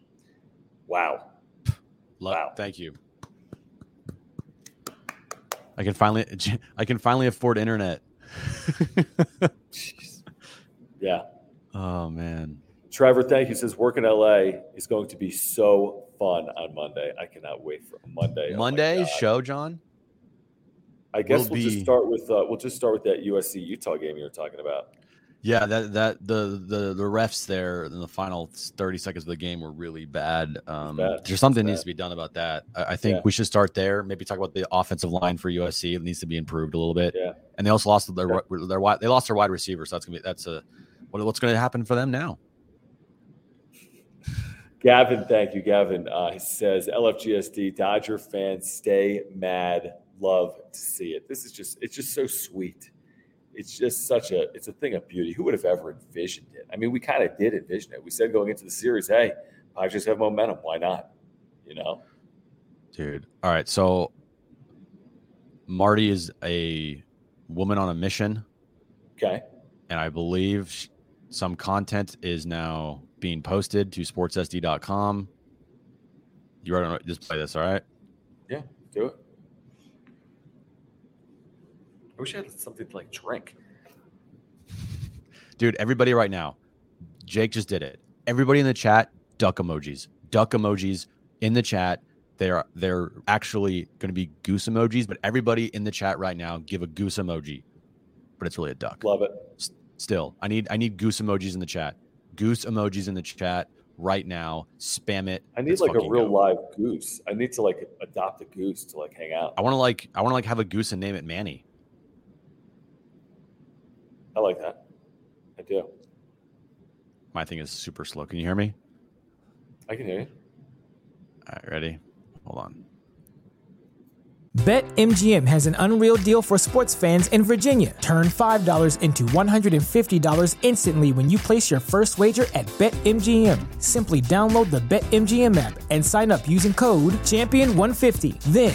Wow. Lo- Wow. Thank you. I can finally I can finally afford internet. Yeah. oh man. Trevor, thank you. Says work in LA is going to be so fun on Monday. I cannot wait for Monday. Oh my Monday's God. show, John. I guess will we'll just start with uh, we'll just start with that USC Utah game you were talking about. Yeah, that that the the the refs there in the final thirty seconds of the game were really bad. Um, bad. There's something It's needs to be done about that. I, I think Yeah. we should start there. Maybe talk about the offensive line for USC. It needs to be improved a little bit. Yeah. And they also lost their Yeah. their wide they lost their wide receiver. So that's gonna be that's a what, what's going to happen for them now? Gavin, thank you, Gavin. Uh, he says LFGSD Dodger fans stay mad. Love to see it. This is just it's just so sweet. It's just such a it's a thing of beauty. Who would have ever envisioned it? I mean, we kind of did envision it. We said going into the series, hey, Padres have momentum. Why not? You know, Dude. All right. So Marty is a woman on a mission, okay. and I believe some content is now being posted to sportssd.com. You ready just play this, all right? Yeah, do it. I wish I had something to like drink. Dude, everybody right now, Jake just did it. Everybody in the chat, duck emojis. Duck emojis in the chat. They're they're actually going to be goose emojis, but everybody in the chat right now give a goose emoji. But it's really a duck. Love it. Still, I need I need goose emojis in the chat. Goose emojis in the chat right now. Spam it. I need like a real go. live goose. I need to like adopt a goose to like hang out. I want to like I want to like have a goose and name it Manny. I like that. I do. My thing is super slow. Can you hear me? I can hear you. All right, ready? Hold on. BetMGM has an unreal deal for sports fans in Virginia. Turn $5 into $150 instantly when you place your first wager at BetMGM. Simply download the BetMGM app and sign up using code Champion150. Then,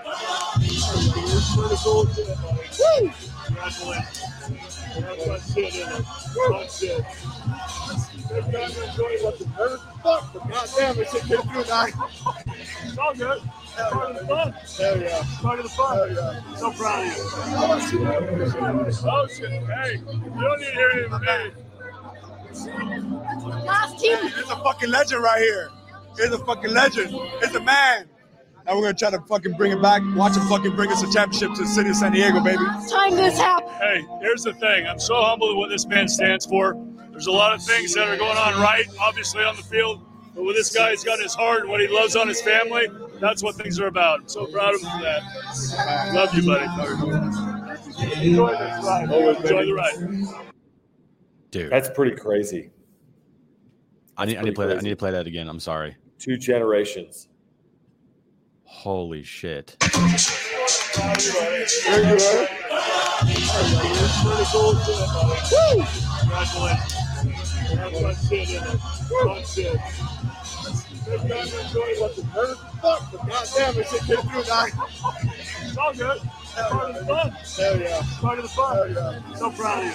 Fuck, but goddamn, through. It's all good. Part of the fun. Hell yeah. Part of the fun. Hell yeah. So proud of you. Oh shit. Hey, you don't need me. Last team. A fucking legend right here. It's a fucking legend. It's a man. And we're gonna try to fucking bring it back. Watch him fucking bring us a championship to the city of San Diego, baby. Time this happened. Hey, here's the thing. I'm so humble at what this man stands for. There's a lot of things that are going on right, obviously on the field, but with this guy, he's got his heart and what he loves on his family. That's what things are about. I'm so proud of him for that. Love you, buddy. Enjoy this ride. Enjoy the ride. Dude, That's pretty crazy. I need, I need to pretty play that. I need to play that again. I'm sorry. Two generations. Holy shit. Regular. Congratulations. That's my shit in it. My shit. This guy enjoyed what the hurt. Fuck, but goddamn, it should get through now. It's all good. Part of the fun. Hell yeah. Part of the fun. Hell yeah. So proud of you.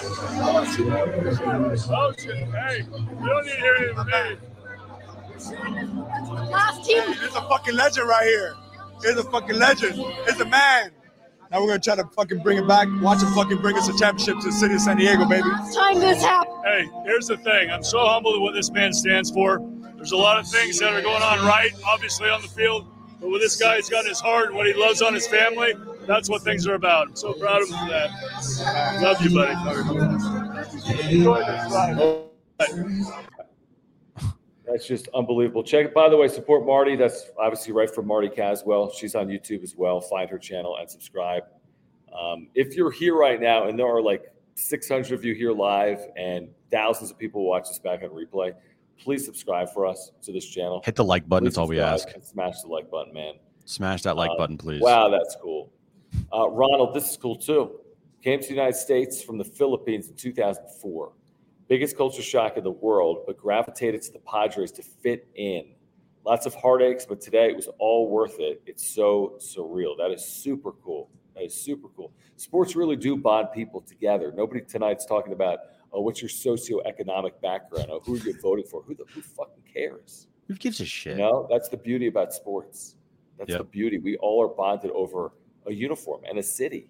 Oh shit. Hey, you don't need to hear it from me. Last team. It's a fucking legend right here. It's a fucking legend. It's a man. Now we're gonna try to fucking bring it back. Watch him fucking bring us a championship to the city of San Diego, baby. Time this happened. Hey, here's the thing. I'm so humble at what this man stands for. There's a lot of things that are going on right, obviously on the field, but with this guy, he's got his heart and what he loves on his family. That's what things are about. I'm so proud of him for that. Love you, buddy. Enjoy this ride. That's just unbelievable. Check. By the way, support Marty. That's obviously right from Marty Caswell. She's on YouTube as well. Find her channel and subscribe. Um, if you're here right now, and there are like 600 of you here live, and thousands of people watch this back on replay, please subscribe for us to this channel. Hit the like button. Please That's all we ask. Smash the like button, man. Smash that like Uh, button, please. Wow, that's cool. Uh, Ronald, this is cool too. Came to the United States from the Philippines in 2004. Biggest culture shock in the world, but gravitated to the Padres to fit in. Lots of heartaches, but today it was all worth it. It's so surreal. That is super cool. That is super cool. Sports really do bond people together. Nobody tonight's talking about, oh, what's your socioeconomic background? Oh, who are you voting for? Who the who fucking cares? Who gives a shit? You know, that's the beauty about sports. That's Yep. the beauty. We all are bonded over a uniform and a city.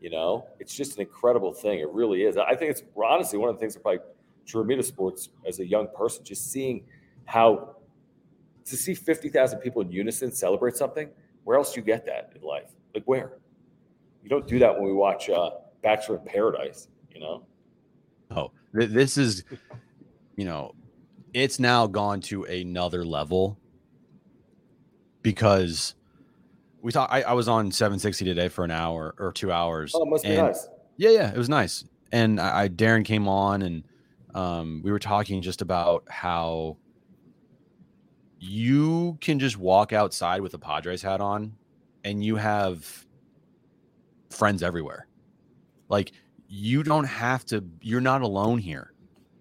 You know, it's just an incredible thing. It really is. I think it's honestly one of the things that probably drew me to sports as a young person. Just seeing how to see fifty thousand people in unison celebrate something. Where else do you get that in life? Like where? You don't do that when we watch uh, Bachelor in Paradise. You know, Oh, th- this is, you know, it's now gone to another level because we thought I, I was on 760 today for an hour or two hours. oh, it must be nice. Yeah, yeah, it was nice. And I, I Darren came on and um, we were talking just about how you can just walk outside with a Padres hat on and you have friends everywhere. Like you don't have to you're not alone here.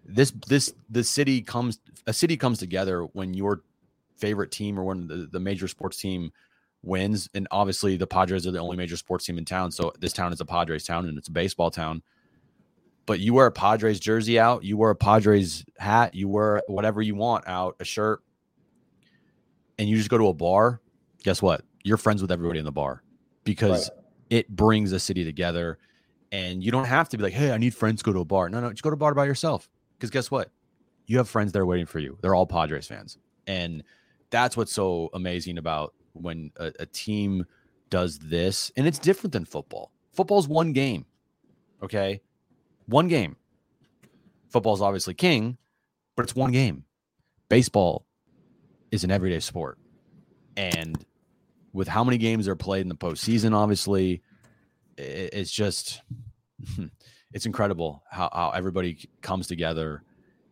This this the city comes a city comes together when your favorite team or when the, the major sports team wins. And obviously, the Padres are the only major sports team in town. So this town is a Padres town and it's a baseball town. But you wear a Padres jersey out, you wear a Padres hat, you wear whatever you want out, a shirt, and you just go to a bar. Guess what? You're friends with everybody in the bar because Right. it brings the city together. And you don't have to be like, hey, I need friends to go to a bar. No, no, just go to a bar by yourself. Because guess what? You have friends there waiting for you. They're all Padres fans. And that's what's so amazing about when a, a team does this. And it's different than football. Football's one game. Okay. One game. Football's obviously king, but it's one game. Baseball is an everyday sport. And with how many games are played in the postseason, obviously, it's just it's incredible how, how everybody comes together.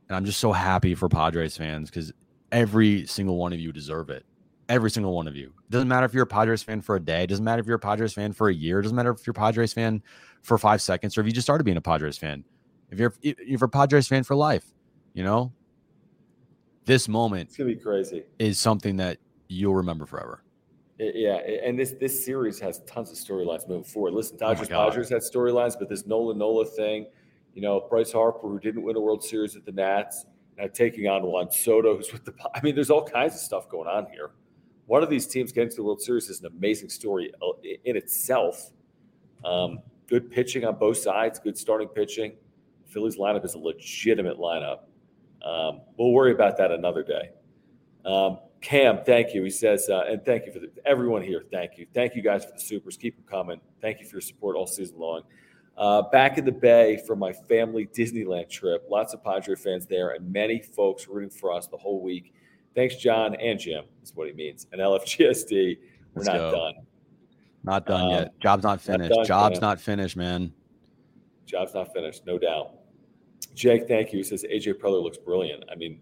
And I'm just so happy for Padres fans because every single one of you deserve it. Every single one of you. It doesn't matter if you're a Padres fan for a day. It Doesn't matter if you're a Padres fan for a year. It Doesn't matter if you're a Padres fan for five seconds or if you just started being a Padres fan. If you're if you're a Padres fan for life, you know, this moment It's gonna be crazy. is something that you'll remember forever. I- Yeah, and this this series has tons of storylines moving forward. Listen, Oh Dodgers God. Dodgers had storylines, but this Nola Nola thing, you know, Bryce Harper who didn't win a World Series at the Nats, now taking on Juan Soto, who's with the. I mean, there's all kinds of stuff going on here. One of these teams getting to the World Series is an amazing story uh, in itself. Um, good pitching on both sides, good starting pitching. Phillies lineup is a legitimate lineup. Um, we'll worry about that another day. Um, Cam, thank you. He says, uh, and thank you for the, everyone here. Thank you. Thank you guys for the supers. Keep them coming. Thank you for your support all season long. Uh, back in the Bay for my family Disneyland trip. Lots of Padre fans there and many folks rooting for us the whole week. Thanks, John and Jim, is what he means. And LFGSD, we're Let's not go. done. Not done Um, yet. Job's not finished. done, Job's Cam. not finished, man. Job's not finished, no doubt. Jake, thank you. He says AJ Preller looks brilliant. I mean,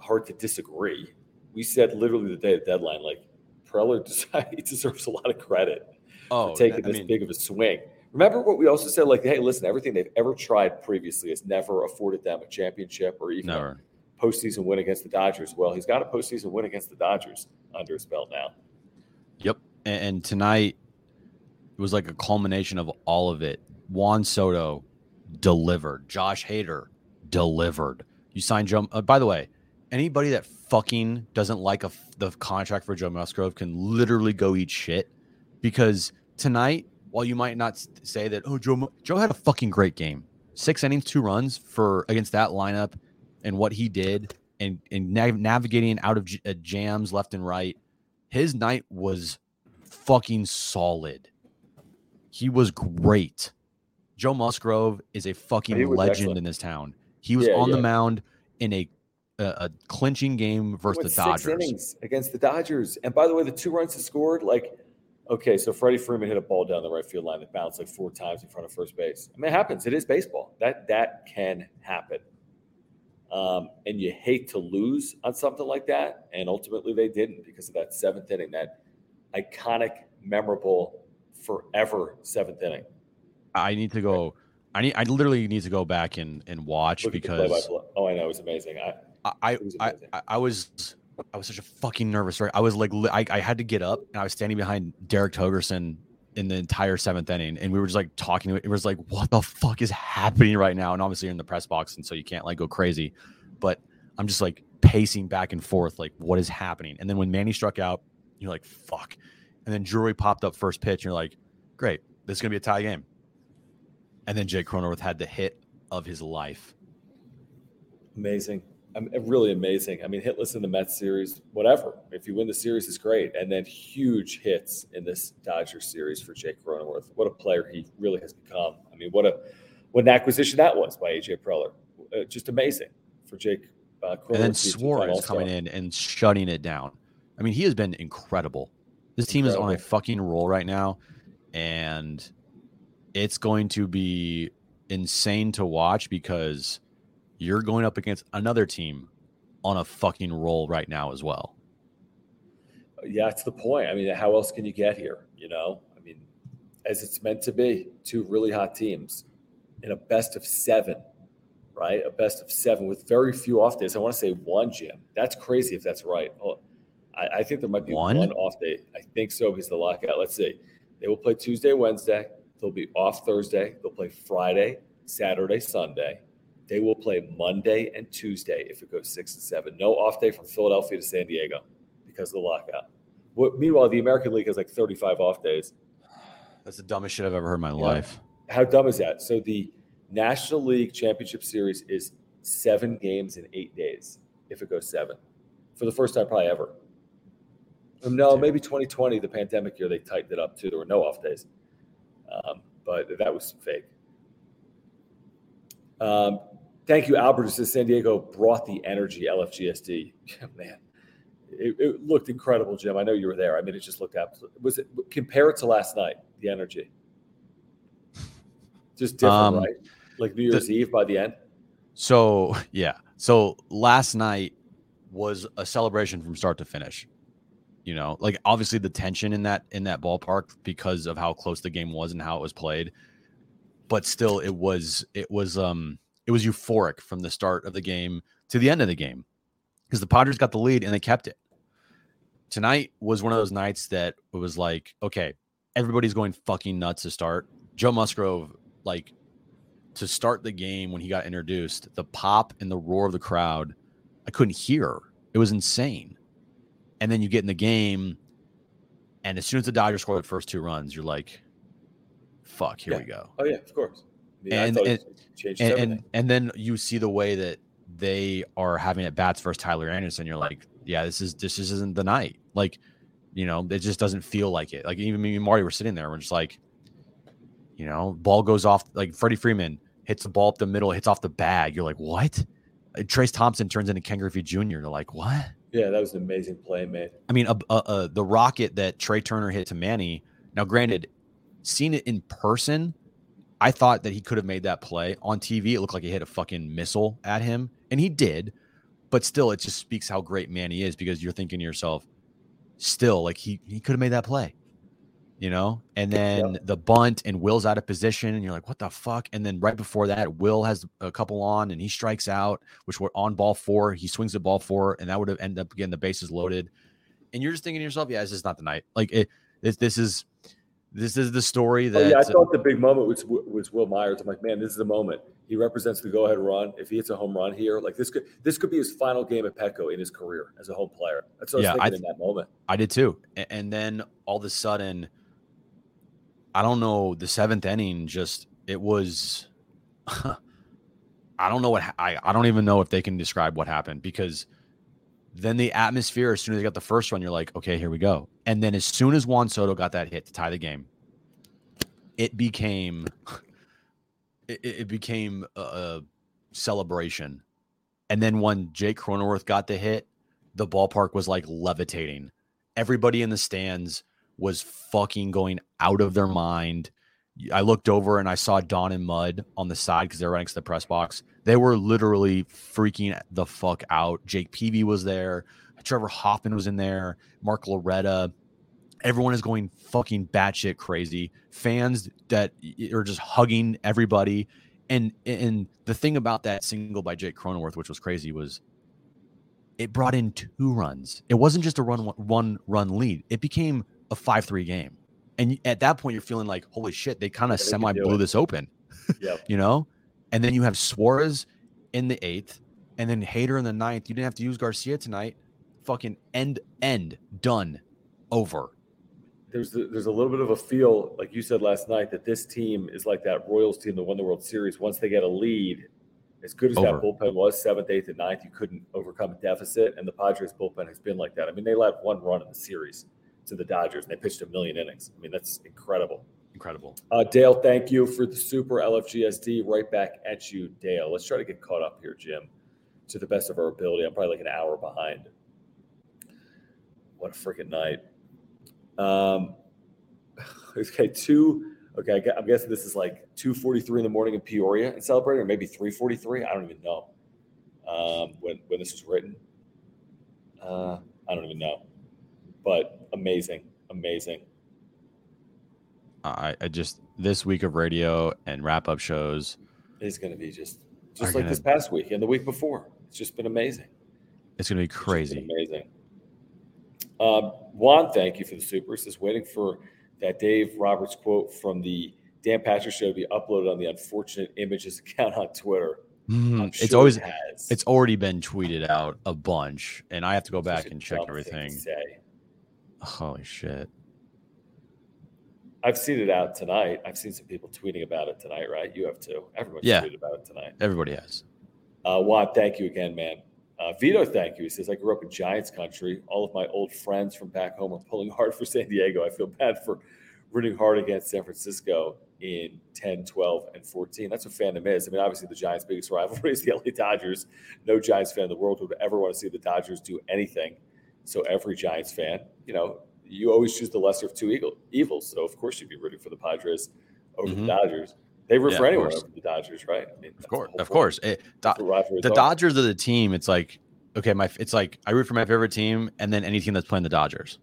hard to disagree. We said literally the day of the deadline, like Preller he deserves a lot of credit Oh, for taking I this mean, big of a swing. Remember what we also said, like, hey, listen, everything they've ever tried previously has never afforded them a championship or even never. Postseason win against the Dodgers. Well, he's got a postseason win against the Dodgers under his belt now. Yep. And, tonight it was like a culmination of all of it. Juan Soto delivered. Josh Hader delivered. You signed Joe. Uh, by the way, anybody that fucking doesn't like a, the contract for Joe Musgrove can literally go eat shit because tonight, while you might not say that, oh, Joe, Joe had a fucking great game. Six innings, two runs for against that lineup and what he did and, and nav- navigating out of j- uh, jams left and right. His night was fucking solid. He was great. Joe Musgrove is a fucking legend excellent. in this town. He was Yeah, on the mound in a a, a clinching game versus the Dodgers. against the Dodgers. And by the way, the two runs he scored, like, okay, so Freddie Freeman hit a ball down the right field line that bounced like four times in front of first base. I mean, it happens. It is baseball. That that can happen. Um, and you hate to lose on something like that. And ultimately, they didn't because of that seventh inning, that iconic, memorable, forever seventh inning. I need to go. I need. I literally need to go back and and watch Look because oh, I know it was amazing. I, I I, was I amazing. I- I was I was such a fucking nervous. Right, I was like I, I had to get up and I was standing behind Derek Togerson in the entire seventh inning, and we were just like talking. It was like, what the fuck is happening right now? And obviously you're in the press box, and so you can't like go crazy. But I'm just like pacing back and forth, like what is happening? And then when Manny struck out, you're like, fuck. And then Drury popped up first pitch, and you're like, great, this is gonna be a tie game. And then Jake Cronenworth had the hit of his life. Amazing. I'm really amazing. I mean, hitless in the Mets series, whatever. If you win the series, it's great. And then huge hits in this Dodgers series for Jake Cronenworth. What a player he really has become. I mean, what a what an acquisition that was by AJ Preller. Uh, just amazing for Jake uh, Cronenworth. and then to be a two-time Suarez coming in and shutting it down. I mean, he has been incredible. This team is on a fucking roll right now, and it's going to be insane to watch because you're going up against another team on a fucking roll right now as well. Yeah, it's the point. I mean, how else can you get here? You know, I mean, as it's meant to be, two really hot teams in a best of seven, right? A best of seven with very few off days. I want to say one, Jim. That's crazy if that's right. Oh, I, I think there might be One? one? off day. I think so because the lockout. Let's see. They will play Tuesday, Wednesday. They'll be off Thursday. They'll play Friday, Saturday, Sunday. They will play Monday and Tuesday if it goes six and seven. No off day from Philadelphia to San Diego because of the lockout. What, meanwhile, the American League has like 35 off days. That's the dumbest shit I've ever heard in my Yeah. life. How dumb is that? So the National League Championship Series is seven games in eight days if it goes seven for the first time probably ever. Um, No, Dude. maybe 2020, the pandemic year, they tightened it up too. There were no off days, um, but that was fake. Um, thank you, Albert. It says San Diego brought the energy. LFGSD, man, it, it looked incredible, Jim. I know you were there. I mean, it just looked absolutely. Was it compare it to last night? The energy, just different, Um, right? Like New Year's Eve by the end. So yeah. So last night was a celebration from start to finish. You know, like obviously the tension in that in that ballpark because of how close the game was and how it was played. But still it was it was um it was euphoric from the start of the game to the end of the game. Because the Padres got the lead and they kept it. Tonight was one of those nights that it was like, okay, everybody's going fucking nuts to start. Joe Musgrove, like to start the game when he got introduced, the pop and the roar of the crowd, I couldn't hear. It was insane. And then you get in the game, and as soon as the Dodgers score the first two runs, you're like, "Fuck, here Yeah. we go." Oh yeah, of course. I mean, And- and- And, and and then you see the way that they are having at bats versus Tyler Anderson. You're like, "Yeah, this is this just isn't the night." Like, you know, it just doesn't feel like it. Like even me and Marty were sitting there, we're just like, you know, ball goes off. Like Freddie Freeman hits the ball up the middle, hits off the bag. You're like, what? Uh, Trayce Thompson turns into Ken Griffey Jr. You're like, what? yeah, that was an amazing play, man. I mean, uh, uh, uh, the rocket that Trea Turner hit to Manny. Now, granted, seeing it in person, I thought that he could have made that play on TV. It looked like he hit a fucking missile at him, and he did. But still, it just speaks how great Manny is because you're thinking to yourself, still, like he he could have made that play, you know. And then the bunt and Wil's out of position, and you're like, what the fuck? And then right before that, Wil has a couple on, and he strikes out, which were on ball four. He swings the ball four, and that would have ended up getting the bases loaded. And you're just thinking to yourself, yeah, this is not the night. Like it, this, this is this is the story that. Oh, yeah, I thought the big moment was was Wil Myers. I'm like, man, this is the moment. He represents the go-ahead run. If he hits a home run here, like this could this could be his final game at Petco in his career as a home player. That's what Yeah, I was I thinking in that moment. I did too. And then all of a sudden, I don't know, the seventh inning just it was I don't know what I I don't even know if they can describe what happened because then the atmosphere as soon as they got the first one, you're like, okay, here we go. And then as soon as Juan Soto got that hit to tie the game, it became it, it it became a, a celebration. And then when Jake Cronenworth got the hit, the ballpark was like levitating. Everybody in the stands was fucking going out of their mind. I looked over and I saw Don and Mud on the side because they're right next to the press box. They were literally freaking the fuck out. Jake Peavy was there. Trevor Hoffman was in there. Mark Loretta. Everyone is going fucking batshit crazy. Fans that are just hugging everybody. And and the thing about that single by Jake Cronenworth, which was crazy, was it brought in two runs. It wasn't just a run one run lead. It became a five three game. And at that point, you're feeling like, holy shit, they kind of Yeah, semi blew it. this open, Yeah. you know? And then you have Suarez in the eighth, and then Hader in the ninth. You didn't have to use Garcia tonight. Fucking end, end, done, over. There's the, there's a little bit of a feel, like you said last night, that this team is like that Royals team that won the World Series. Once they get a lead, as good as Over. that bullpen was, seventh, eighth, and ninth, you couldn't overcome a deficit. And the Padres bullpen has been like that. I mean, they let one run in the series to the Dodgers, and they pitched a million innings. I mean, that's incredible. Incredible. Uh, Dale, thank you for the super LFGSD. Right back at you, Dale. Let's try to get caught up here, Jim, to the best of our ability. I'm probably like an hour behind. What a freaking night. Um, okay, two. Okay, I'm guessing this is like 2:43 in the morning in Peoria and celebrating, or maybe 3:43. I don't even know um, when when this was written. Uh, I don't even know, but amazing, amazing. I, I just this week of radio and wrap up shows. is going to be just just like gonna- this past week and the week before. It's just been amazing. It's be It's just been crazy. amazing. Um, Juan, thank you for the super. Says waiting for that Dave Roberts quote from the Dan Patrick show to be uploaded on the unfortunate images account on Twitter. Mhm. I'm It's always it has. it's already been tweeted out a bunch, and I have to go back and check to everything. Holy shit! I've seen it out tonight. I've seen some people tweeting about it tonight, right? You have too. Everyone's Yeah. tweeted about it tonight. Everybody has. Uh, Juan, thank you again, man. Uh, Vito, thank you. He says, I grew up in Giants country. All of my old friends from back home are pulling hard for San Diego. I feel bad for rooting hard against San Francisco in 10, 12, and 14. That's what fandom is. I mean, obviously, the Giants' biggest rivalry is the LA Dodgers. No Giants fan in the world would ever want to see the Dodgers do anything. So, every Giants fan, you know, you always choose the lesser of two eagle, evils. So, of course, you'd be rooting for the Padres over Mhm. the Dodgers. They root Yeah, for anyone over the Dodgers, right? I mean, Of course, of course. It, Do- That's what rivalries the. Dodgers are the team. It's like okay, my it's like I root for my favorite team, and then any team that's playing the Dodgers.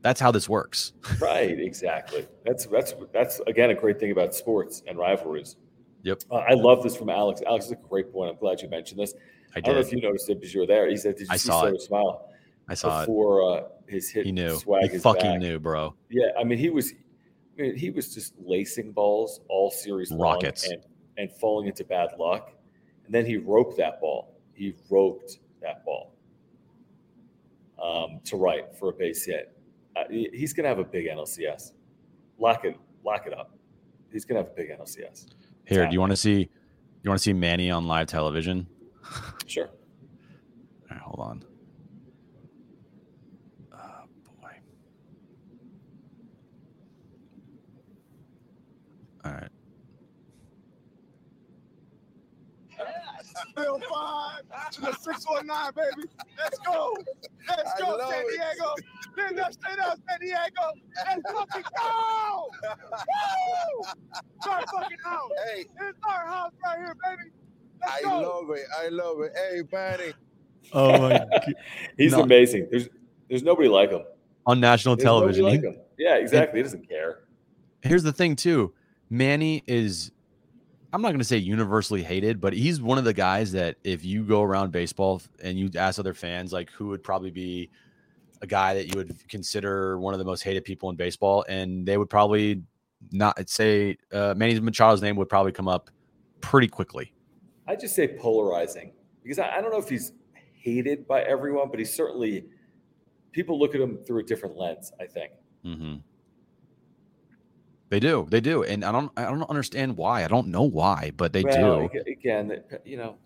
That's how this works. Right, exactly. That's that's that's again a great thing about sports and rivalries. Yep. Uh, I love this from Alex. Alex is a great point. I'm glad you mentioned this. I I, don't know if you noticed it because you were there. He said, "Did you I see saw Soto it. smile I saw it. before uh, his hit? He knew. Swag He is fucking back. knew, bro. Yeah, I mean he was. I mean, he was just lacing balls all series long Rockets. and and falling into bad luck, and then he roped that ball. He roped that ball um, to right for a base hit. Uh, he's going to have a big NLCS. Lock it, lock it up. He's going to have a big NLCS. Here, do you want to see? You want to see Manny on live television? Sure. All right, hold on. All right. Bill five to the 619, baby. Let's go. Let's I go, San. Diego. Then let's stay down, San Diego. Let's fucking go. Woo! It's our fucking house. Hey, It's our house right here, baby. Let's I go. love it. I love it. Hey, Manny. Oh my god. He's No. amazing. There's there's nobody like him. On national There's television. like He- him. Yeah, exactly. He doesn't care. here's the thing too manny is i'm not going to say universally hated but he's one of the guys that if you go around baseball and you ask other fans like who would probably be a guy that you would consider one of the most hated people in baseball and they would probably not say uh, manny machado's name would probably come up pretty quickly I just say polarizing because I, I don't know if he's hated by everyone, but he's certainly people look at him through a different lens. I think. hmm they do they do and i don't i don't understand why i don't know why but they Well, do Again, uh, you know,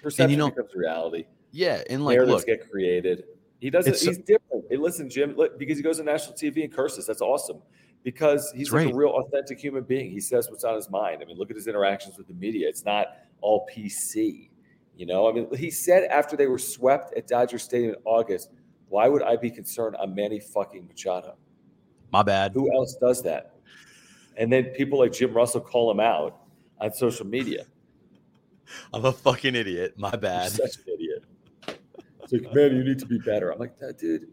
perception know- becomes reality. yeah and like Narratives look get created. He doesn't. He's different. Hey, listen, Jim, look, because he goes on national TV and curses. That's awesome. Because he's like right. a real authentic human being. He says what's on his mind. I mean, look at his interactions with the media. It's not all PC. You know, I mean, he said after they were swept at Dodger Stadium in August, "Why would I be concerned? I'm Manny fucking Machado. my bad Who else does that?" And then people like Jim Russell call him out on social media. i'm a fucking idiot my You're bad such an idiot. It's like, man, you need to be better. I'm like, that dude,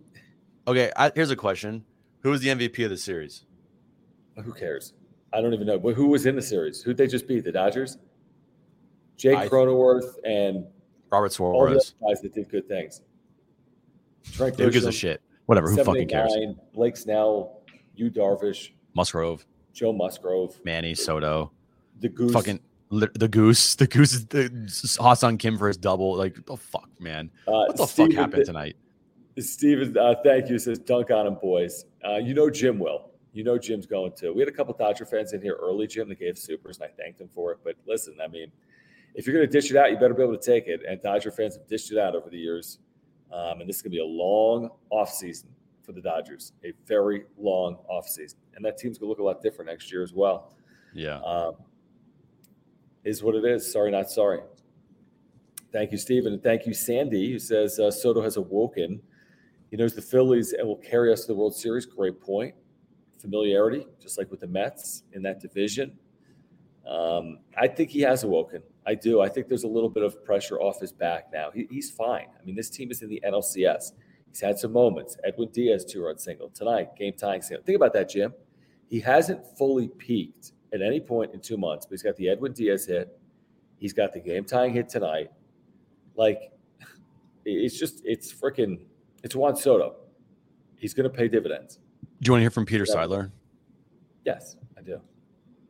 Okay, I, here's a question: Who was the MVP of the series? Who cares? I don't even know. But who was in the series? Who'd they just beat? The Dodgers? Jake I- Cronenworth and Robert all Suarez. guys that did good things. Trent Who gives a shit? Whatever. Who fucking cares? Blake Snell, you Darvish, Musgrove, Joe Musgrove, Manny, Soto, the Goose. fucking the goose. The goose is the Ha-Seong Kim for his double. Like, the fuck, man? uh, What the Steven, fuck happened tonight? Steven, uh, thank you. Says dunk on him, boys. Uh, you know Jim will. You know Jim's going to. We had a couple Dodger fans in here early, Jim, that gave supers, and I thanked them for it. But listen, I mean, if you're going to dish it out, you better be able to take it. And Dodger fans have dished it out over the years. Um, and this is going to be a long offseason for the Dodgers, a very long offseason. And that team's going to look a lot different next year as well. Yeah. Um, is what it is. Sorry, not sorry. Thank you, Stephen. And thank you, Sandy, who says uh, Soto has awoken. He knows the Phillies and will carry us to the World Series. Great point. Familiarity, just like with the Mets in that division. Um, I think he has awoken. I do. I think there's a little bit of pressure off his back now. He, he's fine. I mean, this team is in the NLCS. He's had some moments. Edwin Diaz two run single tonight, game tying single. Think about that, Jim. He hasn't fully peaked at any point in two months, but he's got the Edwin Diaz hit. He's got the game tying hit tonight. Like, it's just, it's freaking, it's Juan Soto. He's going to pay dividends. Do you want to hear from Peter Yeah. Seidler? Yes, I do.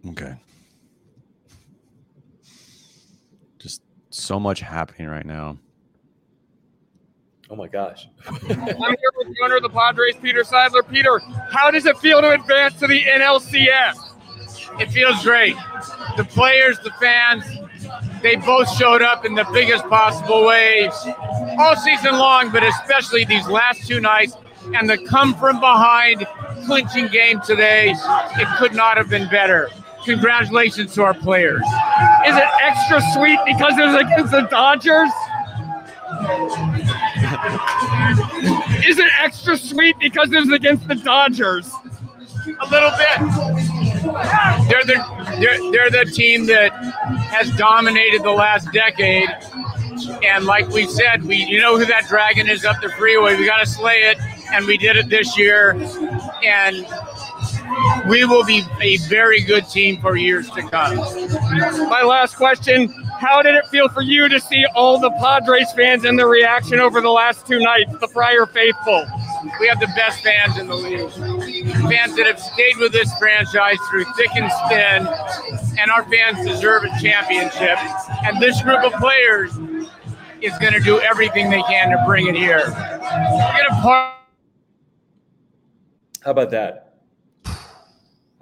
Okay. Just so much happening right now. Oh my gosh. I'm here with the owner of the Padres, Peter Seidler. Peter, how does it feel to advance to the NLCS? It feels great. The players, the fans, they both showed up in the biggest possible ways all season long, but especially these last two nights. And the come from behind clinching game today, it could not have been better. Congratulations to our players. Is it extra sweet because it was against the Dodgers? Is it extra sweet because it was against the Dodgers? A little bit. They're the they're, they're the team that has dominated the last decade. And like we said, we you know who that dragon is up the freeway. We got to slay it, and we did it this year. And we will be a very good team for years to come. My last question How did it feel for you to see all the Padres fans and the reaction over the last two nights, the Friar faithful? We have the best fans in the league. Fans that have stayed with this franchise through thick and thin, and our fans deserve a championship. And this group of players is going to do everything they can to bring it here. We're going to par- How about that?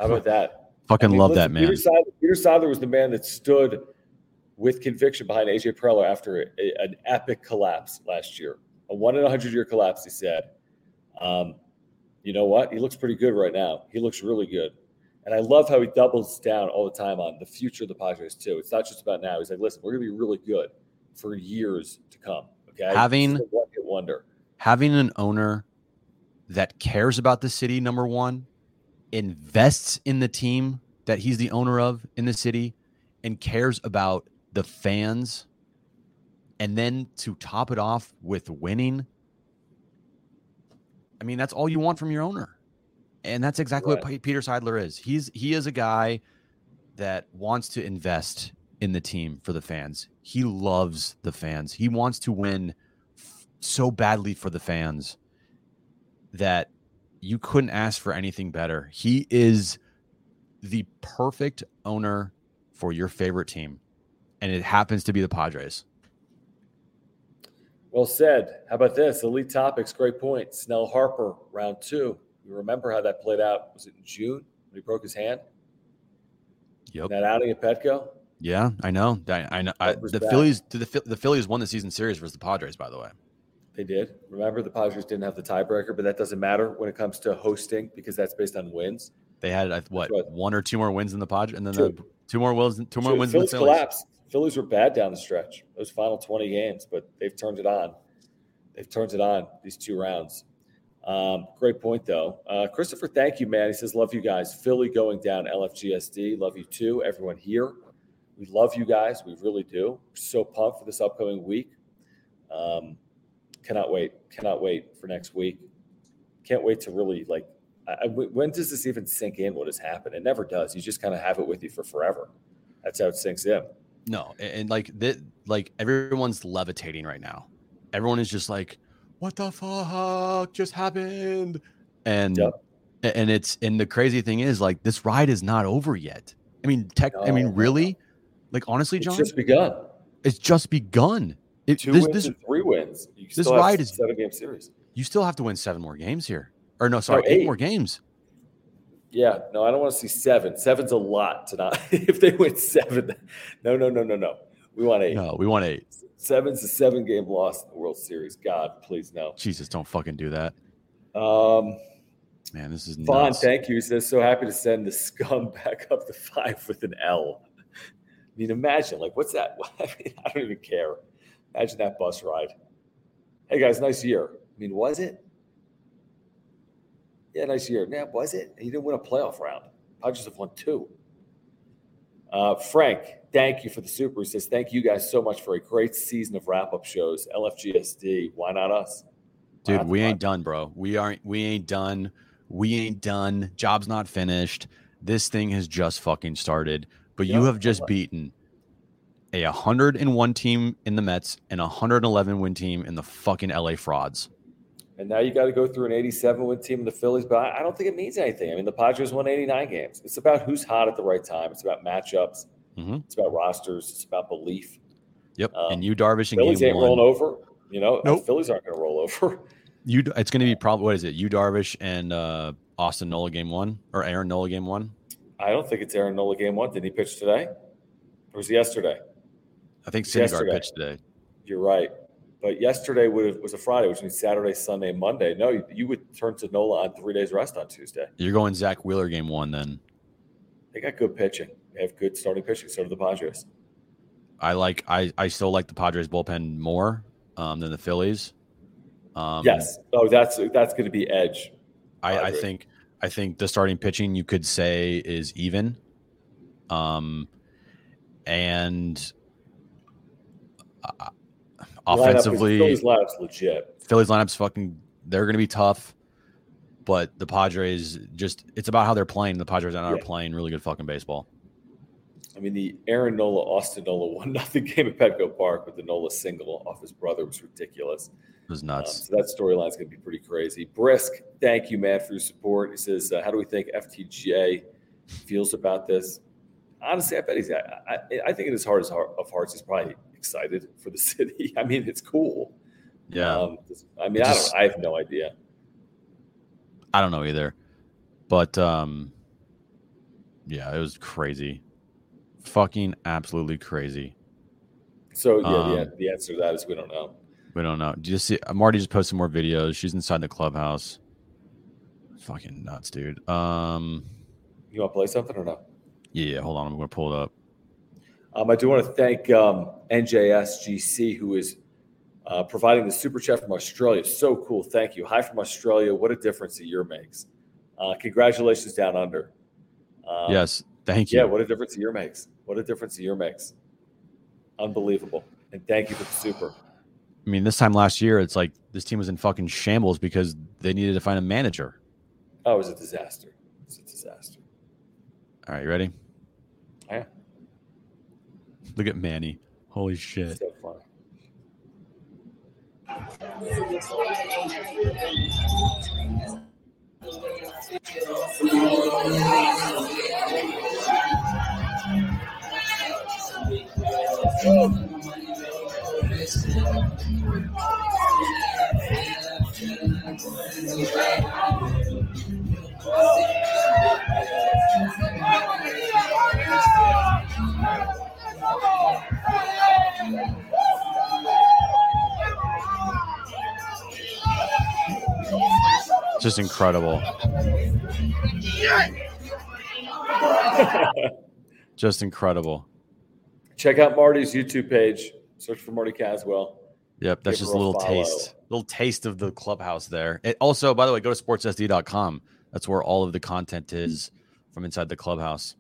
How about that? Fucking love that, man. Peter Seidler, Peter was the man that stood with conviction behind AJ Preller after a, an epic collapse last year, a one in a hundred year collapse. He said, um, "You know what? He looks pretty good right now. He looks really good." And I love how he doubles down all the time on the future of the Padres too. It's not just about now. He's like, "Listen, we're going to be really good for years to come." Okay, Having- a wonder. Having an owner that cares about the city, number one, invests in the team that he's the owner of in the city, and cares about the fans, and then to top it off with winning. I mean, that's all you want from your owner. And that's exactly what Peter Seidler is. He's he is a guy that wants to invest in the team for the fans. He loves the fans. He wants to win f- so badly for the fans that you couldn't ask for anything better. He is the perfect owner for your favorite team. And it happens to be the Padres. Well said. How about this? Elite topics. Great point. Snell Harper, round two. You remember how that played out? Was it in June when he broke his hand? Yep. That outing at Petco. Yeah, I know. I, I know. I, the back. Phillies, the the Phillies won the season series versus the Padres. By the way, They did. Remember, the Padres didn't have the tiebreaker, but that doesn't matter when it comes to hosting because that's based on wins. they had I- what one or two more wins in the Padres, and then Two. the two more wins, two more So wins the Phillies Phillies. collapsed. Phillies were bad down the stretch. Those final 20 games, but they've turned it on. They've turned it on these two rounds. Um, great point, though. Uh, Christopher, thank you, man. He says, Love you guys. Philly going down LFGSD. Love you too. Everyone here. We love you guys. We really do. We're so pumped for this upcoming week. Um, cannot wait. Cannot wait for next week. Can't wait to really like. I, I- when does this even sink in? What has happened? It never does. You just kind of have it with you for forever. That's how it sinks in. No, and, and like that, like everyone's levitating right now. Everyone is just like, "What the fuck just happened?" And Yep. and it's and the crazy thing is like this ride is not over yet. I mean, tech. I No, mean, no, really, like honestly, John, It's just begun. it's just begun. It, Two this, wins this three wins. You this ride is- seven game series. you still have to win seven more games here, or no, sorry, eight. eight more games. Yeah, no, I don't want to see seven. Seven's a lot to not. if they win seven, no, no, no, no, no. We want eight. No, we want eight. Seven's a seven game loss in the World Series. God, please no. Jesus, don't fucking do that, Um, man. This is Vaughn, nuts. thank you. He says, so happy to send the scum back up to five with an L. I mean, imagine, like, what's that? I, mean, I don't even care. Imagine that bus ride. Hey, guys, nice year. I mean, was it? Yeah, nice year. Yeah, was it? He didn't win a playoff round. Padres have won two. Uh, Frank, thank you for the super. He says, thank you guys so much for a great season of wrap up shows. LFGSD, why not us? Why Dude, not we ain't done, bro. We aren't. We ain't done. We ain't done. Job's not finished. This thing has just fucking started. But you have just beaten a 101 team in the Mets and a 111 win team in the fucking LA Frauds. And now you got to go through an 87 win team in the Phillies, but I, I don't think it means anything. I mean, the Padres won 89 games. It's about who's hot at the right time. It's about matchups. Mhm. It's about rosters. It's about belief. Yep. Um, and you Darvish in Phillies game ain't one. rolling over. You know, Nope. Phillies aren't going to roll over. You it's going to be probably what is it? You Darvish and uh, Austin Nola game one or Aaron Nola game one. I don't think it's Aaron Nola game one. Did he pitch today? Or was it yesterday? I think Syndergaard pitched today. You're right. But yesterday would have, was a Friday, which means Saturday, Sunday, Monday. No, you, you would turn to Nola on three days rest on Tuesday. You're going Zack Wheeler game one then. They got good pitching. They have good starting pitching. So do the Padres. I like I I still like the Padres bullpen more um, than the Phillies. Um, yes. Oh, that's that's going to be edge. I, I think I think the starting pitching you could say is even. Um, and uh, offensively, Phillies lineup's legit. Phillies lineup's fucking. They're going to be tough, but the Padres just it's about how they're playing. The Padres are Yeah. playing really good fucking baseball. I mean, the Aaron Nola, Austin Nola one nothing game at Petco Park, but the Nola single off his brother was ridiculous. It was Um, nuts. so that storyline's going to be pretty crazy. Brisk, thank you, man, for your support. He says, uh, "How do we think FTJ feels about this?" Honestly, I bet he's. I, I, I think in his heart of hearts, he's probably excited for the city. I mean, it's cool. yeah, Um, I mean, It I don't. I have no idea. I don't know either, but um, yeah, it was crazy, fucking absolutely crazy. So yeah, Um, the, the answer to that is we don't know. We don't know. Do you see? Marty just posted more videos. She's inside the clubhouse. Fucking nuts, dude. Um, You want to play something or no? yeah. Hold on, I'm gonna pull it up. Um, I do want to thank um, NJSGC, who is uh, providing the super chat from Australia. So cool. Thank you. Hi from Australia. What a difference a year makes. Uh, congratulations down under. Um, yes, thank you. Yeah, what a difference a year makes. What a difference a year makes. Unbelievable. And thank you for the super. I mean, this time last year, it's like this team was in fucking shambles because they needed to find a manager. Oh, it was a disaster. It was a disaster. All right, you ready? Yeah. Look at Manny. Holy shit. So funny. Just incredible. Just incredible. Check out Marty's YouTube page. Search for Marty Caswell. Yep, that's Give just a a little follow. taste, little taste of the clubhouse there. It also, by the way, go to sportssd.com. That's where all of the content is from inside the clubhouse.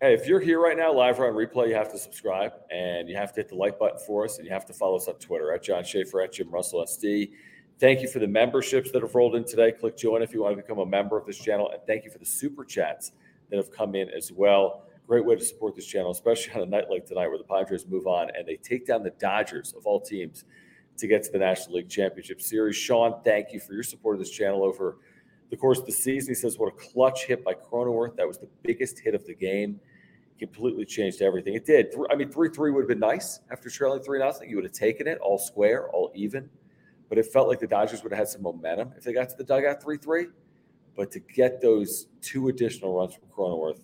Hey, if you're here right now, live or on replay, you have to subscribe and you have to hit the like button for us, and you have to follow us on Twitter at John Schaefer at Jim Russell SD. Thank you for the memberships that have rolled in today. Click join if you want to become a member of this channel, and thank you for the super chats that have come in as well. Great way to support this channel, especially on a night like tonight where the Padres move on and they take down the Dodgers of all teams to get to the National League Championship Series. Sean, thank you for your support of this channel over the course of the season. He says, What a clutch hit by Cronenworth. That was the biggest hit of the game. Completely changed everything. It did. I mean, 3 3 would have been nice after trailing 3 nothing. You would have taken it all square, all even. But it felt like the Dodgers would have had some momentum if they got to the dugout 3 3. But to get those two additional runs from Cronenworth,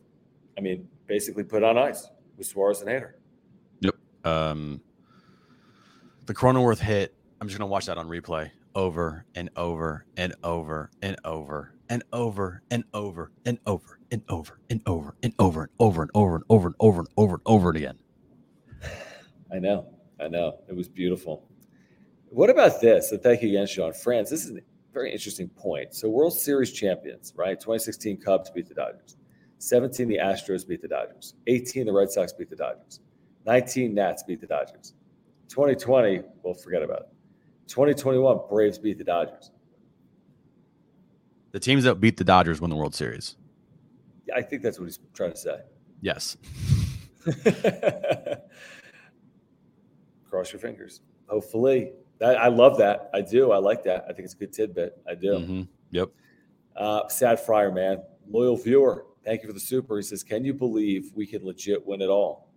I mean, basically put on ice with Suarez and Hader. Yep. Um, the Cronenworth hit. I'm just gonna watch that on replay over and over and over and over and over and over and over and over and over and over and over and over and over and over and over and over and over again. I know. I know. It was beautiful. What about this? And thank you again, Sean. France, this is a very interesting point. So, World Series champions, right? 2016 Cubs beat the Dodgers. 17, the Astros beat the Dodgers. 18, the Red Sox beat the Dodgers. 19, Nats beat the Dodgers. 2020, well, forget about it. 2021, Braves beat the Dodgers. The teams that beat the Dodgers win the World Series. I think that's what he's trying to say. Yes. Cross your fingers. Hopefully, that, I love that. I do. I like that. I think it's a good tidbit. I do. Mhm. Yep. Uh, Sad Fryer, man, loyal viewer. Thank you for the super. He says, "Can you believe we can legit win it all?"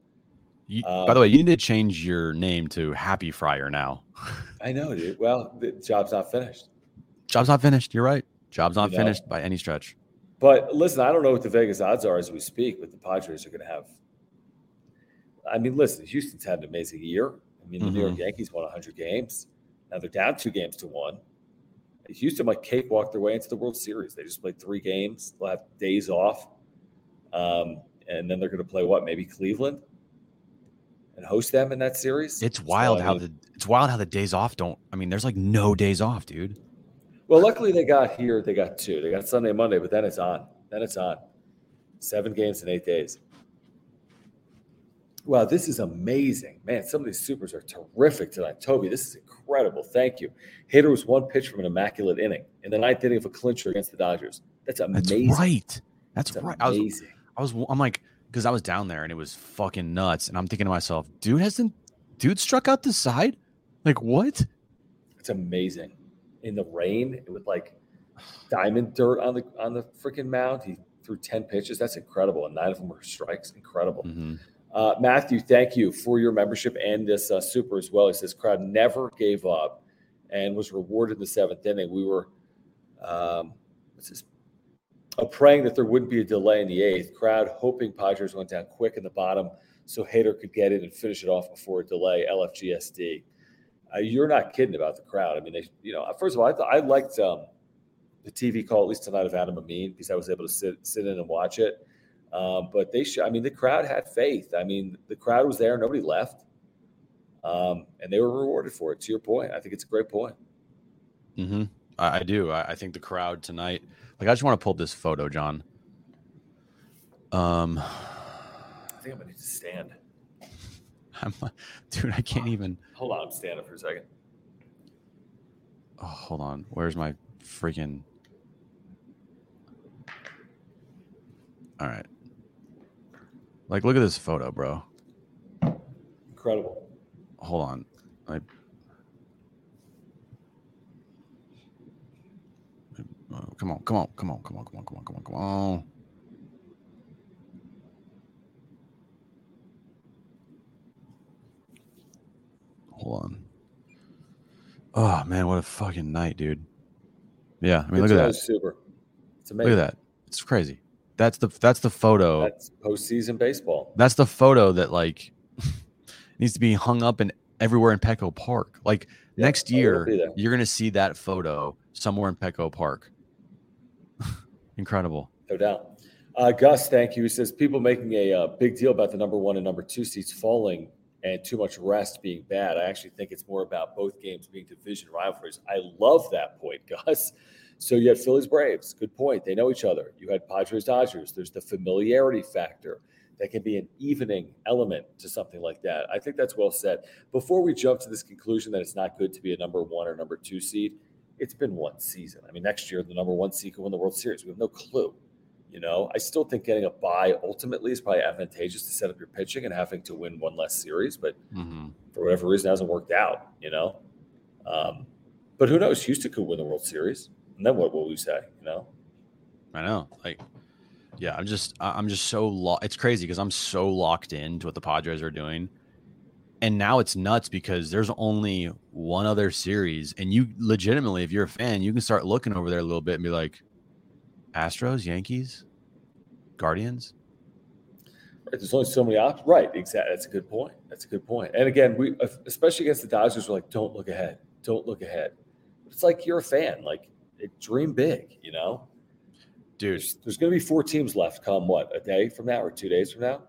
You, Um, by the way, you need to change your name to Happy Fryer now. I know, dude. Well, the job's not finished. Job's not finished. You're right. Job's not You know. finished by any stretch. But listen, I don't know what the Vegas odds are as we speak, but the Padres are going to have. I mean, listen, Houston's had an amazing year. I mean, the New York Mhm. Yankees won 100 games. Now they're down two games to one. Houston might cakewalk their way into the World Series. They just played three games. They'll have days off. Um, and then they're going to play what? Maybe Cleveland and host them in that series. It's So, wild I how mean- the it's wild how the days off don't. I mean, there's like no days off, dude. Well, luckily they got here. They got two. They got Sunday, Monday, but then it's on. Then it's on. Seven games in eight days. Wow, this is amazing, man! Some of these supers are terrific tonight. Toby, this is incredible. Thank you. Hader was one pitch from an immaculate inning in the ninth inning of a clincher against the Dodgers. That's That's amazing. right. That's, That's right. I was amazing. I was I'm like because I was down there and it was fucking nuts, and I'm thinking to myself, dude hasn't dude struck out the side, like what? It's amazing. In the rain with like diamond dirt on the on the freaking mound, he threw ten pitches. That's incredible, and nine of them were strikes. Incredible. Mhm. Uh, Matthew, thank you for your membership and this uh, super as well. He says crowd never gave up and was rewarded in the seventh inning. We were, um, what's this? Uh, praying that there wouldn't be a delay in the eighth. Crowd hoping Padres went down quick in the bottom so Hader could get in and finish it off before a delay. LFGSD. Uh, you're not kidding about the crowd. I mean, they, you know, first of all, I, th- I liked um, the TV call at least tonight of Adam Amin because I was able to sit sit in and watch it. Um, but they should. I mean, the crowd had faith. I mean, the crowd was there. Nobody left, um, and they were rewarded for it. To your point, I think it's a great point. Mm-hmm. I, I do. I, I think the crowd tonight. Like, I just want to pull this photo, John. Um, I think I'm gonna need to stand. I'm, dude, I can't even. Hold on, I'm standing for a second. Oh, hold on. Where's my freaking? All right. Like, look at this photo, bro. Incredible. Hold on. I. Come on, come on, come on, come on, come on, come on, come on, come on. Hold on. Oh man, what a fucking night, dude. Yeah, I mean, look at that. Super. It's Look at that. It's crazy. That's the that's the photo. That's postseason baseball. That's the photo that like needs to be hung up in everywhere in Petco Park. Like Yeah, next year, you're gonna see that photo somewhere in Petco Park. Incredible. No doubt. Uh, Gus, thank you. He says people making a uh, big deal about the number one and number two seats falling and too much rest being bad. I actually think it's more about both games being division rivalries. I love that point, Gus. So you had Phillies Braves. Good point. They know each other. You had Padres Dodgers. There's the familiarity factor that can be an evening element to something like that. I think that's well said. Before we jump to this conclusion that it's not good to be a number one or number two seed, it's been one season. I mean, next year the number one seed could win the World Series. We have no clue. You know, I still think getting a buy ultimately is probably advantageous to set up your pitching and having to win one less series, but Mm-hmm. for whatever reason, it hasn't worked out. You know, um, but who knows? Houston could win the World Series, and then what will we say? You know, I know. Like, yeah, I'm just I'm just so lo- it's crazy because I'm so locked into what the Padres are doing. And now it's nuts because there's only one other series. And you legitimately, if you're a fan, you can start looking over there a little bit and be like, Astros, Yankees, Guardians. There's only so many options. Right, exactly. That's a good point. That's a good point. And again, we especially against the Dodgers, we're like, don't look ahead. Don't look ahead. It's like you're a fan. Like, dream big. You know, Dude, there's, there's going to be four teams left. Come what a day from now or two days from now.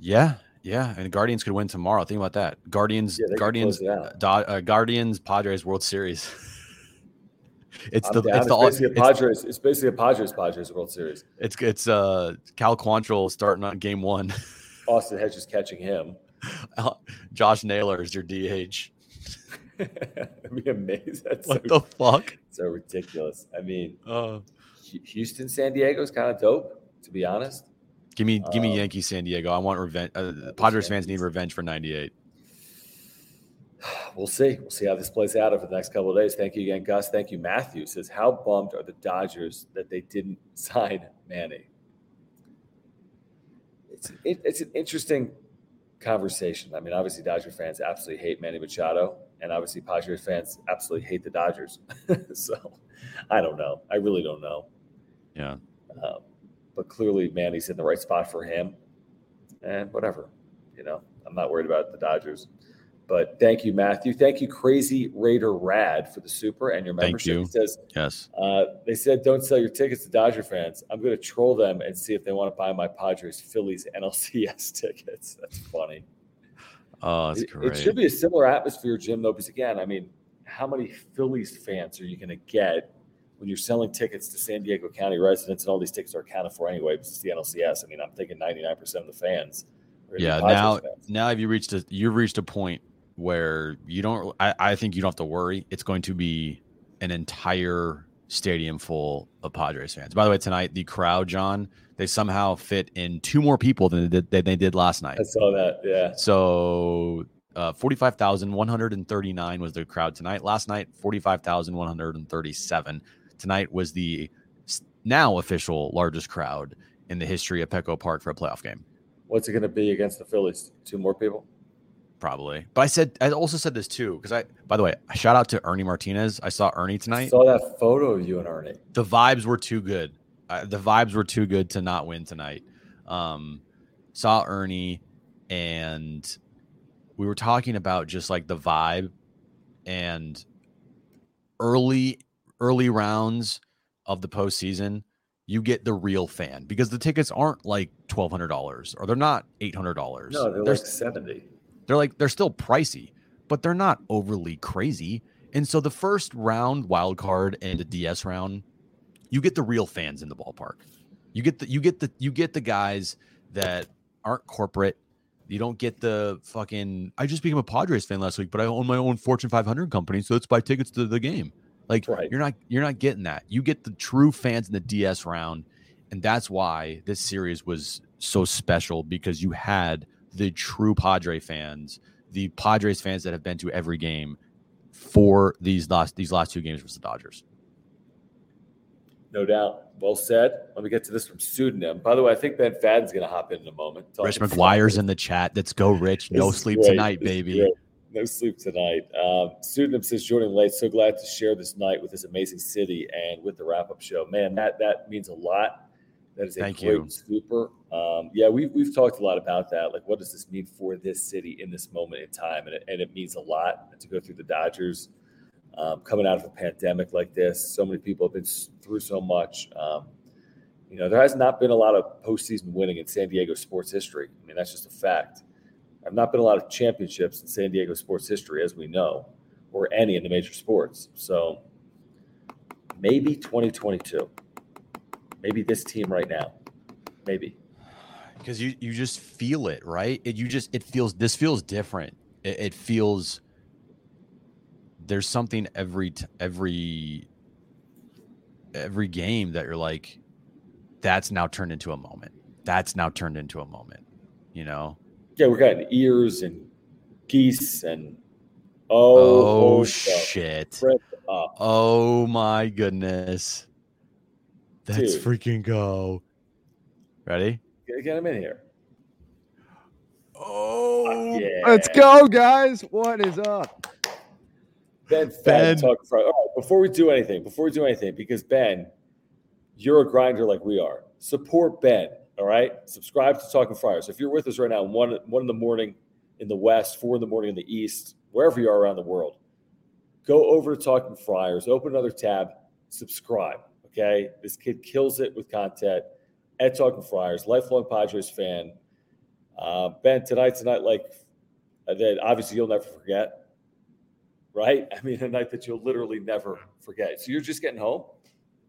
yeah, yeah. And the Guardians could win tomorrow. Think about that. Guardians, Yeah, Guardians, close it out. Do- uh, Guardians, Padres World Series. it's the it's the basically a it's, Padres. It's basically a Padres Padres World Series. it's it's uh Cal Quantrill starting on game one. Austin Hedges catching him. Josh Naylor is your DH. That'd be amazing. That's What so, the fuck? so ridiculous. I mean, Uh, Houston, San Diego is kind of dope, to be honest. give me give me Um, Yankee San Diego. I want revenge. Uh, Padres fans need revenge for '98. We'll see. We'll see how this plays out over the next couple of days. Thank you again, Gus. Thank you, Matthew. Says, how bummed are the Dodgers that they didn't sign Manny? It's it, it's an interesting conversation. I mean, obviously, Dodger fans absolutely hate Manny Machado, and obviously, Padres fans absolutely hate the Dodgers. so, I don't know. I really don't know. Yeah. Um, but clearly, Manny's in the right spot for him, and whatever. You know, I'm not worried about the Dodgers. But thank you, Matthew. Thank you, Crazy Raider Rad, for the super and your membership. Thank you. He says Yes. uh, they said don't sell your tickets to Dodger fans. I'm going to troll them and see if they want to buy my Padres Phillies NLCS tickets. That's funny. Oh, that's It, great. it should be a similar atmosphere, Jim. Though, because again, I mean, how many Phillies fans are you going to get when you're selling tickets to San Diego County residents and all these tickets are accounted for anyway? Because it's the NLCS. I mean, I'm thinking 99 percent of the fans. are gonna be yeah. Now, fans. now have you reached a you've reached a point where you don't. I, I think you don't have to worry. It's going to be an entire stadium full of Padres fans. By the way, tonight the crowd, John, they somehow fit in two more people than they did, than they did last night. I saw that. Yeah. So uh, 45,139 was the crowd tonight. Last night, 45,137. Tonight was the now official largest crowd in the history of Petco Park for a playoff game, What's it going to be against the Phillies? Two more people. Probably. But I said, I also said this too, because I, by the way, shout out to Ernie Martinez. I saw Ernie I tonight. saw that photo of you and Ernie. the vibes were too good. Uh, the vibes were too good to not win tonight. Um, saw Ernie, and we were talking about just like the vibe and early early rounds of the postseason. You get the real fan because the tickets aren't like twelve hundred dollars or they're not eight hundred dollars. No, they're like 70. They're like they're still pricey, but they're not overly crazy. And so the first round wild card and the DS round, you get the real fans in the ballpark. You get the you get the you get the guys that aren't corporate. You don't get the fucking I just became a Padres fan last week, but I own my own Fortune 500 company, so let's buy tickets to the game. Like Right. you're not you're not getting that. You get the true fans in the DS round, and that's why this series was so special because you had the true Padre fans, the Padres fans that have been to every game for these last these last two games versus the Dodgers. No doubt. Well said. Let me get to this from pseudonym. By the way, I think Ben Fadden's going to hop in in a moment. Rich McGuire's in the chat. Let's go, Rich. No sleep great. tonight, This baby. No sleep tonight. Um, pseudonym says joining late. So glad to share this night with this amazing city and with the wrap up show. Man, that that means a lot. That is a Thank great you. super. Um, yeah, we've we've talked a lot about that. Like, what does this mean for this city in this moment in time? And it, and it means a lot to go through the Dodgers um, coming out of a pandemic like this. So many people have been through so much. Um, you know, there has not been a lot of postseason winning in San Diego sports history. I mean, that's just a fact. There have not been a lot of championships in San Diego sports history, as we know, or any in the major sports. So maybe 2022. Maybe this team right now. Maybe. because you you just feel it right? It, you just it feels this feels different. It, it feels there's something every every every game that you're like that's now turned into a moment. That's now turned into a moment you know? Yeah, we're getting ears and geese and oh, oh, oh shit. oh my goodness let's Dude. freaking go ready Get, get him in here. oh Yeah. Let's go, guys. What is up? Ben, Ben. Ben. Talk Friday. All right, before we do anything, before we do anything, because Ben, you're a grinder like we are. Support Ben. All right. Subscribe to Talking Friars. If you're with us right now, one one in the morning in the west, four in the morning in the east, wherever you are around the world, go over to Talking Friars, open another tab, subscribe. Okay. This kid kills it with content at Talking Friars, lifelong Padres fan. Uh, ben, tonight, tonight, like uh, that, obviously you'll never forget right? I mean, a night that you'll literally never forget. So you're just getting home?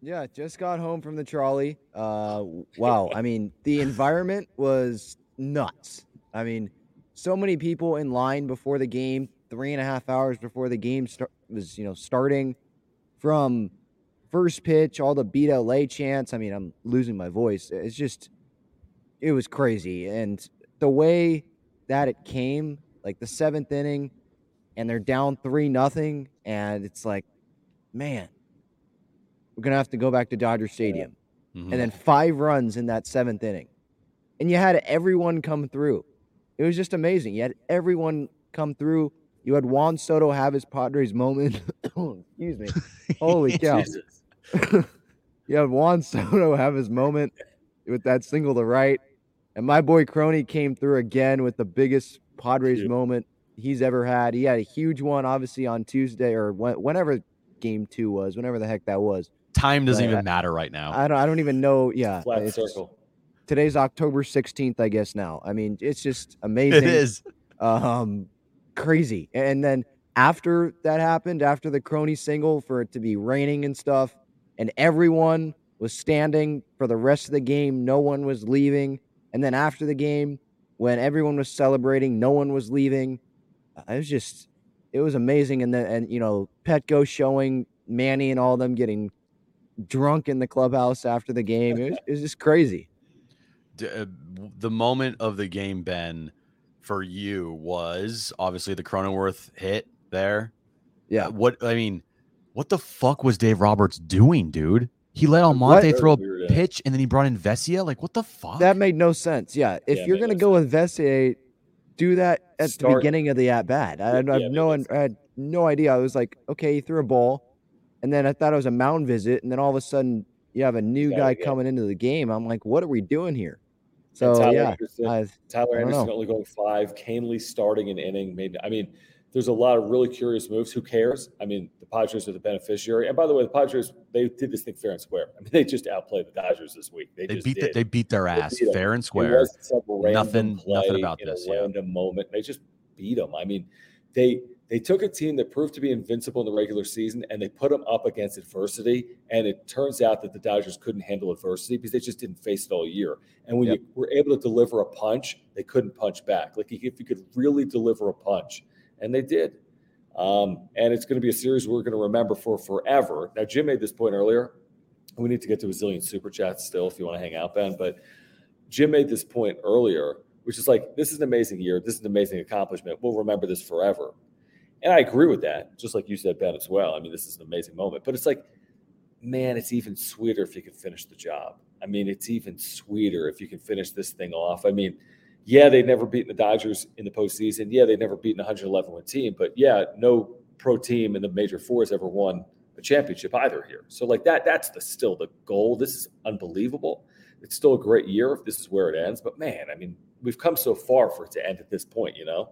Yeah, just got home from the trolley. Uh, wow. I mean, the environment was nuts. I mean, so many people in line before the game, three and a half hours before the game start, was, you know, starting from first pitch, all the beat LA chants. I mean, I'm losing my voice. It's just, it was crazy. And the way that it came, like the seventh inning, and they're down three nothing, and it's like, man, we're gonna have to go back to Dodger Stadium, Mhm. and then five runs in that seventh inning, and you had everyone come through. It was just amazing. You had everyone come through. You had Juan Soto have his Padres moment. Excuse me. Holy cow. Jesus. you had Juan Soto have his moment with that single to right. And my boy Crony came through again with the biggest Padres Huge. moment he's ever had. He had a huge one, obviously, on Tuesday or when, whenever game two was, whenever the heck that was. Time doesn't Right, even I- matter right now. I don't, I don't even know. Yeah. Flat it's- circle. Today's October 16th, I guess now. I mean, it's just amazing it is. um crazy and then after that happened after the crony single for it to be raining and stuff and everyone was standing for the rest of the game. No one was leaving. And then after the game when everyone was celebrating no one was leaving. Uh, it was just it was amazing. And then and you know petco showing manny and all them getting drunk in the clubhouse after the game. It was, it was just crazy. Uh, the moment of the game, Ben, for you was obviously the Cronenworth hit there. yeah. Uh, What I mean, what the fuck was Dave Roberts doing, dude? He let Almonte What? throw a pitch and then he brought in Vesia. Like, what the fuck? That made no sense. Yeah, if Yeah, you're gonna no go with Vesia, do that at Start- the beginning of the at bat. I, I Yeah, have no, I had no idea. I was like, okay, he threw a ball, and then I thought it was a mound visit, and then all of a sudden you have a new guy get- coming into the game. I'm like, what are we doing here? And So Tyler yeah, Anderson- I, Tyler I don't Anderson know. only going five. Kahnle starting an inning. Made. I mean, there's a lot of really curious moves. Who cares? I mean, the Padres are the beneficiary. And by the way, the Padres they did this thing fair and square. I mean, they just outplayed the Dodgers this week. They, they beat the, they beat their ass beat fair and square. Nothing- nothing about this, A yeah. random moment. They just beat them. I mean, they they took a team that proved to be invincible in the regular season and they put them up against adversity. And it turns out that the Dodgers couldn't handle adversity because they just didn't face it all year. And when Yep. you were able to deliver a punch, they couldn't punch back. Like if you could really deliver a punch, and they did. Um, and it's going to be a series we're going to remember for forever. Now, Jim made this point earlier. We need to get to a zillion super chats still if you want to hang out, Ben. But Jim made this point earlier, which is like, this is an amazing year. This is an amazing accomplishment. We'll remember this forever. And I agree with that, just like you said, Ben, as well. I mean, this is an amazing moment. But it's like, man, it's even sweeter if you can finish the job. I mean, it's even sweeter if you can finish this thing off. I mean, yeah, they'd never beaten the Dodgers in the postseason. Yeah, they'd never beaten a 111 win team. But yeah, no pro team in the major four has ever won a championship either here. So like that, that's the still the goal. This is unbelievable. It's still a great year if this is where it ends. But man, I mean, we've come so far for it to end at this point, you know?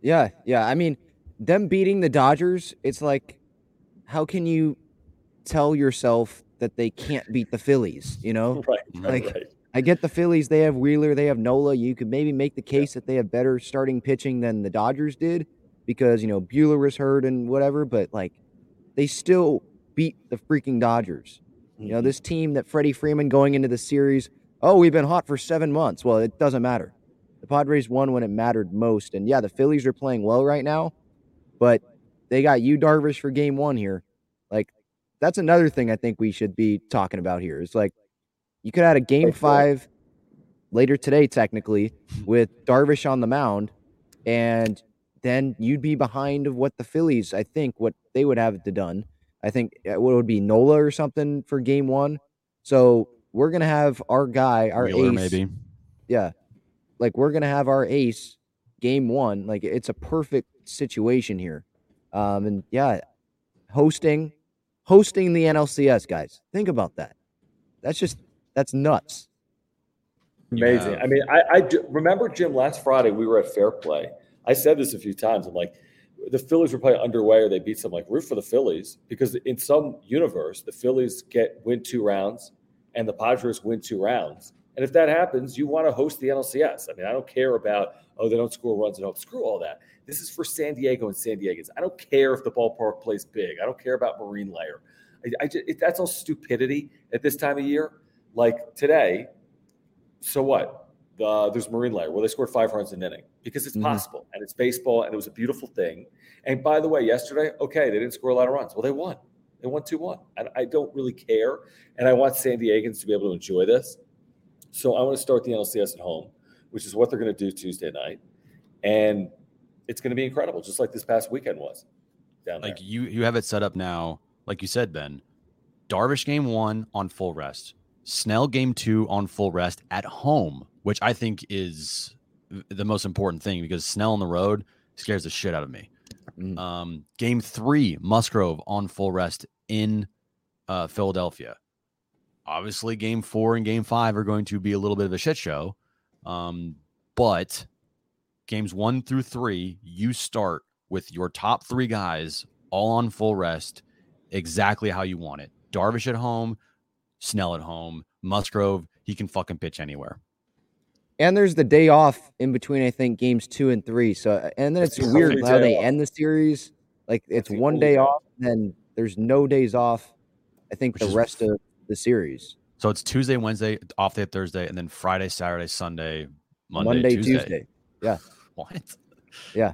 yeah, yeah. I mean, them beating the Dodgers, it's like, how can you tell yourself that they can't beat the Phillies? You know, Right, right, Like- right. I get the Phillies. They have Wheeler. They have Nola. You could maybe make the case that they have better starting pitching than the Dodgers did because, you know, Buehler was hurt and whatever, but like they still beat the freaking Dodgers. You know, Mhm. this team that Freddie Freeman going into the series, oh, we've been hot for seven months. Well, it doesn't matter. The Padres won when it mattered most. And yeah, the Phillies are playing well right now, but they got you Darvish for game one here. Like, that's another thing I think we should be talking about here. It's like you could add a game Go for it. five later today, technically, with Darvish on the mound, and then you'd be behind of what the Phillies, I think, what they would have to done. I think uh, what would be Nola or something for game one. So we're gonna have our guy, our Wheeler, ace, maybe. yeah, like we're gonna have our ace game one. Like it's a perfect situation here. Um, and yeah, hosting, hosting the NLCS, guys. Think about that. That's just that's nuts. Amazing. have- I mean, I, I do, remember Jim last Friday we were at Fair Play. I said this a few times. I'm like, the Phillies were probably underway or they beat some like root for the Phillies because in some universe the Phillies get win two rounds and the Padres win two rounds. And if that happens, you want to host the NLCS. I mean, I don't care about oh they don't score runs at home. Screw all that. This is for San Diego and San Diegans. I don't care if the ballpark plays big. I don't care about marine layer. I, I just, it, that's all stupidity at this time of year. Like today, so what? The, there's Marine Layer. Well, they scored five runs in an inning because it's Mhm. possible and it's baseball and it was a beautiful thing. And by the way, yesterday, okay, they didn't score a lot of runs. Well, they won. They won 2 1. And I don't really care. And I want San Diegans to be able to enjoy this. So I want to start the NLCS at home, which is what they're going to do Tuesday night. And it's going to be incredible, just like this past weekend was down there. Like you, you have it set up now. Like you said, Ben, Darvish game one on full rest, Snell game two on full rest at home, which I think is the most important thing because Snell on the road scares the shit out of me. Mm. Um, game three, Musgrove on full rest in uh, Philadelphia. Obviously, game four and game five are going to be a little bit of a shit show. Um, but games one through three, you start with your top three guys all on full rest, exactly how you want it. Darvish at home, Snell at home, Musgrove, he can fucking pitch anywhere. And there's the day off in between, I think, games two and three. So, and then That's it's the weird how they off. end the series. Like it's the one day day. off, and then there's no days off. I think Which the is- rest of the series. So it's Tuesday, Wednesday, off day Thursday, and then Friday, Saturday, Sunday, Monday, Monday, Tuesday. Tuesday. Yeah. What? Yeah.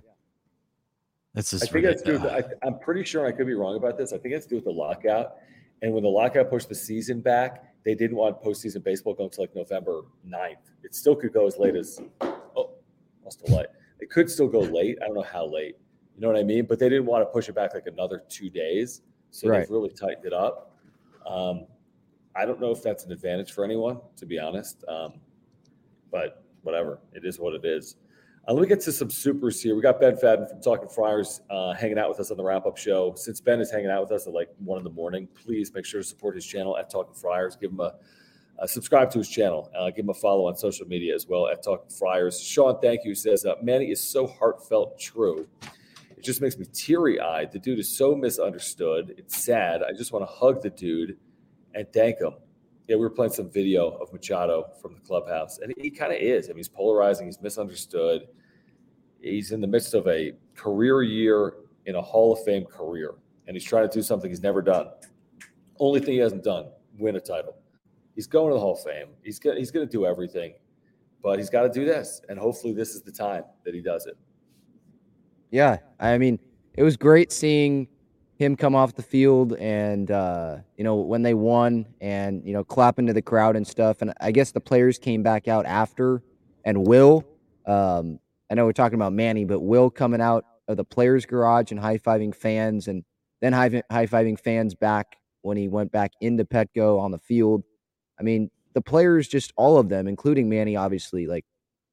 It's I just think that's due. I, I'm pretty sure I could be wrong about this. I think it's due with the lockout. And when the lockout pushed the season back, they didn't want postseason baseball going to like November 9th. It still could go as late as oh, lost a light. It could still go late. I don't know how late. You know what I mean? But they didn't want to push it back like another two days. So Right. they've really tightened it up. Um, I don't know if that's an advantage for anyone, to be honest. Um, but whatever, it is what it is. Uh, let me get to some supers here. We got Ben Fadden from Talking Friars uh, hanging out with us on the wrap up show. Since Ben is hanging out with us at like one in the morning, please make sure to support his channel at Talking Friars. Give him a, uh, subscribe to his channel. Uh, give him a follow on social media as well at Talking Friars. Sean, thank you. Says, uh, Manny is so heartfelt true. It just makes me teary eyed. The dude is so misunderstood. It's sad. I just want to hug the dude and thank him. Yeah, we were playing some video of Machado from the clubhouse, and he kind of is. I mean, he's polarizing. He's misunderstood. He's in the midst of a career year in a Hall of Fame career, and he's trying to do something he's never done. Only thing he hasn't done: win a title. He's going to the Hall of Fame. He's going. He's going to do everything, but he's got to do this, and hopefully, this is the time that he does it. Yeah, I mean, it was great seeing him come off the field and uh, you know when they won and you know clapping to the crowd and stuff. And I guess the players came back out after, and Wil, um, I know we're talking about Manny, but Wil coming out of the players' garage and high fiving fans, and then high fiving fans back when he went back into Petco on the field. I mean, the players, just all of them, including Manny, obviously, like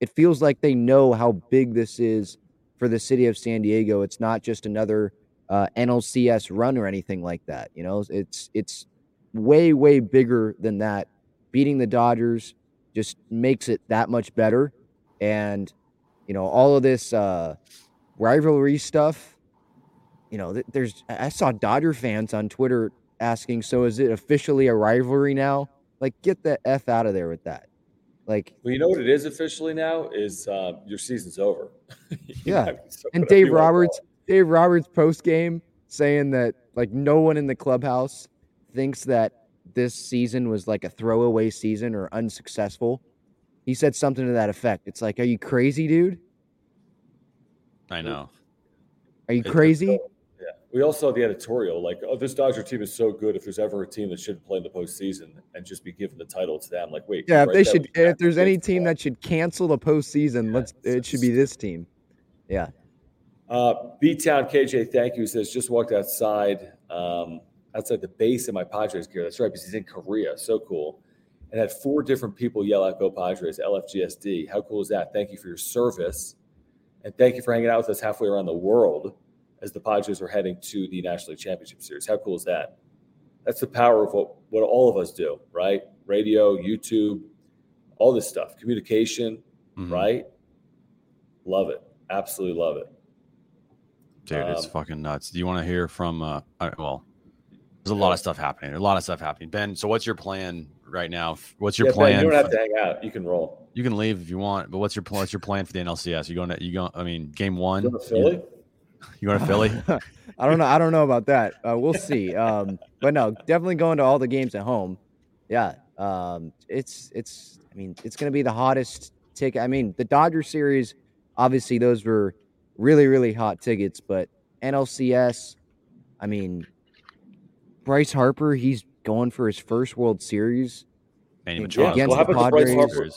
it feels like they know how big this is for the city of San Diego. It's not just another uh, NLCS run or anything like that. You know, it's it's way way bigger than that. Beating the Dodgers just makes it that much better, and you know all of this uh, rivalry stuff. You know, there's I saw Dodger fans on Twitter asking, "So is it officially a rivalry now?" Like, get the f out of there with that. Like, Well, you know what it is officially now is uh, your season's over. Yeah. and Dave Roberts, Dave Roberts post game saying that like no one in the clubhouse thinks that this season was like a throwaway season or unsuccessful. He said something to that effect. It's like, are you crazy, dude? I know. Are you crazy? Yeah. We all saw the editorial like, oh, this Dodger team is so good. If there's ever a team that shouldn't play in the postseason and just be given the title to them, like, wait, Yeah, if right they should, if there's any team that should cancel the postseason, let's it should be this team. Yeah, Uh, B Town KJ, thank you. Says just walked outside, um, outside the base of my Padres gear. That's right, because he's in Korea. So cool. And had four different people yell out "Go Padres!" LFGSD. How cool is that? Thank you for your service, and thank you for hanging out with us halfway around the world as the Padres are heading to the National League Championship Series. How cool is that? That's the power of what what all of us do, right? Radio, YouTube, all this stuff, communication, Mhm. right? Love it. Absolutely love it. Dude, it's Um, fucking nuts. Do you want to hear from? Uh, all right, well, there's a lot of stuff happening. A lot of stuff happening. Ben, so what's your plan right now? What's your Yeah, Ben, plan? you don't have for- to hang out. You can roll. You can leave if you want, but what's your plan? What's your plan for the NLCS? You going to you going? I mean, game one. You go to Philly? You going to Philly? I don't know. I don't know about that. Uh, we'll see. Um, but no, definitely going to all the games at home. Yeah. Um, it's it's. I mean, it's going to be the hottest ticket. I mean, the Dodger series. Obviously, those were really really hot tickets. But NLCS. I mean, Bryce Harper. He's going for his first World Series Manny Yeah, Machado. against Well, the about the Bryce Padres. Harper?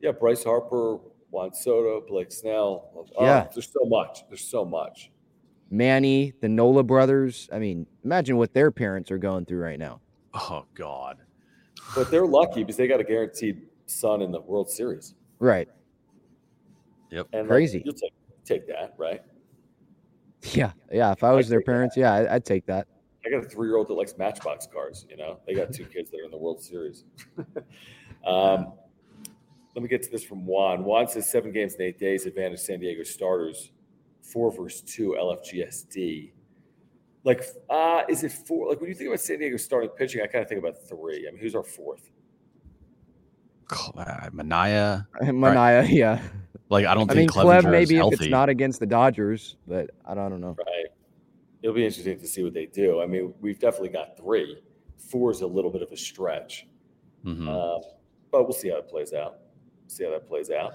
Yeah, Bryce Harper Juan Soto, Blake Snell. Oh, Yeah. there's so much. There's so much. Manny, the Nola brothers. I mean, imagine what their parents are going through right now. Oh God. But they're lucky because they got a guaranteed son in the World Series. Right. Yep. And like, Crazy. you'll take take that, right? Yeah. Yeah. If I was their take that. parents, yeah, I- I'd take that. I got a three year old that likes Matchbox cars. You know, they got two kids that are in the World Series. um, let me get to this from Juan. Juan says seven games in eight days, advantage San Diego starters, four versus two LFGSD. Like, uh, is it four? Like, when you think about San Diego starting pitching, I kind of think about three. I mean, who's our fourth? Manaea. Manaea, yeah. Like I don't I mean, think Clem Clevinger maybe is if it's not against the Dodgers, but I don't, I don't know. Right. It'll be interesting to see what they do. I mean, we've definitely got three. Four is a little bit of a stretch. Mhm. Um, but we'll see how it plays out. See how that plays out.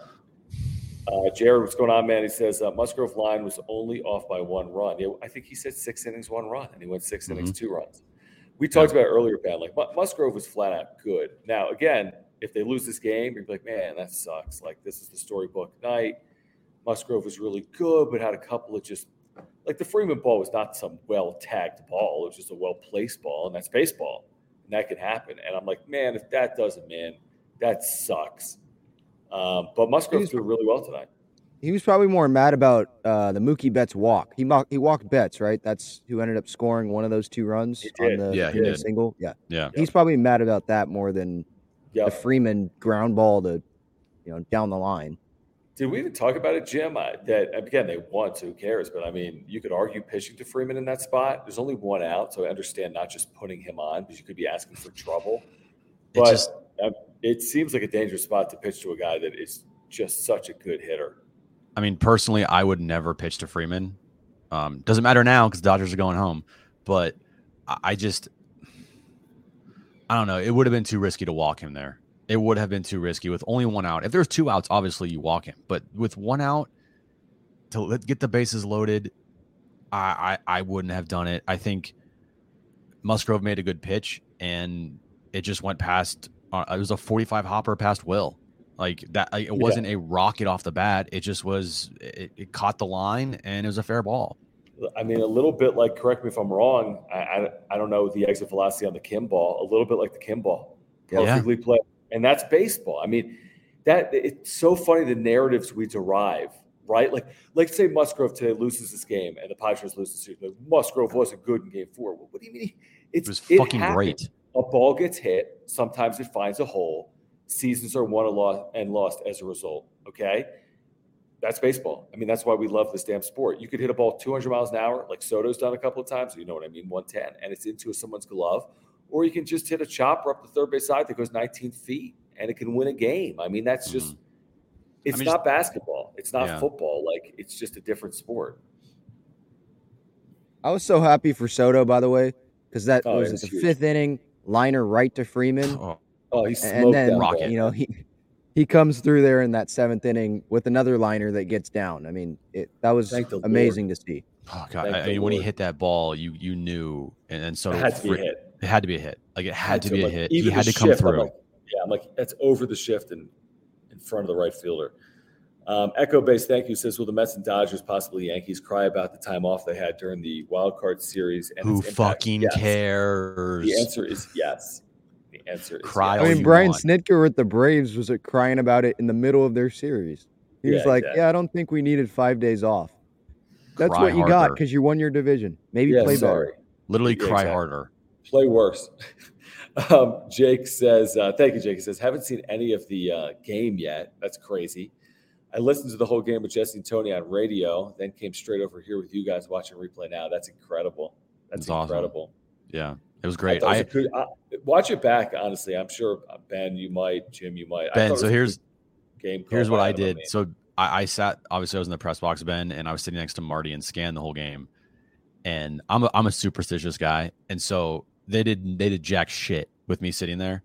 Uh, Jared, what's going on, man? He says uh, Musgrove line was only off by one run. Yeah, I think he said six innings, one run, and he went 6 innings, two runs. We talked about it earlier, Ben. Like Musgrove was flat out good. Now, again, if they lose this game, you're like, man, that sucks. Like this is the storybook night. Musgrove was really good, but had a couple of just like the Freeman ball was not some well tagged ball. It was just a well placed ball, and that's baseball, and that can happen. And I'm like, man, if that doesn't, man, that sucks. Um, but Musgrove threw really well tonight. He was probably more mad about uh, the Mookie Betts walk. He mock, he walked Betts, right? That's who ended up scoring one of those two runs on did. the, Yeah, he did. single. Yeah, Yeah. he's probably mad about that more than the Freeman ground ball to, you know, down the line. Did we even talk about it, Jim? I, that again, they want to. who cares? But I mean, you could argue pitching to Freeman in that spot. There's only one out, so I understand not just putting him on because you could be asking for trouble. It But just- uh, it seems like a dangerous spot to pitch to a guy that is just such a good hitter. I mean, personally, I would never pitch to Freeman. Um, doesn't matter now because Dodgers are going home, but I, I just, I don't know. It would have been too risky to walk him there. It would have been too risky with only one out. If there's two outs, obviously you walk him, but with one out to let, get the bases loaded, I, I I wouldn't have done it. I think Musgrove made a good pitch, and it just went past. Uh, it was a 45 hopper past Wil. Like that, it wasn't a rocket off the bat. It just was. It, it caught the line, and it was a fair ball. I mean, a little bit like, correct me if I'm wrong. I, I, I don't know the exit velocity on the Kim ball, a little bit like the Kim ball. Yeah. Perfectly played. And that's baseball. I mean, that it's so funny the narratives we derive, right? Like, like say Musgrove today loses this game and the Padres lose the series. Like, Musgrove wasn't good in game four. What do you mean? It's, It was fucking happens. great. A ball gets hit. Sometimes it finds a hole. Seasons are won and lost, and lost as a result. Okay. That's baseball. I mean, that's why we love this damn sport. You could hit a ball 200 miles an hour, like Soto's done a couple of times. You know what I mean? 110, and it's into someone's glove. Or you can just hit a chopper up the third base side that goes 19 feet, and it can win a game. I mean, that's just. Mm-hmm. It's mean, not just- basketball. It's not Yeah. football. Like it's just a different sport. I was so happy for Soto, by the way, because that Oh, was it it was the huge. fifth inning liner right to Freeman, Oh, Oh, he smoked and then that Rocket. ball. you know he he comes through there in that seventh inning with another liner that gets down. I mean, it that was Thank the Lord. amazing to see. oh God! I, I the mean, when he hit that ball, you you knew, and, and so It had to be a hit. It had to be a hit. Like it had, to be a hit. He had to come shift, I'm through. like- yeah, I'm like, that's over the shift and in front of the right fielder. Um, Echo Base, thank you. Says, will the Mets and Dodgers, possibly Yankees, cry about the time off they had during the wild card series? And Who its fucking Yes. cares? The answer is yes. The answer is Cry yes. I mean, Brian want. Snitker with the Braves was crying about it in the middle of their series. He was like, exactly. "Yeah, I don't think we needed five days off. That's Cry what you got because you won your division. Maybe Yeah, play sorry. better." Literally Yeah, cry exactly. harder. Play worse. um, Jake says, uh, thank you, Jake. He says, haven't seen any of the uh, game yet. That's crazy. I listened to the whole game with Jesse and Tony on radio, then came straight over here with you guys watching replay now. That's incredible. That's It's awesome. incredible. Yeah, it was great. it I, was a good- uh, watch it back. Honestly, I'm sure uh, Ben, you might, Jim, you might. Ben, so here's game. here's what I did. So I, I sat obviously I was in the press box, Ben, and I was sitting next to Marty and scanned the whole game. And I'm a, I'm a superstitious guy, and so they did they did jack shit with me sitting there.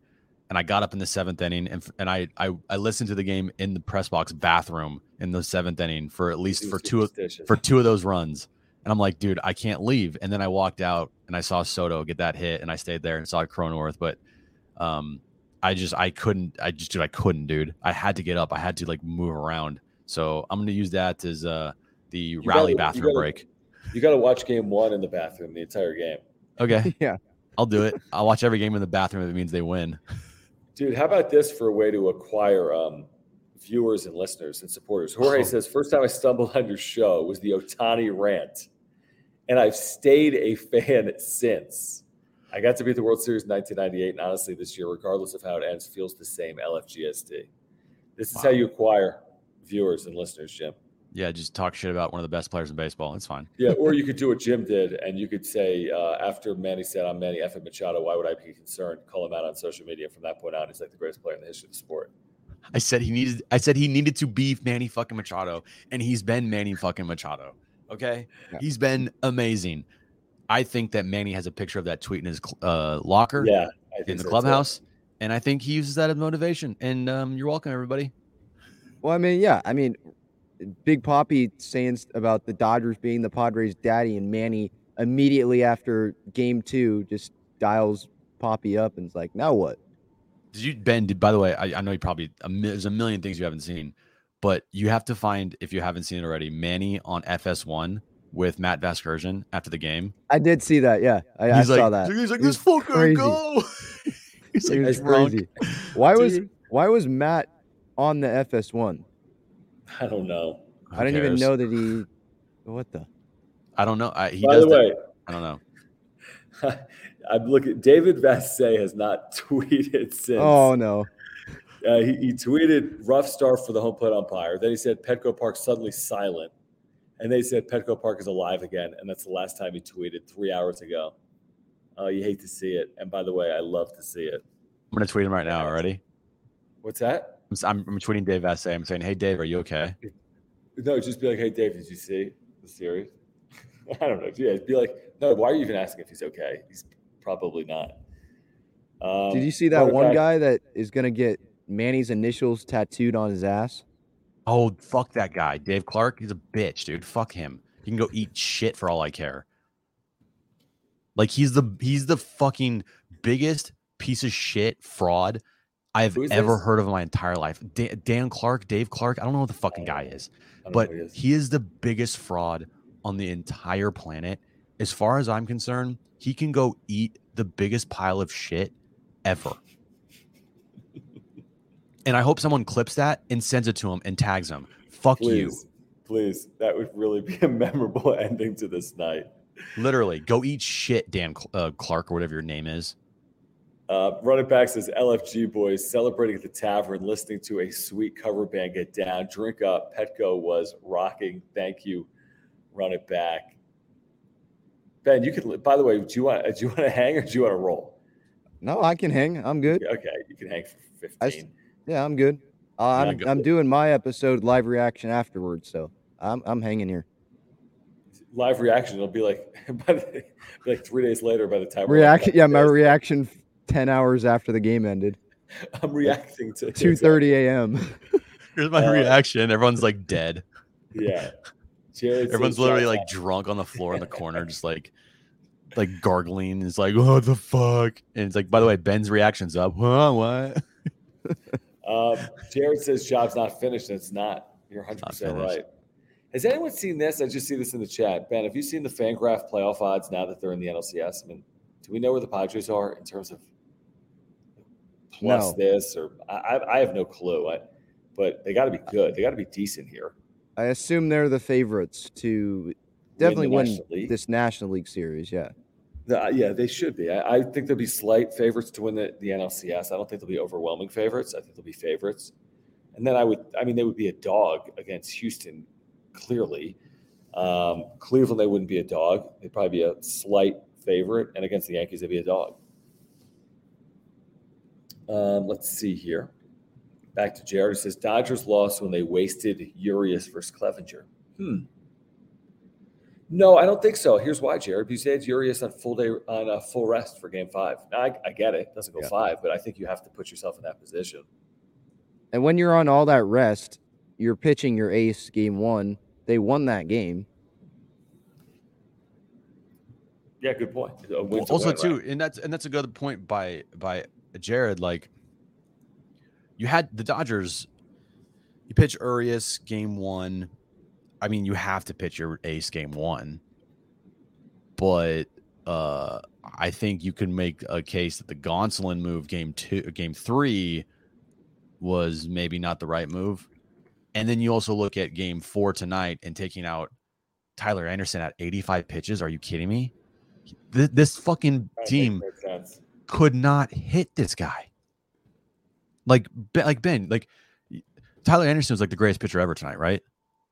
And I got up in the seventh inning, and and I I, I listened to the game in the press box bathroom in the seventh inning for at least for two of- for two of those runs. And I'm like, dude, I can't leave. And then I walked out and I saw Soto get that hit, and I stayed there and saw Cronenworth. But um, I just I couldn't. I just dude, I couldn't, dude. I had to get up. I had to like move around. So I'm going to use that as uh, the You rally gotta- you bathroom gotta- break. You got to watch game one in the bathroom the entire game. Okay, Yeah. I'll do it. I'll watch every game in the bathroom if it means they win. Dude, how about this for a way to acquire um, viewers and listeners and supporters? Jorge Oh. says, first time I stumbled on your show was the Ohtani rant, and I've stayed a fan since. I got to be at the World Series in 1998, and honestly, this year, regardless of how it ends, feels the same. LFGSD. This is how you acquire viewers and listeners, Jim. Yeah, just talk shit about one of the best players in baseball. It's fine. Yeah, or you could do what Jim did, and you could say uh, after Manny said, "I'm Manny F. Machado. Why would I be concerned?" Call him out on social media. From that point on, he's like the greatest player in the history of the sport. I said he needed. I said he needed to be Manny fucking Machado, and he's been Manny fucking Machado. Okay, Yeah. he's been amazing. I think that Manny has a picture of that tweet in his uh, locker Yeah, in the so, too. clubhouse, and I think he uses that as motivation. And um, you're welcome, everybody. Well, I mean, yeah, I mean, Big Poppy saying about the Dodgers being the Padres' daddy, and Manny immediately after Game Two just dials Poppy up and is like, "Now what?" Did you Ben? Did by the way, I, I know you probably there's a million things you haven't seen, but you have to find if you haven't seen it already. Manny on FS1 with Matt Vasgersian after the game. I did see that. Yeah, I, I like, saw that. He's like, It this was fucker go. he's like, It drunk. crazy. Why was why was Matt on the FS1? I don't know. Who I didn't even know that he. What the? I don't know. I, he By does the that- way, I don't know. I'm looking. David Vassegh has not tweeted since. Oh no! Uh, he, he tweeted rough start for the home plate umpire. Then he said Petco Park suddenly silent, and they said Petco Park is alive again, and that's the last time he tweeted three hours ago. Oh, you hate to see it, and by the way, I love to see it. I'm gonna tweet him right now. Already. What's that? I'm, s- I'm, I'm tweeting Dave Vassegh. I'm saying, hey Dave, are you okay? No, just be like, hey Dave, did you see the series? I don't know. Yeah, be like, no. Why are you even asking if he's okay? He's probably not. Um, Did you see that one guy that is gonna get Manny's initials tattooed on his ass? Oh, fuck that guy, Dave Clark. He's a bitch, dude. Fuck him. He can go eat shit for all I care. Like he's the he's the fucking biggest piece of shit fraud I've ever this? heard of in my entire life. Da- Dan Clark, Dave Clark. I don't know what the fucking guy is, I don't know but is. he is the biggest fraud on the entire planet. As far as I'm concerned, he can go eat the biggest pile of shit ever. And I hope someone clips that and sends it to him and tags him. Fuck you. please, please, that would really be a memorable ending to this night. Literally, go eat shit, Dan uh, Clark or whatever your name is. Uh, running back says LFG boys celebrating at the tavern, listening to a sweet cover band get down. Drink up. Petco was rocking. Thank you. Run it back. Ben, you could. By the way, do you want do you want to hang or do you want to roll? No, I can hang. I'm good. Okay, you can hang for I s- fifteen. Yeah, I'm good. Uh, I'm go- I'm doing my episode live reaction afterwards, so I'm I'm hanging here. Live reaction. It'll be like by the, like three days later. By the time we're Reaction. like, Yeah, my "Yes, reaction ten hours after the game ended. I'm reacting to Two thirty a.m. Here's my Uh, reaction. Everyone's like dead. Yeah. Jared Everyone's literally "Shots like drunk on the floor in the corner, just like like gargling. It's like, what the fuck? And it's like, by the way, Ben's reaction's up. Huh, what? Um, Jared says job's not finished. and It's not. You're 100 percent right. Has anyone seen this? I just see this in the chat. Ben, have you seen the Fangraph playoff odds now that they're in the NLCS? I mean, do we know where the Padres are in terms of plus No. this or I, I I have no clue. I, but they got to be good. They got to be decent here. I assume they're the favorites to definitely win National League? this National League series. Yeah. The- yeah, they should be. I, I think there'll be slight favorites to win the, the NLCS. I don't think they'll be overwhelming favorites. I think they'll be favorites. And then I would, I mean, they would be a dog against Houston, clearly. Um, Cleveland, they wouldn't be a dog. They'd probably be a slight favorite. And against the Yankees, they'd be a dog. Um, let's see here. Back to Jared. He says Dodgers lost when they wasted Urias versus Clevinger. Hmm. No, I don't think so. Here's why, Jared. You they had Urias on full day on a full rest for Game Five. Now, I, I get it; it doesn't go Yeah. five, but I think you have to put yourself in that position. And when you're on all that rest, you're pitching your ace game one. They won that game. Yeah, good point. A win's a also win, too right? and that's and that's a good point by by jared like you had the dodgers You pitch Urias game one. I mean, you have to pitch your ace game one, but uh, I think you can make a case that the Gonsolin move game two, game three, was maybe not the right move. And then you also look at game four tonight and taking out Tyler Anderson at 85 pitches. Are you kidding me? Th- This fucking team could not hit this guy. Like, like Ben, like Tyler Anderson was like the greatest pitcher ever tonight, right?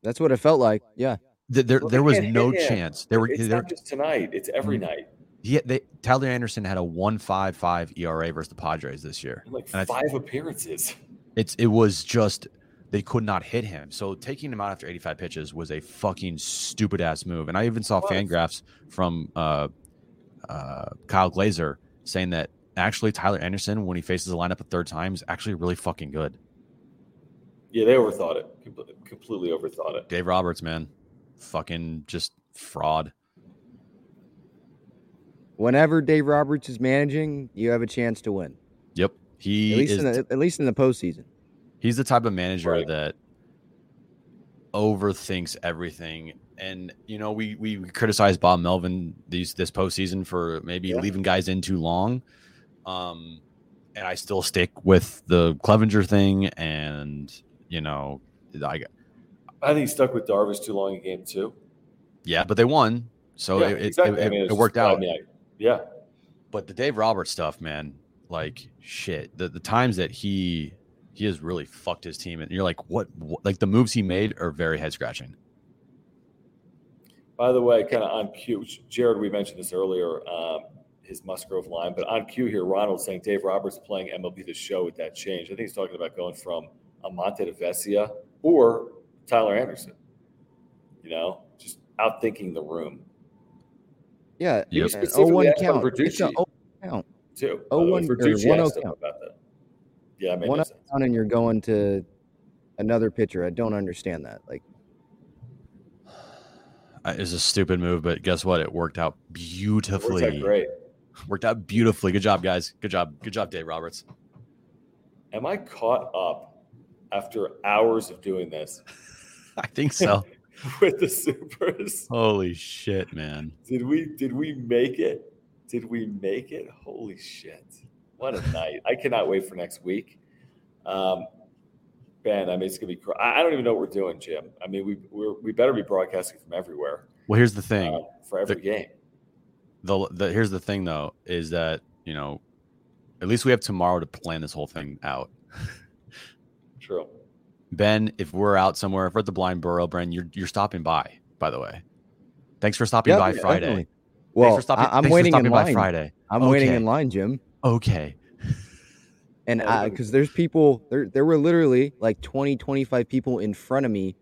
That's what it felt like. Yeah. Th- There, Well, there was no chance. There were, It's there, not just tonight. It's every Mm. night. he, they, Tyler Anderson had a one five five ERA versus the Padres this year. Like And I- five appearances. It's it was just they could not hit him. So taking him out after 85 pitches was a fucking stupid ass move. And I even saw Was. fan graphs from uh, uh, Kyle Glaser saying that actually Tyler Anderson, when he faces the lineup a third time, is actually really fucking good. Yeah, they overthought it. Compl- Completely overthought it. Dave Roberts, man, fucking just fraud. Whenever Dave Roberts is managing, you have a chance to win. Yep, he At least is. in the, at least in the postseason. he's the type of manager Right. that overthinks everything. And you know, we we criticize Bob Melvin these this postseason for maybe Yeah. leaving guys in too long. Um, and I still stick with the Clevinger thing, and you know, I I think he stuck with Darvish too long in game two. yeah, but they won, so yeah, it, it- exactly. it, I mean, it worked just- I out. mean, I- yeah, But the Dave Roberts stuff, man, like shit. The the times that he he has really fucked his team, and you're like, what, what? Like the moves he made are very head scratching. By the way, kind of on cue, Jared, we mentioned this earlier, um, his Musgrove line, but on cue here, Ronald saying Dave Roberts playing MLB the show with that change. I think he's talking about going from Almonte to Vesia or Tyler Anderson. You know, just outthinking the room Yeah. He was an specifically 0-1 count. It's a Verducci. 0 count. too. Oh, by the way. or 1-0 count. about that. Yeah, One no sense. count and you're going to another pitcher. I don't understand that. Like Uh, It's a stupid move, but guess what? It worked out It works beautifully. out great. Worked out beautifully. Good job, guys. Good job. Good job, Dave Roberts. Am I caught up after hours of doing this I think so. with the supers? Holy shit, man. Did we did we make it? Did we make it? Holy shit. What a night. I cannot wait for next week. Um, Ben, I mean, it's gonna be. cr- I don't even know what we're doing, Jim. I mean, we we're, we better be broadcasting from everywhere Well, here's the thing. uh, for every game. the, the here's the thing though is that you know at least we have tomorrow to plan this whole thing out True. ben if we're out somewhere if we're at the blind burrow bren you're you're stopping by by the way thanks for stopping Yeah, by friday definitely. Well, for stopping, I, am thanks for waiting in by line. friday I'm waiting in line, Jim. okay And because there's people, there there were literally like 20, 25 people in front of me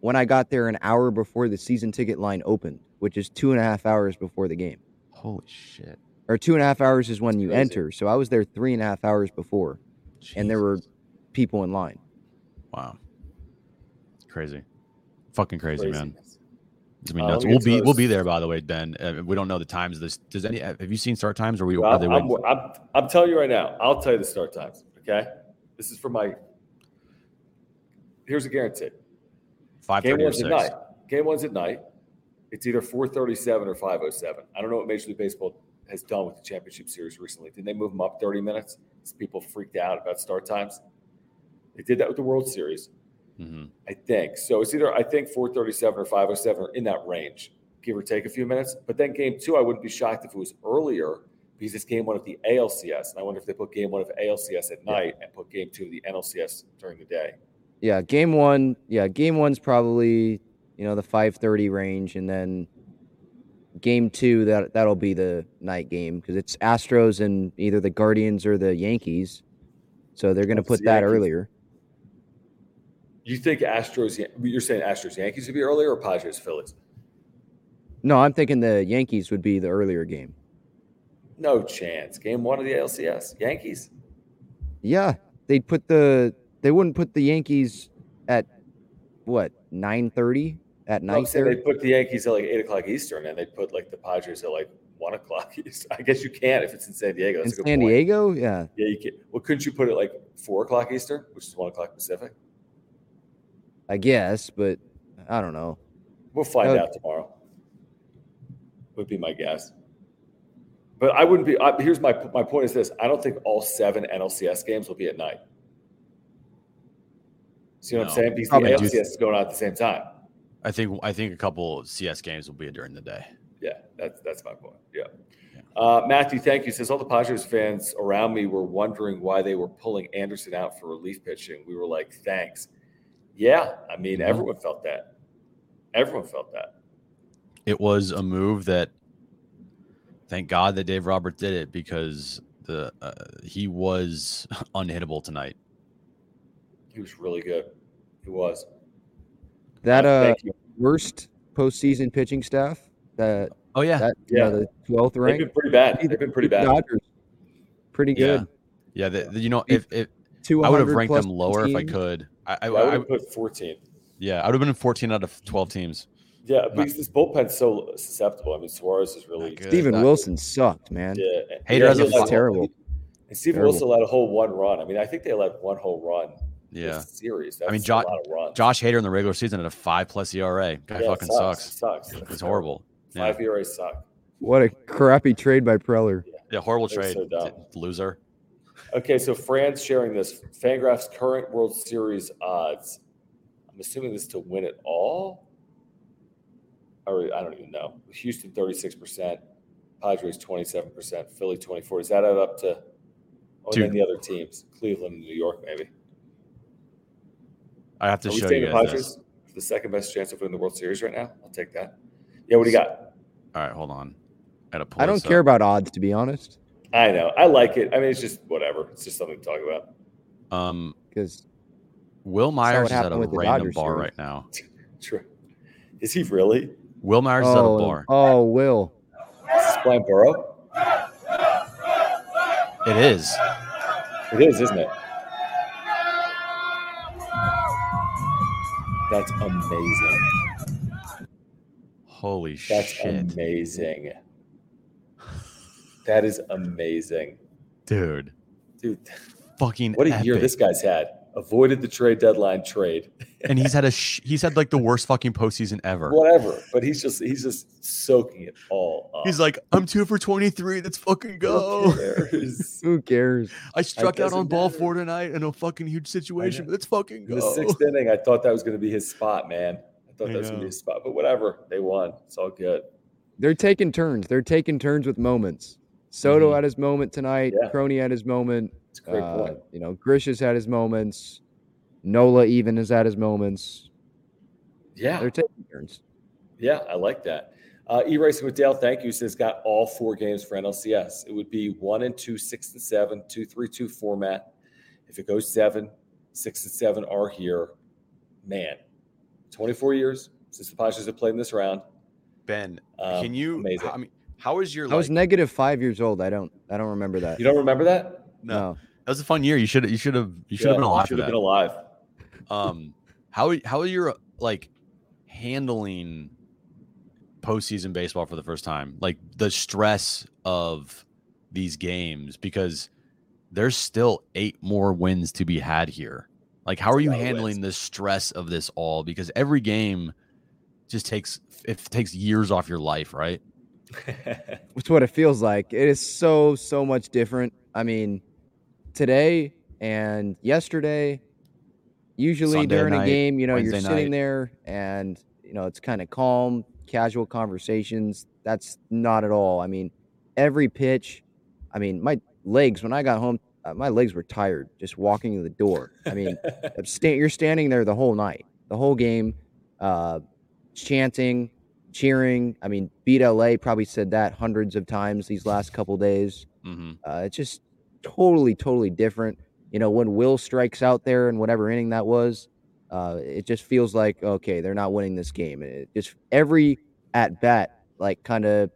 when I got there an hour before the season ticket line opened, which is two and a half hours before the game. holy shit Or two and a half hours is when you Crazy. enter. So I was there three and a half hours before, and there were Jesus. People in line. wow crazy fucking crazy, man Craziness. gonna be Uh, we'll be we'll be there by the way ben uh, we don't know the times of this does any have you seen start times or we Well, are they I'm, waiting I'm, I'm, telling you right now. I'll tell you the start times. Okay, this is for my. Here's a guarantee. five Game one's at night. Game one's at night. It's either 437 or 507. I don't know what Major League Baseball has done with the championship series recently. Did they move them up 30 minutes? Because people freaked out about start times. They did that with the World Series, Mhm. I think. So it's either I think 437 or 507 or in that range, give or take a few minutes. But then game two, I wouldn't be shocked if it was earlier because it's game one of the ALCS. And I wonder if they put game one of ALCS at night and put game two of the NLCS during the day. Yeah, game one. Yeah, game one's probably you know the 5:30 range, and then game two that that'll be the night game because it's Astros and either the Guardians or the Yankees, so they're gonna put that Yankees. earlier. You think Astros? You're saying Astros Yankees would be earlier or Padres Phillies? No, I'm thinking the Yankees would be the earlier game. No chance. Game one of the ALCS Yankees. Yeah, they'd put the they wouldn't put the Yankees at what 9:30 at I'm night there. they put the Yankees at like eight o'clock Eastern, and they put like the Padres at like one o'clock Eastern. I guess you can if it's in San Diego. In That's a good San point. Diego, yeah. Yeah, you can. Well, couldn't you put it like four o'clock Eastern, which is one o'clock Pacific? I guess, but I don't know. We'll find Okay. out tomorrow. Would be my guess. But I wouldn't be. I, here's my my point: is this? I don't think all seven NLCS games will be at night. See what No. I'm saying? Because Probably the do- ALCS is going on at the same time. I think I think a couple of CS games will be during the day. Yeah, that's that's my point. Yeah. Uh, Matthew, thank you. Says all the Padres fans around me were wondering why they were pulling Anderson out for relief pitching. We were like, thanks. Yeah, I mean, everyone felt that. Everyone felt that. It was a move that thank God that Dave Robert did it because the uh, he was unhittable tonight. He was really good. He was. That Uh, uh thank you. worst postseason pitching staff. That Oh yeah, that you know, Yeah. the twelfth They've rank. been pretty bad. They've been pretty bad. Dodgers, pretty Yeah. good. Yeah, the, the- you know, if, if Two I would have ranked them lower if I could. I, I, I would have put 14. yeah, I would have been in 14 out of 12 teams. Yeah, because this bullpen's so susceptible. I mean, Suarez is really good. Steven That- Wilson sucked, man. Yeah, Hader yeah, has a let- fu- terrible. And Steven Terrible. Wilson let a whole one run. I mean, I think they let one whole run. Yeah. this series. That's I mean, a Jo- lot of runs. Josh Hader in the regular season at a five plus ERA. Guy Yeah, fucking sucks. sucks. It sucks. It's It's horrible. Yeah. Five ERAs suck. What a crappy trade by Preller. Yeah, horrible They're trade. so. Loser. Okay, so Fran's sharing this. Fangraph's current World Series odds. I'm assuming this to win it all. Or I don't even know. Houston 36%, Padres 27%, Philly 24. Does that add up to? Oh, Two. then the other teams, Cleveland and New York, maybe. I have to Are we show saying you the guys Padres this. the second best chance of winning the World Series right now? I'll take that. Yeah, what do you got? All right, hold on. I gotta pull I don't this care about odds to be honest, I know. I like it. I mean, it's just whatever. It's just something to talk about. Um, because Wil Myers is at a random Dodgers bar series. right now. True. Is he really? Wil Myers is at a oh, bar. oh, Wil. Is this Burrow? It is. It is, isn't it? That's amazing. Holy That's shit, That's amazing. That is amazing. dude! Dude, Fucking what a year this guy's had. Avoided the trade deadline trade. and he's had a sh- he's had like the worst fucking postseason ever. Whatever. But he's just he's just soaking it all up. He's like, I'm two for 23. Let's fucking Who go. cares? Who cares? I struck out on ball matter. four tonight in a fucking huge situation, know. but let's fucking In go. the sixth inning, I thought that was going to be his spot, man. I thought I that was going to be his spot, but whatever. They won. It's all good. They're taking turns. They're taking turns with moments. Soto Mhm. had his moment tonight. Mm-hmm. Yeah. Crony had his moment. It's a great Uh, point. You know, Grish has had his moments. Nola even has had his moments. Yeah. They're taking turns. Yeah, I like that. Uh, e Racing with Dale, thank you. Says got all four games for NLCS. It would be one and two, six and seven, two, three, two format. If it goes seven, six and seven are here. Man, 24 years since the Padres have played in this round. Ben, Um, can you? amazing. I mean, how is your? I was negative five years old. I don't. I don't remember that. You don't remember that? no. That was a fun year. You should you should have you should have Yeah, been alive Should have been alive. um, how how are you like handling postseason baseball for the first time? Like the stress of these games because there's still eight more wins to be had here. Like, how are you handling the stress of this all? Because every game just takes it takes years off your life, right? It's what it feels like. It is so so much different. I mean, today and yesterday, usually Sunday during a game, you know, you're sitting night. there and you know it's kind of calm, casual conversations. That's not at all. I mean, every pitch. I mean, my legs when I got home, uh, my legs were tired just walking to the door. I mean, you're standing there the whole night, the whole game, uh, chanting, cheering. I mean, beat LA probably said that hundreds of times these last couple days. Mm-hmm. Uh, it's just totally, totally different. You know, when Wil strikes out there in whatever inning that was, uh, it just feels like okay, they're not winning this game. It just every at bat like kind of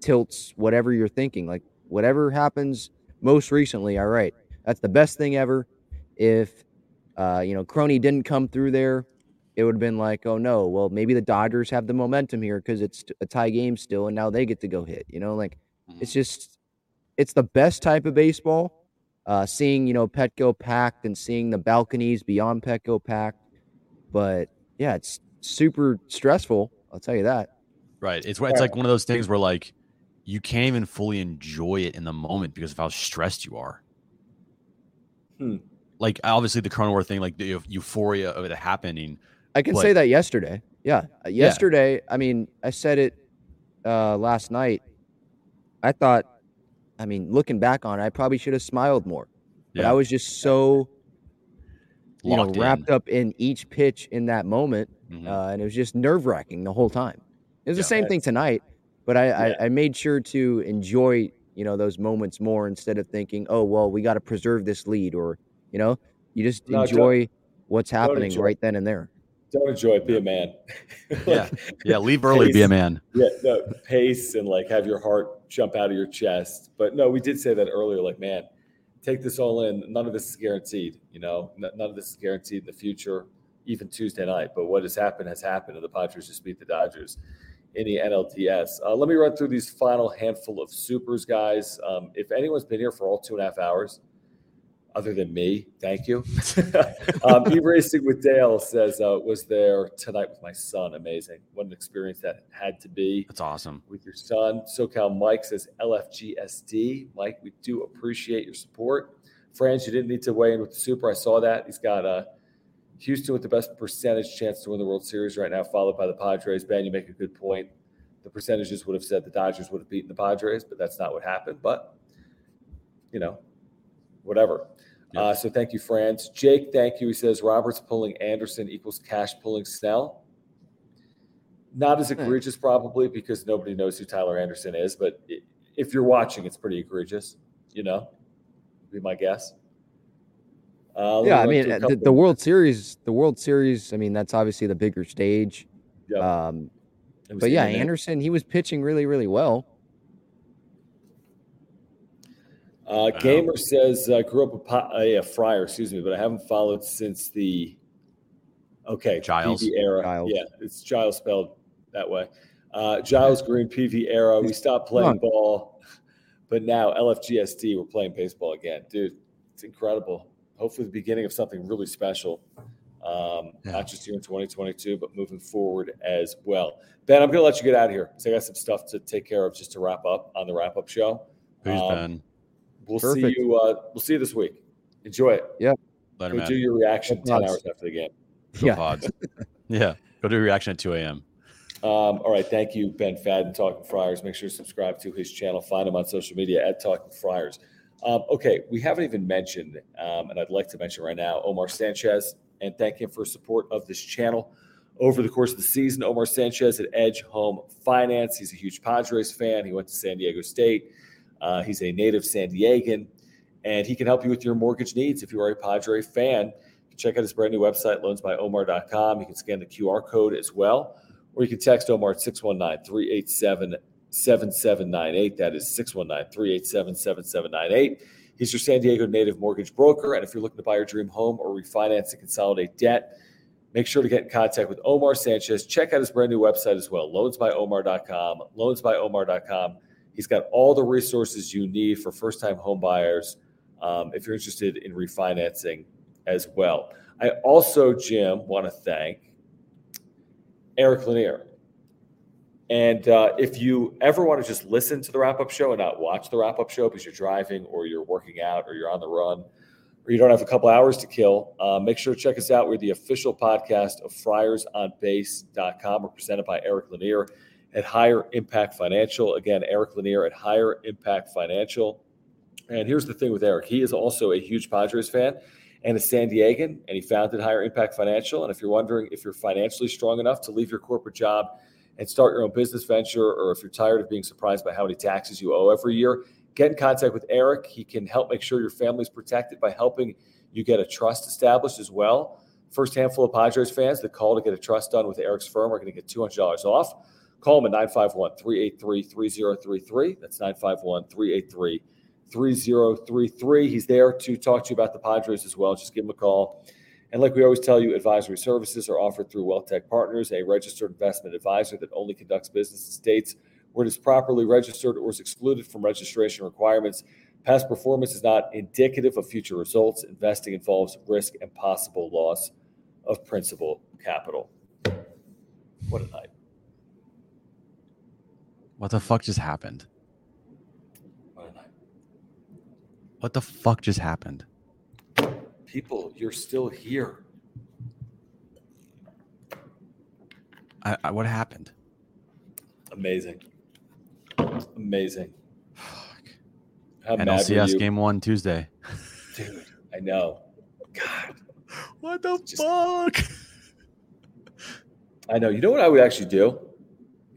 tilts whatever you're thinking. Like whatever happens most recently, all right, that's the best thing ever. If uh, you know Crony didn't come through there, it would have been like, oh no, well maybe the Dodgers have the momentum here because it's a tie game still, and now they get to go hit. You know, like it's just it's the best type of baseball. Uh, seeing you know Petco packed and seeing the balconies beyond Petco packed, but yeah, it's super stressful. I'll tell you that. Right. It's it's like one of those things where like you can't even fully enjoy it in the moment because of how stressed you are. Hmm. Like obviously the War thing, like the euphoria of it happening. I can But- say that yesterday. Yeah. Yesterday, I mean, I said it uh, last night. I thought, I mean, looking back on it, I probably should have smiled more. But Yeah. I was just so, you know, in. wrapped up in each pitch in that moment. Mhm. Uh, and it was just nerve wracking the whole time. It was Yeah. the same thing tonight, but I, Yeah. I, I made sure to enjoy, you know, those moments more instead of thinking, oh, well, we got to preserve this lead or, you know, you just No, enjoy what's happening enjoy- right then and there. Don't enjoy it. Be a man. Yeah. Yeah. Leave early, be a man. yeah, no, pace and like have your heart jump out of your chest. But no, we did say that earlier. Like, man, take this all in. None of this is guaranteed. You know, none of this is guaranteed in the future, even Tuesday night. But what has happened has happened, and the Padres just beat the Dodgers in the NLDS. Uh, let me run through these final handful of supers, guys. Um, if anyone's been here for all two and a half hours, other than me, thank you. um, E-Racing with Dale says, uh, was there tonight with my son. Amazing. What an experience that had to be That's awesome. with your son. SoCal Mike says LFGSD. Mike, we do appreciate your support. Franz, you didn't need to weigh in with the super. I saw that. He's got uh, Houston with the best percentage chance to win the World Series right now, followed by the Padres. Ben, you make a good point. The percentages would have said the Dodgers would have beaten the Padres, but that's not what happened. But, you know, whatever. Uh, so thank you, Franz. Jake, thank you. He says Roberts pulling Anderson equals Cash pulling Snell. Not as egregious, probably, because nobody knows who Tyler Anderson is. But if you're watching, it's pretty egregious. You know, be my guess. Uh, yeah, I mean, uh, the, the World Series, the World Series. I mean, that's obviously the bigger stage. Yep. Um, but yeah. Anderson, he was pitching really, really well. Uh, Gamer says, uh, grew up a, po- a, a friar, excuse me, but I haven't followed since the okay Giles. Peavy era. Giles. Yeah, it's Giles spelled that way. Uh, Giles Greene Peavy era. We stopped playing ball, but now LFGSD, we're playing baseball again, dude. It's incredible. Hopefully, the beginning of something really special. Um, Yeah. Not just here in 2022, but moving forward as well. Ben, I'm going to let you get out of here because I got some stuff to take care of just to wrap up on the wrap up show. Who's Um, been? We'll Perfect. see you. Uh, we'll see you this week. Enjoy it. Later, Go man. do your reaction Go ten Pods. hours after the game. Go yeah. pods. yeah. Go do a reaction at 2 a.m. Um, all right. Thank you, Ben Fadden, Talking Friars. Make sure to subscribe to his channel. Find him on social media at Talking Friars. Um, okay, we haven't even mentioned, um, and I'd like to mention right now, Omar Sanchez, and thank him for support of this channel over the course of the season. Omar Sanchez at Edge Home Finance. He's a huge Padres fan. He went to San Diego State. Uh, he's a native San Diegan, and he can help you with your mortgage needs if you are a Padre fan. Check out his brand new website, loansbyomar.com. You can scan the QR code as well, or you can text Omar at 619 387 7798. That is 619 387 7798. He's your San Diego native mortgage broker. And if you're looking to buy your dream home or refinance and consolidate debt, make sure to get in contact with Omar Sanchez. Check out his brand new website as well, loansbyomar.com. Loansbyomar.com. He's got all the resources you need for first time home buyers um, if you're interested in refinancing as well. I also, Jim, want to thank Eric Lanier. And uh, if you ever want to just listen to the wrap up show and not watch the wrap up show because you're driving or you're working out or you're on the run or you don't have a couple hours to kill, uh, make sure to check us out. We're the official podcast of friarsonbase.com. We're presented by Eric Lanier at Higher Impact Financial. Again, Eric Lanier at Higher Impact Financial. And here's the thing with Eric he is also a huge Padres fan and a San Diegan, and he founded Higher Impact Financial. And if you're wondering if you're financially strong enough to leave your corporate job and start your own business venture, or if you're tired of being surprised by how many taxes you owe every year, get in contact with Eric. He can help make sure your family's protected by helping you get a trust established as well. First handful of Padres fans that call to get a trust done with Eric's firm are going to get $200 off. Call him at 951 383 3033. That's 951 383 3033. He's there to talk to you about the Padres as well. Just give him a call. And like we always tell you, advisory services are offered through WealthTech Partners, a registered investment advisor that only conducts business in states where it is properly registered or is excluded from registration requirements. Past performance is not indicative of future results. Investing involves risk and possible loss of Principal Capital. What a night. What the fuck just happened? What a night. What the fuck just happened? People, you're still here. I, I, what happened? Amazing. Amazing. How mad were NLCS game one Tuesday. Dude, I know. God. What the Just- fuck? I know. You know what I would actually do?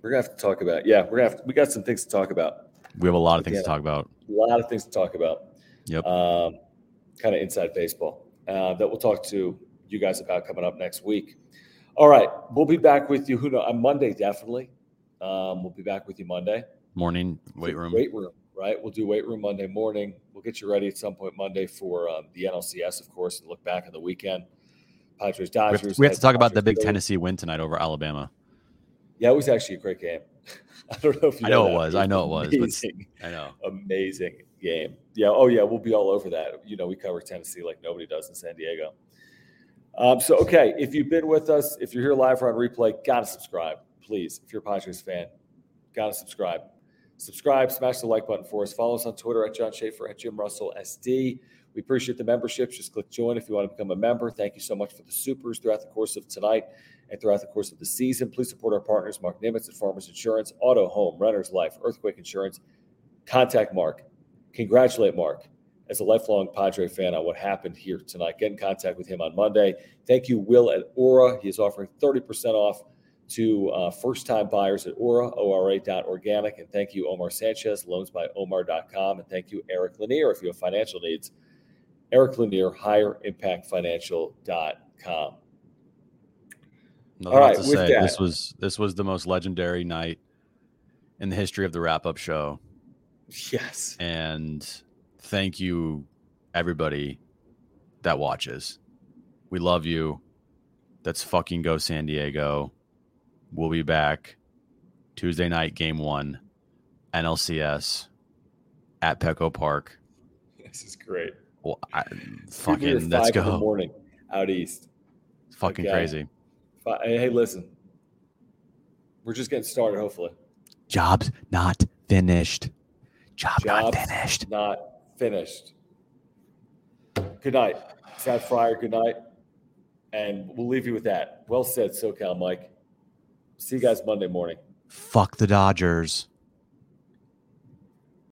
We're gonna have to talk about. Yeah, we're gonna have. we got some things to talk about. We have a lot of things Yeah. to talk about. A lot of things to talk about. Yep. Um, kind of inside baseball uh, that we'll talk to you guys about coming up next week. All right, we'll be back with you. Who know on Monday? Definitely. Um, we'll be back with you Monday. Morning weight room. Weight room. Right. We'll do weight room Monday morning. We'll get you ready at some point Monday for um, the NLCS, of course, and look back on the weekend. Padres We have, Dodgers. we have to talk about the big. Tennessee win tonight over Alabama. Yeah, it was actually a great game. I don't know if you I know that. it was. I know it was, Amazing, I know. amazing game. Yeah. Oh yeah, we'll be all over that. You know, we cover Tennessee like nobody does in San Diego. Um, so okay, if you've been with us, if you're here live or on replay, gotta subscribe, please. If you're a Padres fan, gotta subscribe. Subscribe, smash the like button for us. Follow us on Twitter at John Schaefer at Jim Russell SD. We appreciate the memberships. Just click join if you want to become a member. Thank you so much for the supers throughout the course of tonight and throughout the course of the season. Please support our partners, Mark Nimitz at Farmers Insurance, Auto, Home, Renter's Life, Earthquake Insurance. Contact Mark. Congratulate Mark as a lifelong Padre fan on what happened here tonight. Get in contact with him on Monday. Thank you, Will at Ora. He is offering 30% off to uh, first time buyers at Ora, ORA.organic. And thank you, Omar Sanchez, loans by loansbyomar.com. And thank you, Eric Lanier, if you have financial needs. Eric Lanier, higherimpactfinancial.com. Nothing All right, to say. that- This was this was the most legendary night in the history of the wrap up show. Yes. And thank you, everybody that watches. We love you. That's fucking go San Diego. We'll be back Tuesday night, game one, NLCS at Petco Park. This is great. Well, I, fucking let's five in the go. morning out east. Fucking Okay. crazy. Hey, listen. We're just getting started, hopefully. Job's not finished. Job not finished. not finished. Good night. Sad Fryer, good night. And we'll leave you with that. Well said, SoCal Mike. See you guys Monday morning. Fuck the Dodgers.